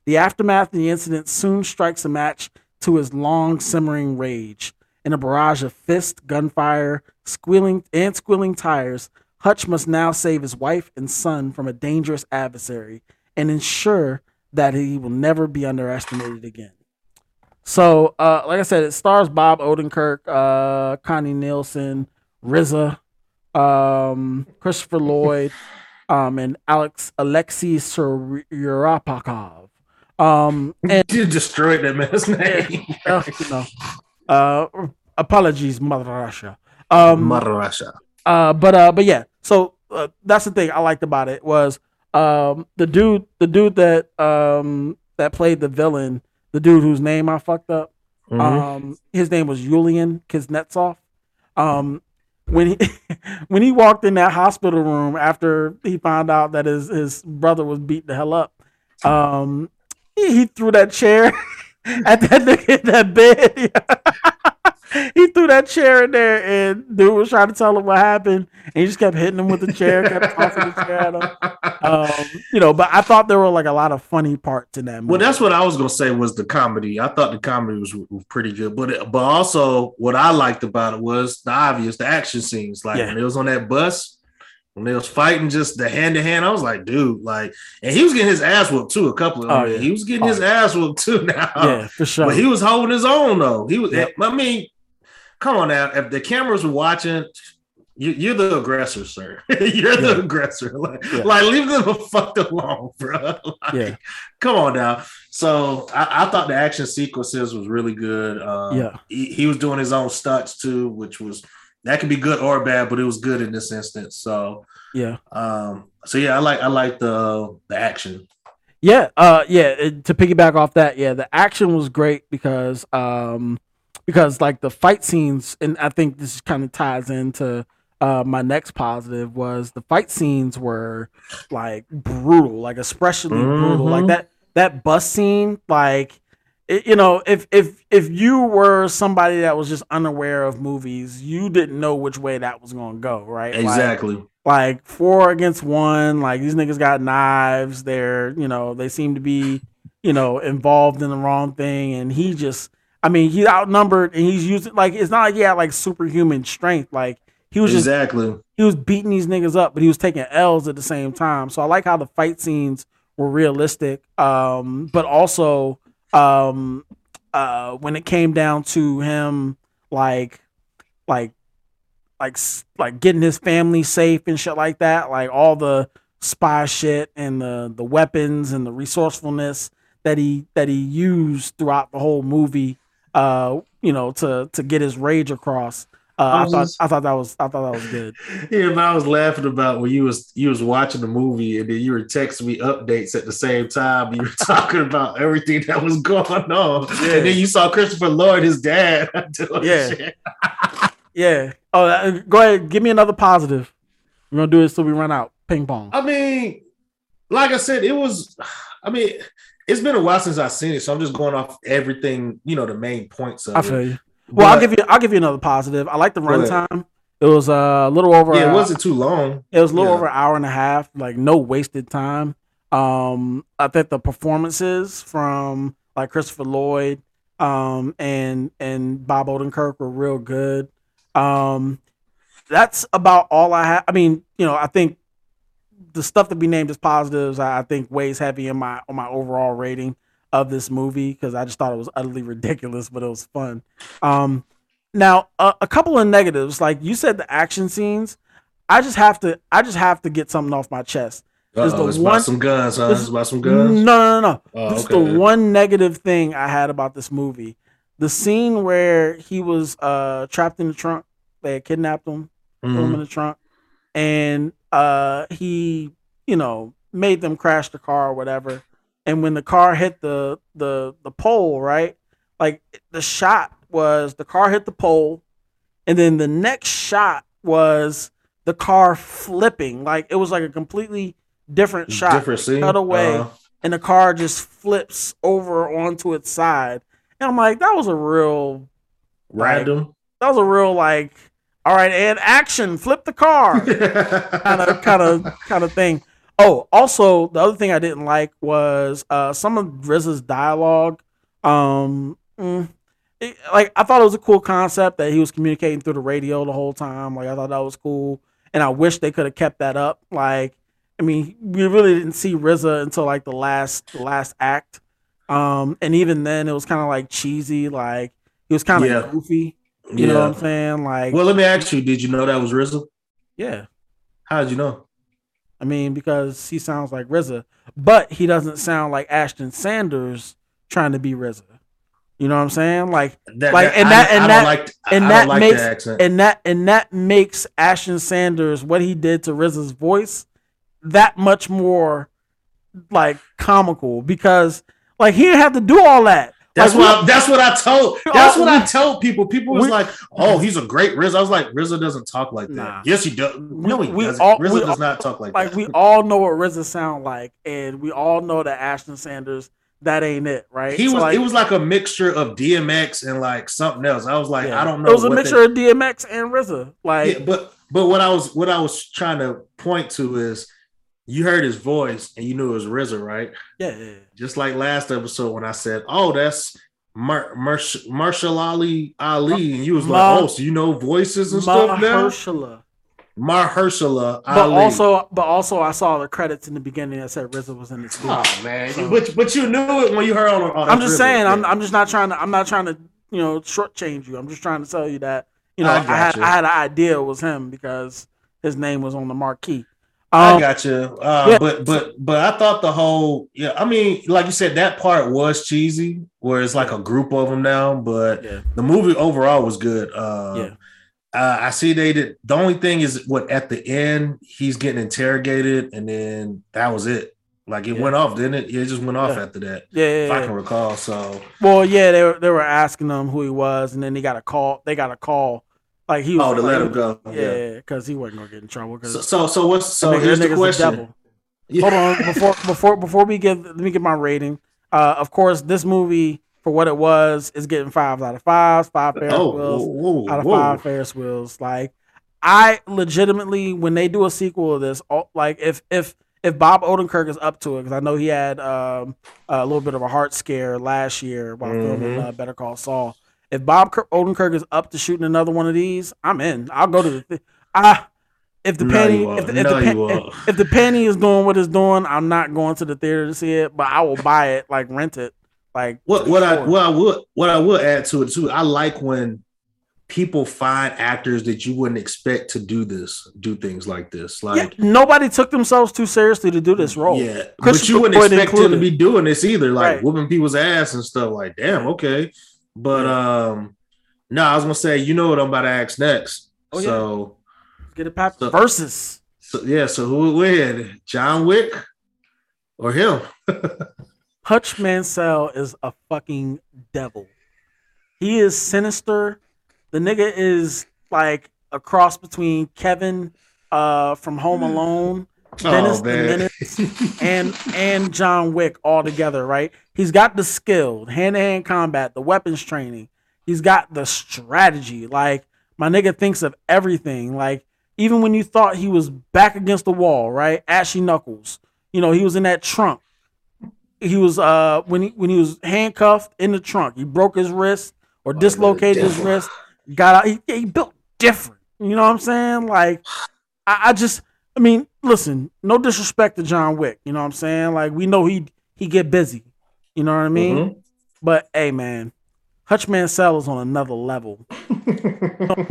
The aftermath of the incident soon strikes a match to his long simmering rage. In a barrage of fists, gunfire, squealing and squealing tires, Hutch must now save his wife and son from a dangerous adversary and ensure that he will never be underestimated again. So, uh, like I said, it stars Bob Odenkirk, uh, Connie Nielsen, RZA, um, Christopher Lloyd, um, and Alex Alexei Surapakov. Um, and you destroyed that man's name. uh, you know, uh, apologies, Mother Russia. Um, Mother Russia. uh, but uh, but yeah. So uh, that's the thing I liked about it was um the dude, the dude that um that played the villain, the dude whose name I fucked up. Mhm. Um, his name was Julian Kuznetsov. Um, when he when he walked in that hospital room after he found out that his his brother was beat the hell up, um, he, he threw that chair at that nigga in that bed. he threw that chair in there, and dude was trying to tell him what happened, and he just kept hitting him with the chair, kept tossing the chair at him. Um, you know, but I thought there were like a lot of funny parts in that movie. Well, that's what I was gonna say was the comedy. I thought the comedy was, was pretty good, but it, but also what I liked about it was the obvious, the action scenes. Like Yeah. when it was on that bus, when they was fighting, just the hand to hand. I was like, dude, like, and he was getting his ass whooped too. A couple of Oh, yeah. he was getting Oh, his ass whooped too. Now, yeah, for sure. but he was holding his own though. He was. Yep. I mean, come on now. If the cameras were watching, you, you're the aggressor, sir. you're the aggressor. Like, Yeah. like, leave them the fuck alone, bro. Like, Yeah. Come on now. So I, I thought the action sequences was really good. Um, Yeah. He, he was doing his own stunts too, which was that could be good or bad, but it was good in this instance. So yeah. um, so yeah, I like I like the the action. Yeah, uh, yeah. it- to piggyback off that, yeah, the action was great because, um, because like the fight scenes, and I think this kind of ties into uh my next positive was the fight scenes were like brutal, like especially brutal, like Mhm. that that bus scene, like. It- you know, if if if you were somebody that was just unaware of movies, you didn't know which way that was going to go, right? Like, Exactly. like four against one. Like these niggas got knives. They're you know they seem to be you know involved in the wrong thing, and he just I mean he's outnumbered and he's using like it's not like he had like superhuman strength. Like he was just exactly. he was beating these niggas up, but he was taking L's at the same time. So I like how the fight scenes were realistic, um, but also um, uh, when it came down to him, like, like, like, like getting his family safe and shit like that, like all the spy shit and the the weapons and the resourcefulness that he that he used throughout the whole movie, uh, you know, to to get his rage across. Uh, I thought I thought that was I thought that was good. Yeah, but I was laughing about when you was you was watching the movie and then you were texting me updates at the same time. You were talking about everything that was going on, Yeah. and then you saw Christopher Lloyd, his dad, doing Yeah. shit. Yeah. Oh, uh, go ahead. Give me another positive. We're gonna do this till we run out. Ping pong. I mean, like I said, it was. I mean, it's been a while since I've seen it, so I'm just going off everything. You know, the main points of I it. Well, I'll give you I'll give you another positive. I like the runtime. It was uh, a little over. Yeah, it wasn't too long. It was a little Yeah. over an hour and a half. Like no wasted time. Um, I think the performances from like Christopher Lloyd, um, and and Bob Odenkirk were real good. Um, that's about all I have. I mean, you know, I think the stuff that we named as positives, I, I think weighs heavy in my on my overall rating of this movie because I just thought it was utterly ridiculous, but it was fun. Um, now a, a couple of negatives, like you said, the action scenes. I just have to, I just have to get something off my chest. Uh-oh, it's about some guns, huh? this- It's about some guns? No, no, no, no. Oh, this is okay. the one negative thing I had about this movie. The scene where he was uh trapped in the trunk, they had kidnapped him, threw him in the trunk, and uh he, you know, made them crash the car or whatever. And when the car hit the the the pole, right? Like the shot was the car hit the pole, and then the next shot was the car flipping. Like it was like a completely different shot. Different scene? Cut away, Uh-huh. and the car just flips over onto its side. And I'm like, that was a real like, Random. that was a real like, all right, and action, flip the car, kind of, kind of, kind of thing. Oh, also the other thing I didn't like was uh some of RZA's dialogue. Um, mm, it- like I thought it was a cool concept that he was communicating through the radio the whole time. Like I thought that was cool, and I wish they could have kept that up. Like, I mean, we really didn't see RZA until like the last the last act. Um, and even then, it was kind of like cheesy. Like he was kind of Yeah. goofy. You know what I'm saying? Like, Well, let me ask you: Did you know that was RZA? yeah. How did you know? I mean, because he sounds like RZA, but he doesn't sound like Ashton Sanders trying to be RZA. You know what I'm saying? Like, That- like, and that, I and don't that, like- and that like makes, accent. and that, and that makes Ashton Sanders what he did to RZA's voice that much more like comical because like he didn't have to do all that. That's Like, what I, that's what I told. That's Oh, what I told people. People was like, "Oh, he's a great RZA." I was like, "RZA doesn't talk like that." Nah. Yes, he does. No, he we doesn't. all- RZA does all- not talk like, like that. Like we all know what RZA sound like, and we all know that Ashton Sanders that ain't it, right? he So, was. like, it was like a mixture of DMX and like something else. I was like, yeah. I don't know. It was a mixture of DMX and RZA. Like, yeah, but but what I was what I was trying to point to is you heard his voice and you knew it was RZA, right? yeah, yeah, yeah. Just like last episode when I said, "Oh, that's Mar- Marsh- Marshall Ali Ali," and you was like, "Oh, so you know voices and stuff now." Mahershala. Mahershala But Ali. also, but also, I saw the credits in the beginning that said RZA was in this. oh man, but but you knew it when you heard on. on I'm just saying, I'm, I'm just not trying to, I'm not trying to, you know, shortchange you. I'm just trying to tell you that, you know, I I, had. I had an idea it was him because his name was on the marquee. I Um, got you. Uh, yeah. But but but I thought the whole yeah. I mean, like you said, that part was cheesy, where it's like a group of them now. But Yeah. the movie overall was good. Uh, Yeah. Uh, I see they did. The only thing is what at the end he's getting interrogated, and then that was it. Like it Yeah. went off, didn't it? It just went off Yeah. after that. Yeah, yeah, if I can recall. So Well, yeah, they were they were asking him who he was, and then he got a call. They got a call, like he was. Oh, to like, let him go. Yeah, because he wasn't gonna get in trouble. so so, so what's so nigga- here's the question. devil. Hold on, before before before we give let me get my rating. Uh, of course, this movie for what it was is getting five out of five, five Ferris Oh, wheels whoa, whoa, out of whoa. five Ferris wheels. Like, I legitimately when they do a sequel of this, all- like if if if Bob Odenkirk is up to it, because I know he had um, a little bit of a heart scare last year while filming Mhm. uh, Better Call Saul. If Bob Kir- Odenkirk is up to shooting another one of these, I'm in. I'll go to the. Th- I if the No, penny if, the- if, No, the you pe- if, if the penny is doing what it's doing, I'm not going to the theater to see it, but I will buy it, like rent it, like What what I sure. what I would what I would add to it too. I like when people find actors that you wouldn't expect to do this, do things like this. Yeah, Like nobody took themselves too seriously to do this role. yeah, but you wouldn't Lloyd expect him to be doing this either, like Right. whooping people's ass and stuff. Like, damn, okay. But um, No, I was gonna say, you know what I'm about to ask next. Oh, yeah. so, Get it pop So- versus. so yeah, so who would win, John Wick or him? Hutch Mansell is a fucking devil. He is sinister. The nigga is like a cross between Kevin uh, from Home Alone, Dennis the. Menace, and and John Wick all together. Right? He's got the skill, hand to hand combat, the weapons training. He's got the strategy. Like my nigga thinks of everything. Like even when you thought he was back against the wall, right? Ashy knuckles. You know he was in that trunk he was uh when he when he was handcuffed in the trunk, he broke his wrist or dislocated his wrist. Got out. He, he built different. You know what I'm saying? Like I, I just I mean, listen, no disrespect to John Wick. You know what I'm saying? Like we know he he get busy. You know what I mean? Mhm. But hey, man, Hutch Mansell is on another level.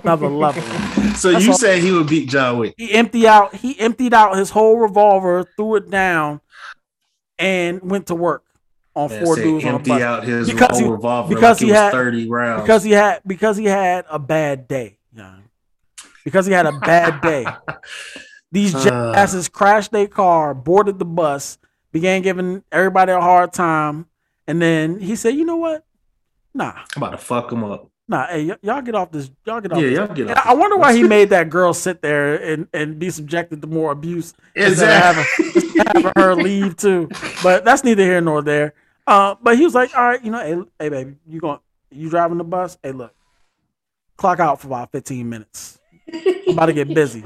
another level. So That's you say he would beat John Wick? he empty out he emptied out his whole revolver, threw it down, and went to work on Man, four said dudes on a empty out his because he, whole revolver because like he had 30 rounds. because he had because he had a bad day. Yeah. Because he had a bad day. These Uh. crashed their car, boarded the bus, began giving everybody a hard time, and then he said, "You know what? Nah, I'm about to fuck him up. nah. Hey, y- y'all get off this. Y'all get off. Yeah, this. y'all get And off I wonder why he made that girl sit there and, and be subjected to more abuse instead of having, having her leave too. But that's neither here nor there. Uh, but he was like, all right, you know, hey, hey baby, you going you driving the bus? Hey, look, clock out for about 15 minutes. I'm about to get busy.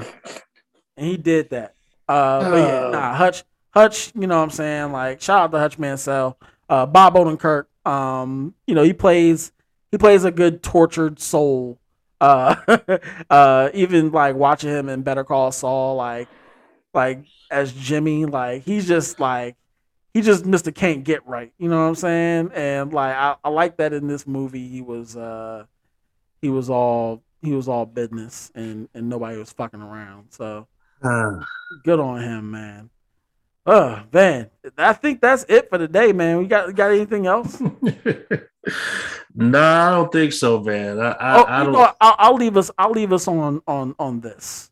And he did that. Uh, but yeah, Oh. nah, Hutch, Hutch, you know what I'm saying? Like, shout out to Hutch Mansell. Uh, Bob Odenkirk, um, you know, he plays he plays a good tortured soul. Uh, uh, even like watching him in Better Call Saul, like, like as Jimmy, like he's just like he just Mr. Can't Get Right. You know what I'm saying? And like I, I like that in this movie, he was uh he was all he was all business and and nobody was fucking around. So good on him, man. Uh man, I think that's it for today, man. We got got anything else? nah, I don't think so, man. I, I, oh, I don't. Know, I'll, I'll leave us. I'll leave us on on on this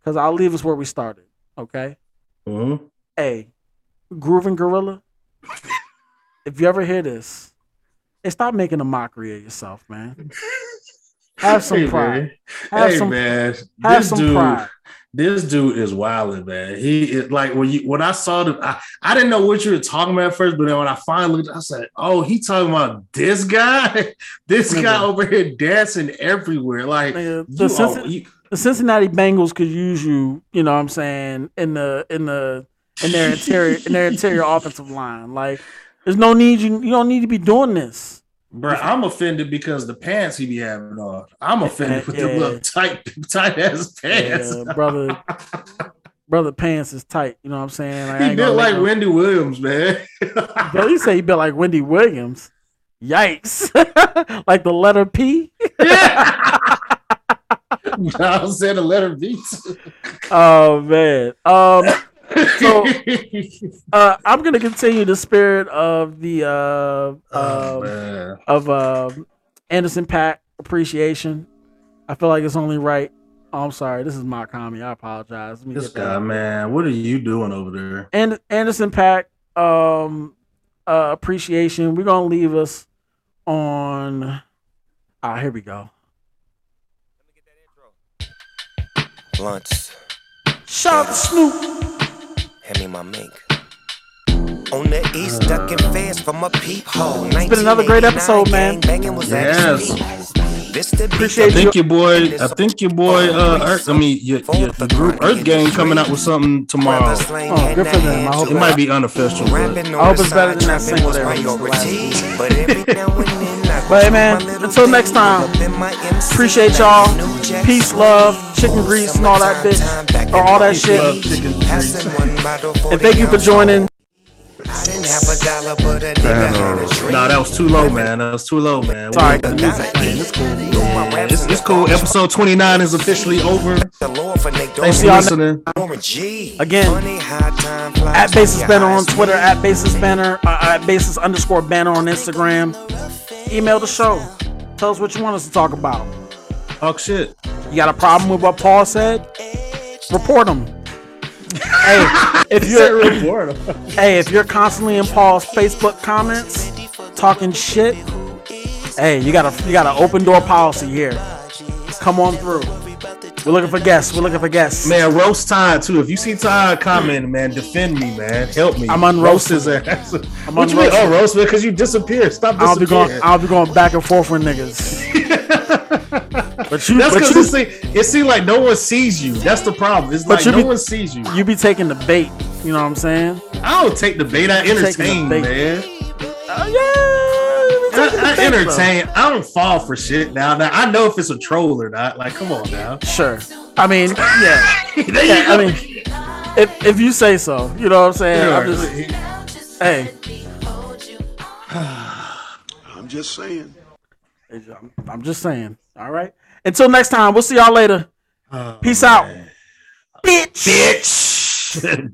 because I'll leave us where we started. Okay. Mhm. Hey, Grooving Gorilla. if you ever hear this, hey, stop making a mockery of yourself, man. Have some Hey, pride. man. Have hey some. man, have this some dude, pride. This dude is wilding, man. He is like when you when I saw the, I, I didn't know what you were talking about at first, but then when I finally looked, I said, "Oh, he talking about this guy, this guy over here dancing everywhere." Like you the, are- Cincin- you- the Cincinnati Bengals could use you. You know what I'm saying in the in the in their interior in their interior offensive line. Like, there's no need. You you don't need to be doing this. Bro, I'm offended because the pants he be having on. I'm offended with the Yeah. little tight, tight ass pants. Yeah, brother. brother pants is tight. You know what I'm saying? Like, he built like no- Wendy Williams, man. Bro, you say he built like Wendy Williams. Yikes! like the letter P? Yeah. I'm said the letter B. Oh man. Um. So uh, I'm gonna continue the spirit of the uh, Oh, um, man. of um Anderson .Paak appreciation. I feel like it's only right. Oh, I'm sorry. This is my commie. I apologize. Let me This guy, man, what are you doing over there? and Anderson .Paak um uh appreciation. We're gonna leave us on ah here we go. Blunts, Shout out to Snoop. Hand me my mink. On the east, ducking fast from a peephole. It's been another great episode, man. Yes. I Appreciate think you. your boy, I think your boy, uh, Earth, I mean, your, your, your group EarthGang coming out with something tomorrow. Oh, good for them. I hope It might be unofficial. But I hope it's better than that single they released last week. But hey, man, until next time, appreciate y'all. Peace, love, chicken grease, and all that bitch, or all that shit. And thank you for joining. Nah, that was too low, man. That was too low, man. Sorry, We- the music, man. It's cool. Yeah, it's, it's cool. Episode 29 is officially over. Thanks for listening. Again, at Basis Banner on Twitter, at Basis Banner, uh, at Basis underscore Banner on Instagram. Email the show. Tell us what you want us to talk about. Talk shit. You got a problem with what Paul said? Report him. hey, if you're report him. hey, if you're constantly in Paul's Facebook comments talking shit, hey, you got a you got an open door policy here. Come on through. We're looking for guests. We're looking for guests. Man, roast Todd too. If you see Todd commenting, man, defend me, man. Help me. I'm Roast unroasted. his ass. I'm what you mean? Oh, roast because you disappeared. Stop I'll be disappearing. going. I'll be going back and forth with niggas. but you, That's because it, seem, it seems like no one sees you. That's the problem. It's like no be- one sees you. you be taking the bait. You know what I'm saying? I don't take the bait. I entertain, bait. man. Oh yeah. I, I entertain. I don't fall for shit now. Now I know if it's a troll or not. Like, come on now. Sure. I mean, yeah. There you yeah I mean, if if you say so, you know what I'm saying. I'm just, hey, I'm just saying. I'm, I'm just saying. All right. Until next time, we'll see y'all later. Oh, Peace out, bitch. Bitch.